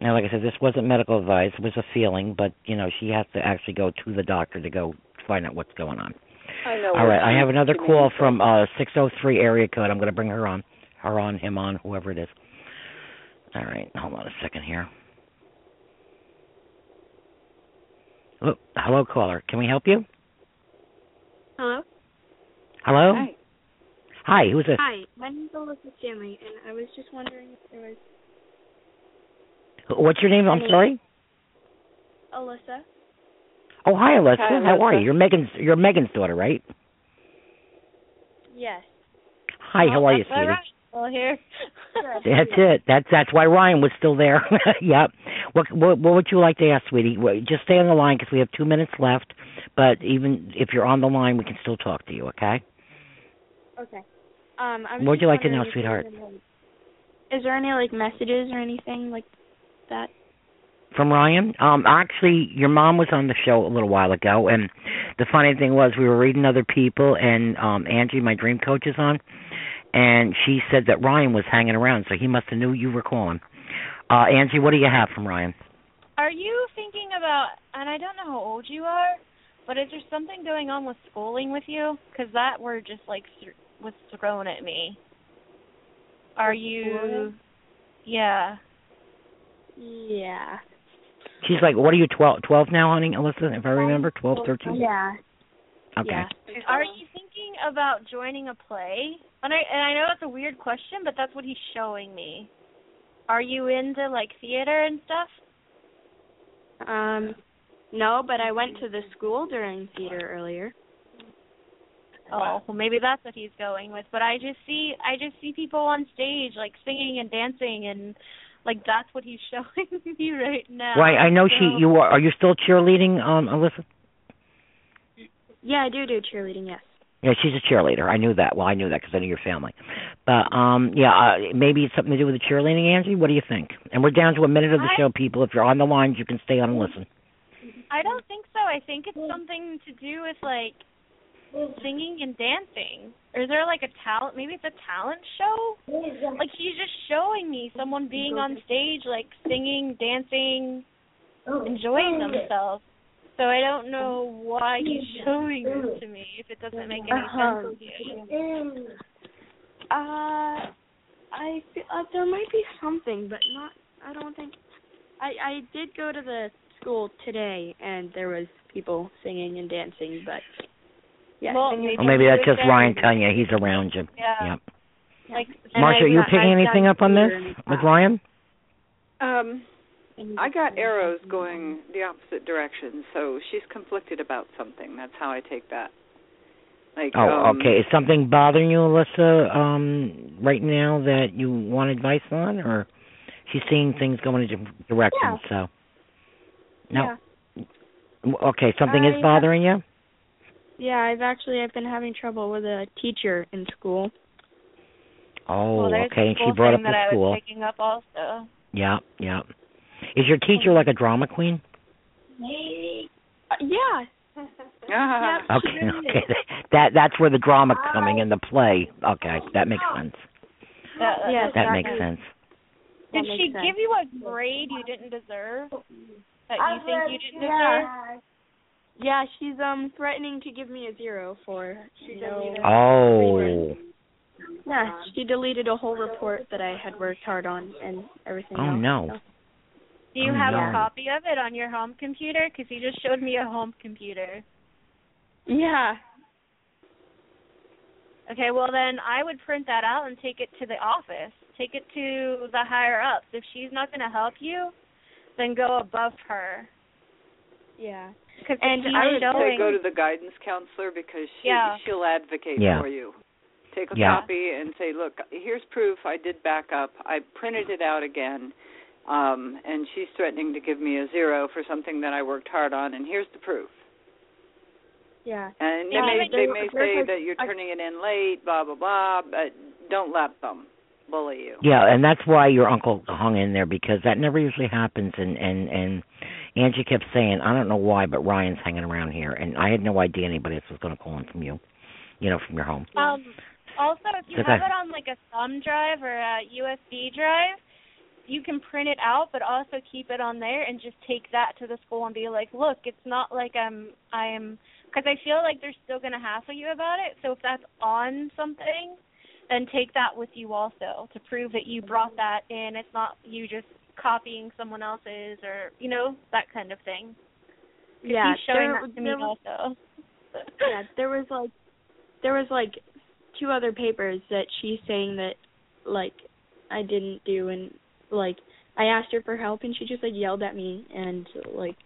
Now, like I said, this wasn't medical advice. It was a feeling, but you know, she has to actually go to the doctor to go find out what's going on. I know. All what right, I have another call from uh 603 area code. I'm going to bring her on, her on, him on, whoever it is. All right, hold on a second here. Hello, hello, caller. Can we help you? Hello. Hello. Hi. Hi, who's this? Hi, my name's Alyssa Stanley, and I was just wondering if there was What's your name? I'm sorry. Alyssa. Oh, hi, Alyssa. Hi, How are you? You're Megan's. You're Megan's daughter, right? Yes. Hi, how Oh, are you, that's all sweetie? right. Well, here. That's it. That's that's why Ryan was still there. yep. What, what what would you like to ask, sweetie? Just stay on the line because we have two minutes left. But even if you're on the line, we can still talk to you. Okay? Okay. Um, What would you like to know, sweetheart? there's any, like- Is there any like messages or anything like that? From Ryan. Um, actually, your mom was on the show a little while ago, and the funny thing was we were reading other people, and um Angie, my dream coach, is on, and she said that Ryan was hanging around, so he must have knew you were calling. Uh, Angie, what do you have from Ryan? Are you thinking about? And I don't know how old you are, but is there something going on with schooling with you? Because that word just like th- was thrown at me. Are you? Yeah. Yeah. She's like, what are you, 12, 12 now, honey, Alyssa, if I remember? Twelve, thirteen? Yeah. Okay. Yeah. Are you thinking about joining a play? And I and I know it's a weird question, but that's what he's showing me. Are you into like theater and stuff? Um, no, but I went to the school during theater earlier. Oh, well maybe that's what he's going with. But I just see I just see people on stage like singing and dancing and like that's what he's showing me right now. Right, I know she. You are. Are you still cheerleading, um, Alyssa? Yeah, I do do cheerleading. Yes. Yeah, she's a cheerleader. I knew that. Well, I knew that because I knew your family. But um, yeah, uh, maybe it's something to do with the cheerleading, Angie. What do you think? And we're down to a minute of the I- show, people. If you're on the lines, you can stay on and listen. I don't think so. I think it's something to do with like singing and dancing. Or is there like a talent? Maybe it's a talent show. Like he's just showing me someone being on stage, like singing, dancing, enjoying themselves. So I don't know why he's showing this to me if it doesn't make any Uh-huh. sense to you. Uh, I feel, uh, there might be something, but not. I don't think. I I did go to the school today, and there was people singing and dancing, but yeah. Well, singing- Or maybe that's just. Ryan telling you he's around you. Yeah. Yep. Like And Marsha, are you not- picking I've anything up on this theater with. Ryan? Um, I got arrows going the opposite direction, so she's conflicted about something. That's how I take that. Like, Oh, um, okay. Is something bothering you, Alyssa, um, right now that you want advice on, or she's seeing things going in different directions? So, no. Okay, something I is bothering you. Yeah, I've actually I've been having trouble with a teacher in school. Oh, well, there's okay. the And she brought up thing that the I school. was picking up also. Yeah, yeah. Is your teacher like a drama queen? Uh, yeah. Ah, Yeah. Okay, okay. That that's where the drama coming in the play. Okay, that makes sense. That, Yes, That that makes sense. Did That she sense. give you a grade you didn't deserve? That you think you didn't deserve? Yeah, she's um threatening to give me a zero for you know. Oh. Yeah, she deleted a whole report that I had worked hard on and everything. Oh, else, no. so- Do you Oh, have no. a copy of it on your home computer? Because you just showed me a home computer. Yeah. Okay, well then I would print that out and take it to the office. Take it to the higher ups. If she's not going to help you, then go above her. Yeah. And I would showing, say go to the guidance counselor because she Yeah. she'll advocate Yeah. for you. Take a Yeah. copy and say, "Look, here's proof. I did back up. I printed it out again." Um, and she's threatening to give me a zero for something that I worked hard on, and here's the proof. Yeah. And Yeah, they may they may say like- that you're I- turning it in late, blah blah blah, but don't let them bully you. Yeah, and that's why your uncle hung in there because that never usually happens. And and and Angie kept saying, I don't know why, but Ryan's hanging around here, and I had no idea anybody else was going to call in from you, you know, from your home. Um, also, if you have it on like a thumb drive or a USB drive, you can print it out, but also keep it on there and just take that to the school and be like, look, it's not like I'm I am because I feel like they're still gonna hassle you about it. So if that's on something, then take that with you also to prove that you brought that in. It's not you just copying someone else's or you know that kind of thing. Yeah. he's showing there, that to me there was, also. yeah, there was like there was like two other papers that she's saying that like I didn't do and like I asked her for help and she just like yelled at me and like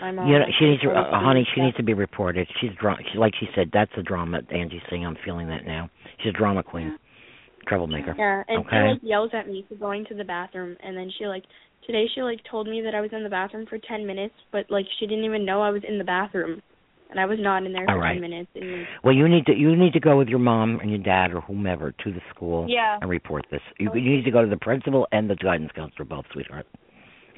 my mom you know, she needs to, told uh, honey. She stuff. needs to be reported. She's dra- she, like she said. That's the drama. Angie's saying. I'm feeling that now. She's a drama queen, troublemaker. Yeah, and Okay. she like yells at me for going to the bathroom, and then she like today she like told me that I was in the bathroom for ten minutes, but like she didn't even know I was in the bathroom, and I was not in there All for right. ten minutes. And Well, you need to you need to go with your mom and your dad or whomever to the school Yeah. and report this. You, you need to go to the principal and the guidance counselor both, sweetheart.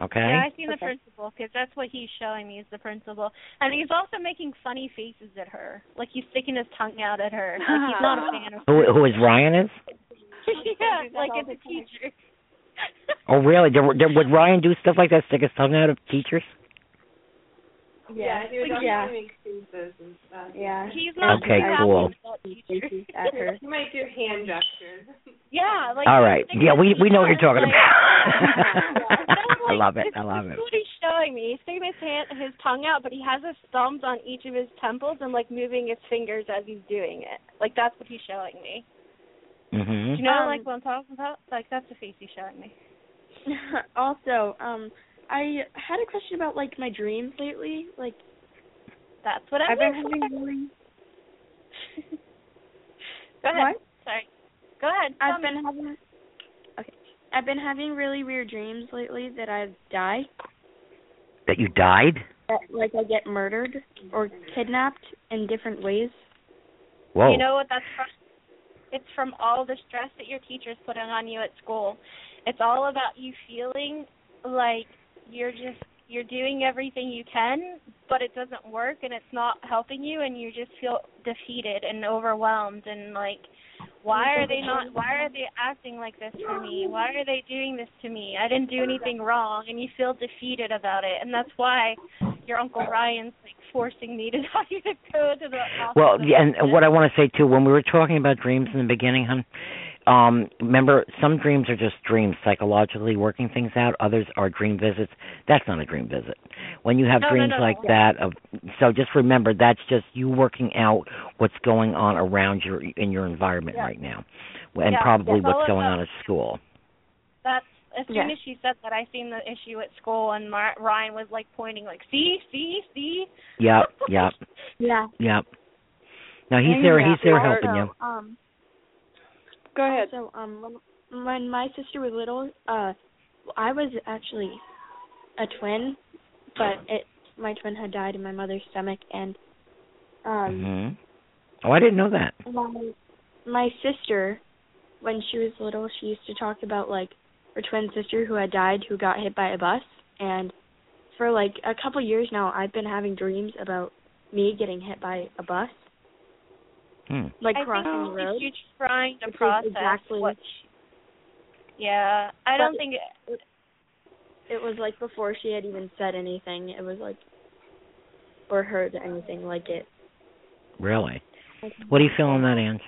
Okay. Yeah, I seen the principal because that's what he's showing me is the principal, and he's also making funny faces at her, like he's sticking his tongue out at her. Like he's not a ah. fan of Who who is Ryan is? yeah, like as a teacher. Oh, really? Did, did, would Ryan do stuff like that? Stick his tongue out of teachers? yeah, he would yeah, make faces and stuff. yeah. He's not Okay, cool. happy about teachers. Faces at her. He might do hand gestures. Yeah, like All he's right. sticking Yeah, we we know what you're talking like- about. No, I like, love it. I love it. this it. is what he's showing me. He's sticking his hand, his tongue out, but he has his thumbs on each of his temples and like moving his fingers as he's doing it. Like that's what he's showing me. Do Mhm. you know Um, like what I'm talking about? Like that's the face he's showing me. also, um, I had a question about like my dreams lately. Like That's what I'm I've been for. having really Go ahead. What? Sorry. Go ahead. Tell I've me. been having okay. I've been having really weird dreams lately that I die. That you died? That like I get murdered or kidnapped in different ways. Whoa. You know what that's from? It's from all the stress that your teacher's putting on you at school. It's all about you feeling like you're just you're doing everything you can, but it doesn't work and it's not helping you and you just feel defeated and overwhelmed and like why are they not why are they acting like this for me? Why are they doing this to me? I didn't do anything wrong and you feel defeated about it. And that's why your Uncle Ryan's like forcing me to tell you to go to the Well, yeah, and, what I want to say too, when we were talking about dreams in the beginning, hon, um remember some dreams are just dreams psychologically working things out. Others are dream visits. That's not a dream visit. When you have No, dreams no, no. like that of so just remember that's just you working out what's going on around your in your environment Yeah. right now and Yeah, probably what's going on at school. That's as soon Yeah. as she said that, I seen the issue at school, and Mar- Ryan was like pointing, like, "See, see, see." yep yep Yeah. yep no he's Hang there around he's there hard. helping you um, Go ahead. So, um, when, when my sister was little, uh, I was actually a twin, but it my twin had died in my mother's stomach, and um, mhm oh i didn't know that my my sister, when she was little, she used to talk about like her twin sister who had died, who got hit by a bus, and for like a couple years now, I've been having dreams about me getting hit by a bus, hmm. like I crossing think the road. she's trying to Which is process exactly- what. She, yeah, I don't think. It, it was like before she had even said anything. It was like or heard anything like it. really what do you feel on that Ange?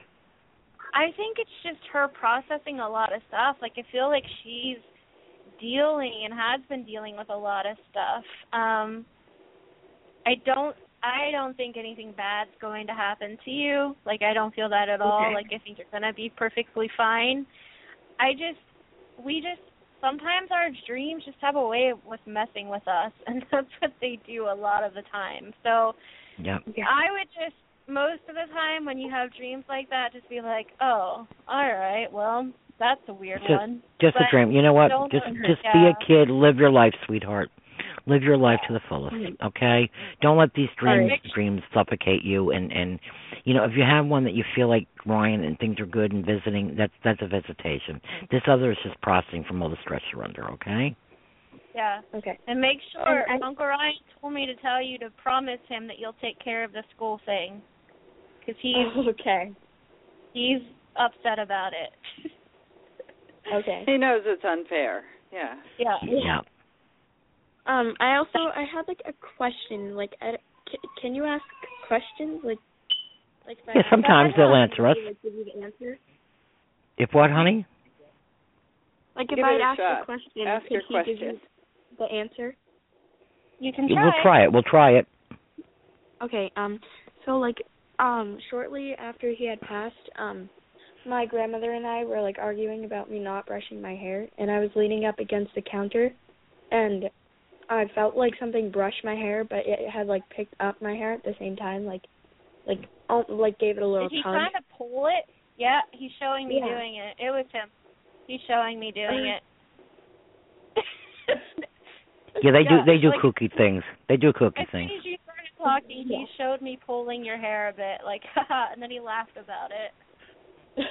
I think it's just her processing a lot of stuff. Like I feel like she's dealing and has been dealing with a lot of stuff. Um I don't I don't think anything bad's going to happen to you. Like I don't feel that at all. Okay. Like I think you're gonna be perfectly fine. I just we just sometimes our dreams just have a way with messing with us and that's what they do a lot of the time. So yeah. I would just most of the time when you have dreams like that, just be like, "Oh, all right, well, that's a weird Just- one." Just a dream. You know what? Just her- just yeah. be a kid, live your life, sweetheart. Live your life to the fullest, mm-hmm. okay? Don't let these dreams Alright. dreams suffocate you and and you know, if you have one that you feel like Ryan and things are good and visiting, that's that's a visitation. Mm-hmm. This other is just processing from all the stress you're under, okay? Yeah, Okay. and make sure And I- Uncle Ryan told me to tell you to promise him that you'll take care of the school thing, because he's okay. he's upset about it. Okay. He knows it's unfair. Yeah. yeah. Yeah. Um, I also I had like a question. Like, I, can, can you ask questions? Like, like if Yeah, ask sometimes them, they'll answer us. Like, give you the answer. If what, honey? Like, if I it a ask a question, Ask could your he give you the answer? You can try. We'll try it. We'll try it. Okay, um so like um shortly after he had passed, um my grandmother and I were like arguing about me not brushing my hair and I was leaning up against the counter and I felt like something brushed my hair but it had like picked up my hair at the same time like like oh, like gave it a little Is he tug. trying to pull it? Yeah, he's showing me Yeah. doing it. It was him. He's showing me doing it. Yeah, they do they do like- kooky things. They do kooky As soon things. as you started talking, he showed me pulling your hair a bit, like, haha, and then he laughed about it.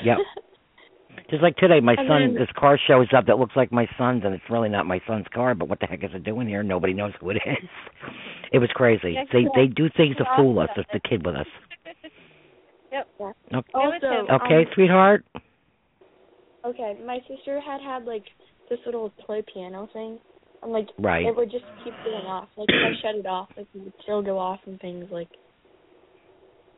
Yep. Just like today, my And son, then- this car shows up that looks like my son's, and it's really not my son's car. But what the heck is it doing here? Nobody knows who it is. It was crazy. Yeah, They they do things to fool us. about It's the kid with us. Yep. Okay, Also, okay um, sweetheart. Okay, my sister had had like this little toy piano thing, and like Right. it would just keep going off. Like if I shut it off, like it would still go off and things like.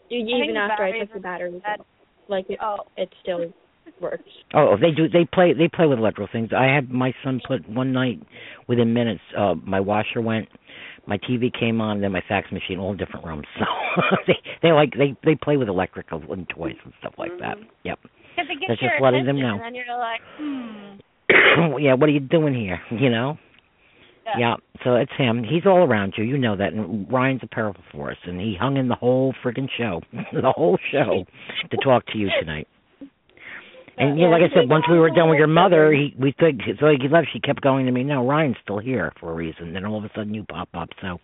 e- Even the after I took the are batteries bad. off, like it, Oh, it still works. Oh, they do. They play. They play with electrical things. I had my son put one night, within minutes, uh my washer went, my TV came on, then my fax machine, all in different rooms. So they they like they they play with electrical and toys and stuff like that. Yep. because it gets That's your just letting them know. and then you're like, hmm. yeah, what are you doing here? You know. Yeah, so it's him. He's all around you. You know that. And Ryan's a powerful force, and he hung in the whole friggin' show, the whole show, to talk to you tonight. And you know, like I said, once we were done with your mother, he we think so he left. She kept going to me. No, Ryan's still here for a reason. Then all of a sudden you pop up. So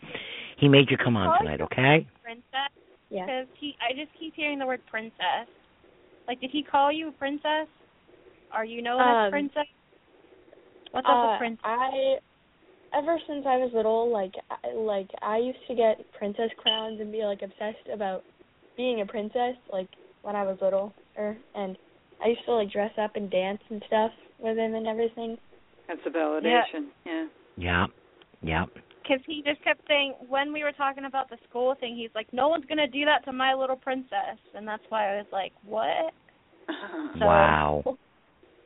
he made you come on tonight, okay? princess. Yeah. Because he, I just keep hearing the word princess. Like, did he call you a princess? Are you known as Um, princess? What's up Uh, with princess? I ever since I was little, like I, like I used to get princess crowns and be like obsessed about being a princess, like when I was little, or and I used to like dress up and dance and stuff with him and everything. That's a validation. Yeah. Yeah. Yeah. Because he just kept saying when we were talking about the school thing, he's like, "No one's gonna do that to my little princess," and that's why I was like, "What?" So- Wow.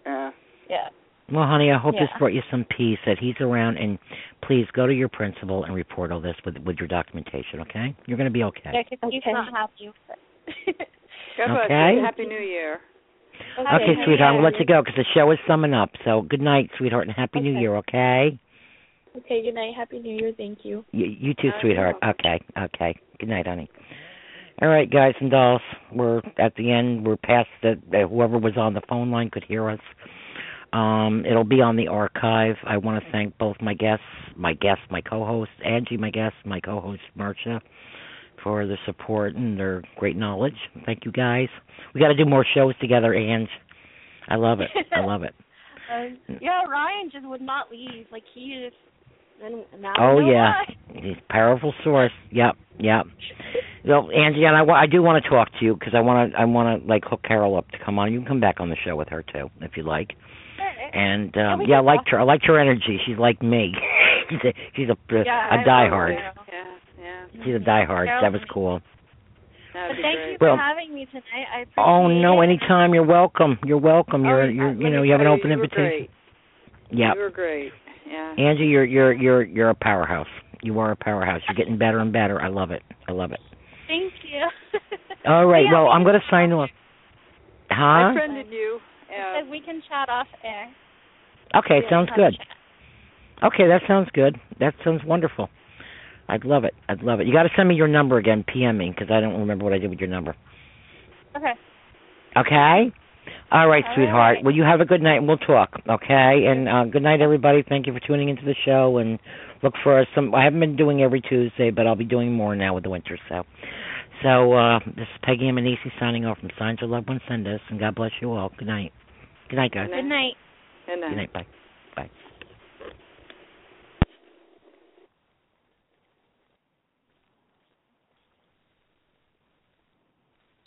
Yeah. Yeah. Well, honey, I hope this brought you some peace. That he's around, and please go to your principal and report all this with with your documentation. Okay? You're going to be okay. Yeah, 'cause he's Okay. not happy. God bless Okay. Happy New Year. Okay, Okay. sweetheart, I'm gonna let you go because the show is summing up. So good night, sweetheart, and happy New Year. Okay? Okay, good night. Happy New Year. Thank you. You, you too, I sweetheart. will. Okay, okay. Good night, honey. All right, guys and dolls, we're at the end. We're past the, the whoever was on the phone line could hear us. Um, it'll be on the archive. I want to thank both my guests, my guests, my co-host Angie, my guest, my co-host Marsha, for their support and their great knowledge. Thank you, guys. We got to do more shows together, Ange. I love it. I love it. Um, yeah, Ryan just would not leave. Like he just. And now Oh yeah, why. he's a powerful source. Yep, yep. Well, Angie, and I, I do want to talk to you because I want to I want to like hook Carol up to come on. You can come back on the show with her too if you like. And um, we yeah, I can liked her. I liked her energy. She's like me. she's a she's a Yeah, a I love diehard. Yeah. Yeah. She's a diehard. That was cool. That'd But thank great. you for Well- having me tonight. I appreciate Oh no, it. anytime. You're welcome. You're welcome. You're Oh, you're you know you have an tell open you were invitation. Great. Yep. You were great. Yeah. Angie, you're you're you're you're a powerhouse. You are a powerhouse. You're getting better and better. I love it. I love it. Thank you. All right. Yeah, well, I'm going to sign off. Huh? I friended you. Said we can chat off air. Okay, Yeah, sounds good. Okay, that sounds good. That sounds wonderful. I'd love it. I'd love it. You got to send me your number again, PM me, because I don't remember what I did with your number. Okay. Okay? All right, All sweetheart. right. Well, you have a good night, and we'll talk. Okay? And uh, good night, everybody. Thank you for tuning into the show, and look for some. I haven't been doing every Tuesday, but I'll be doing more now with the winter. So, so uh, this is Peggy Immanesi signing off from Signs Your Loved Ones Send Us, and God bless you all. Good night. Good night, guys. Good Good night. Good night. Good night. Bye. Bye.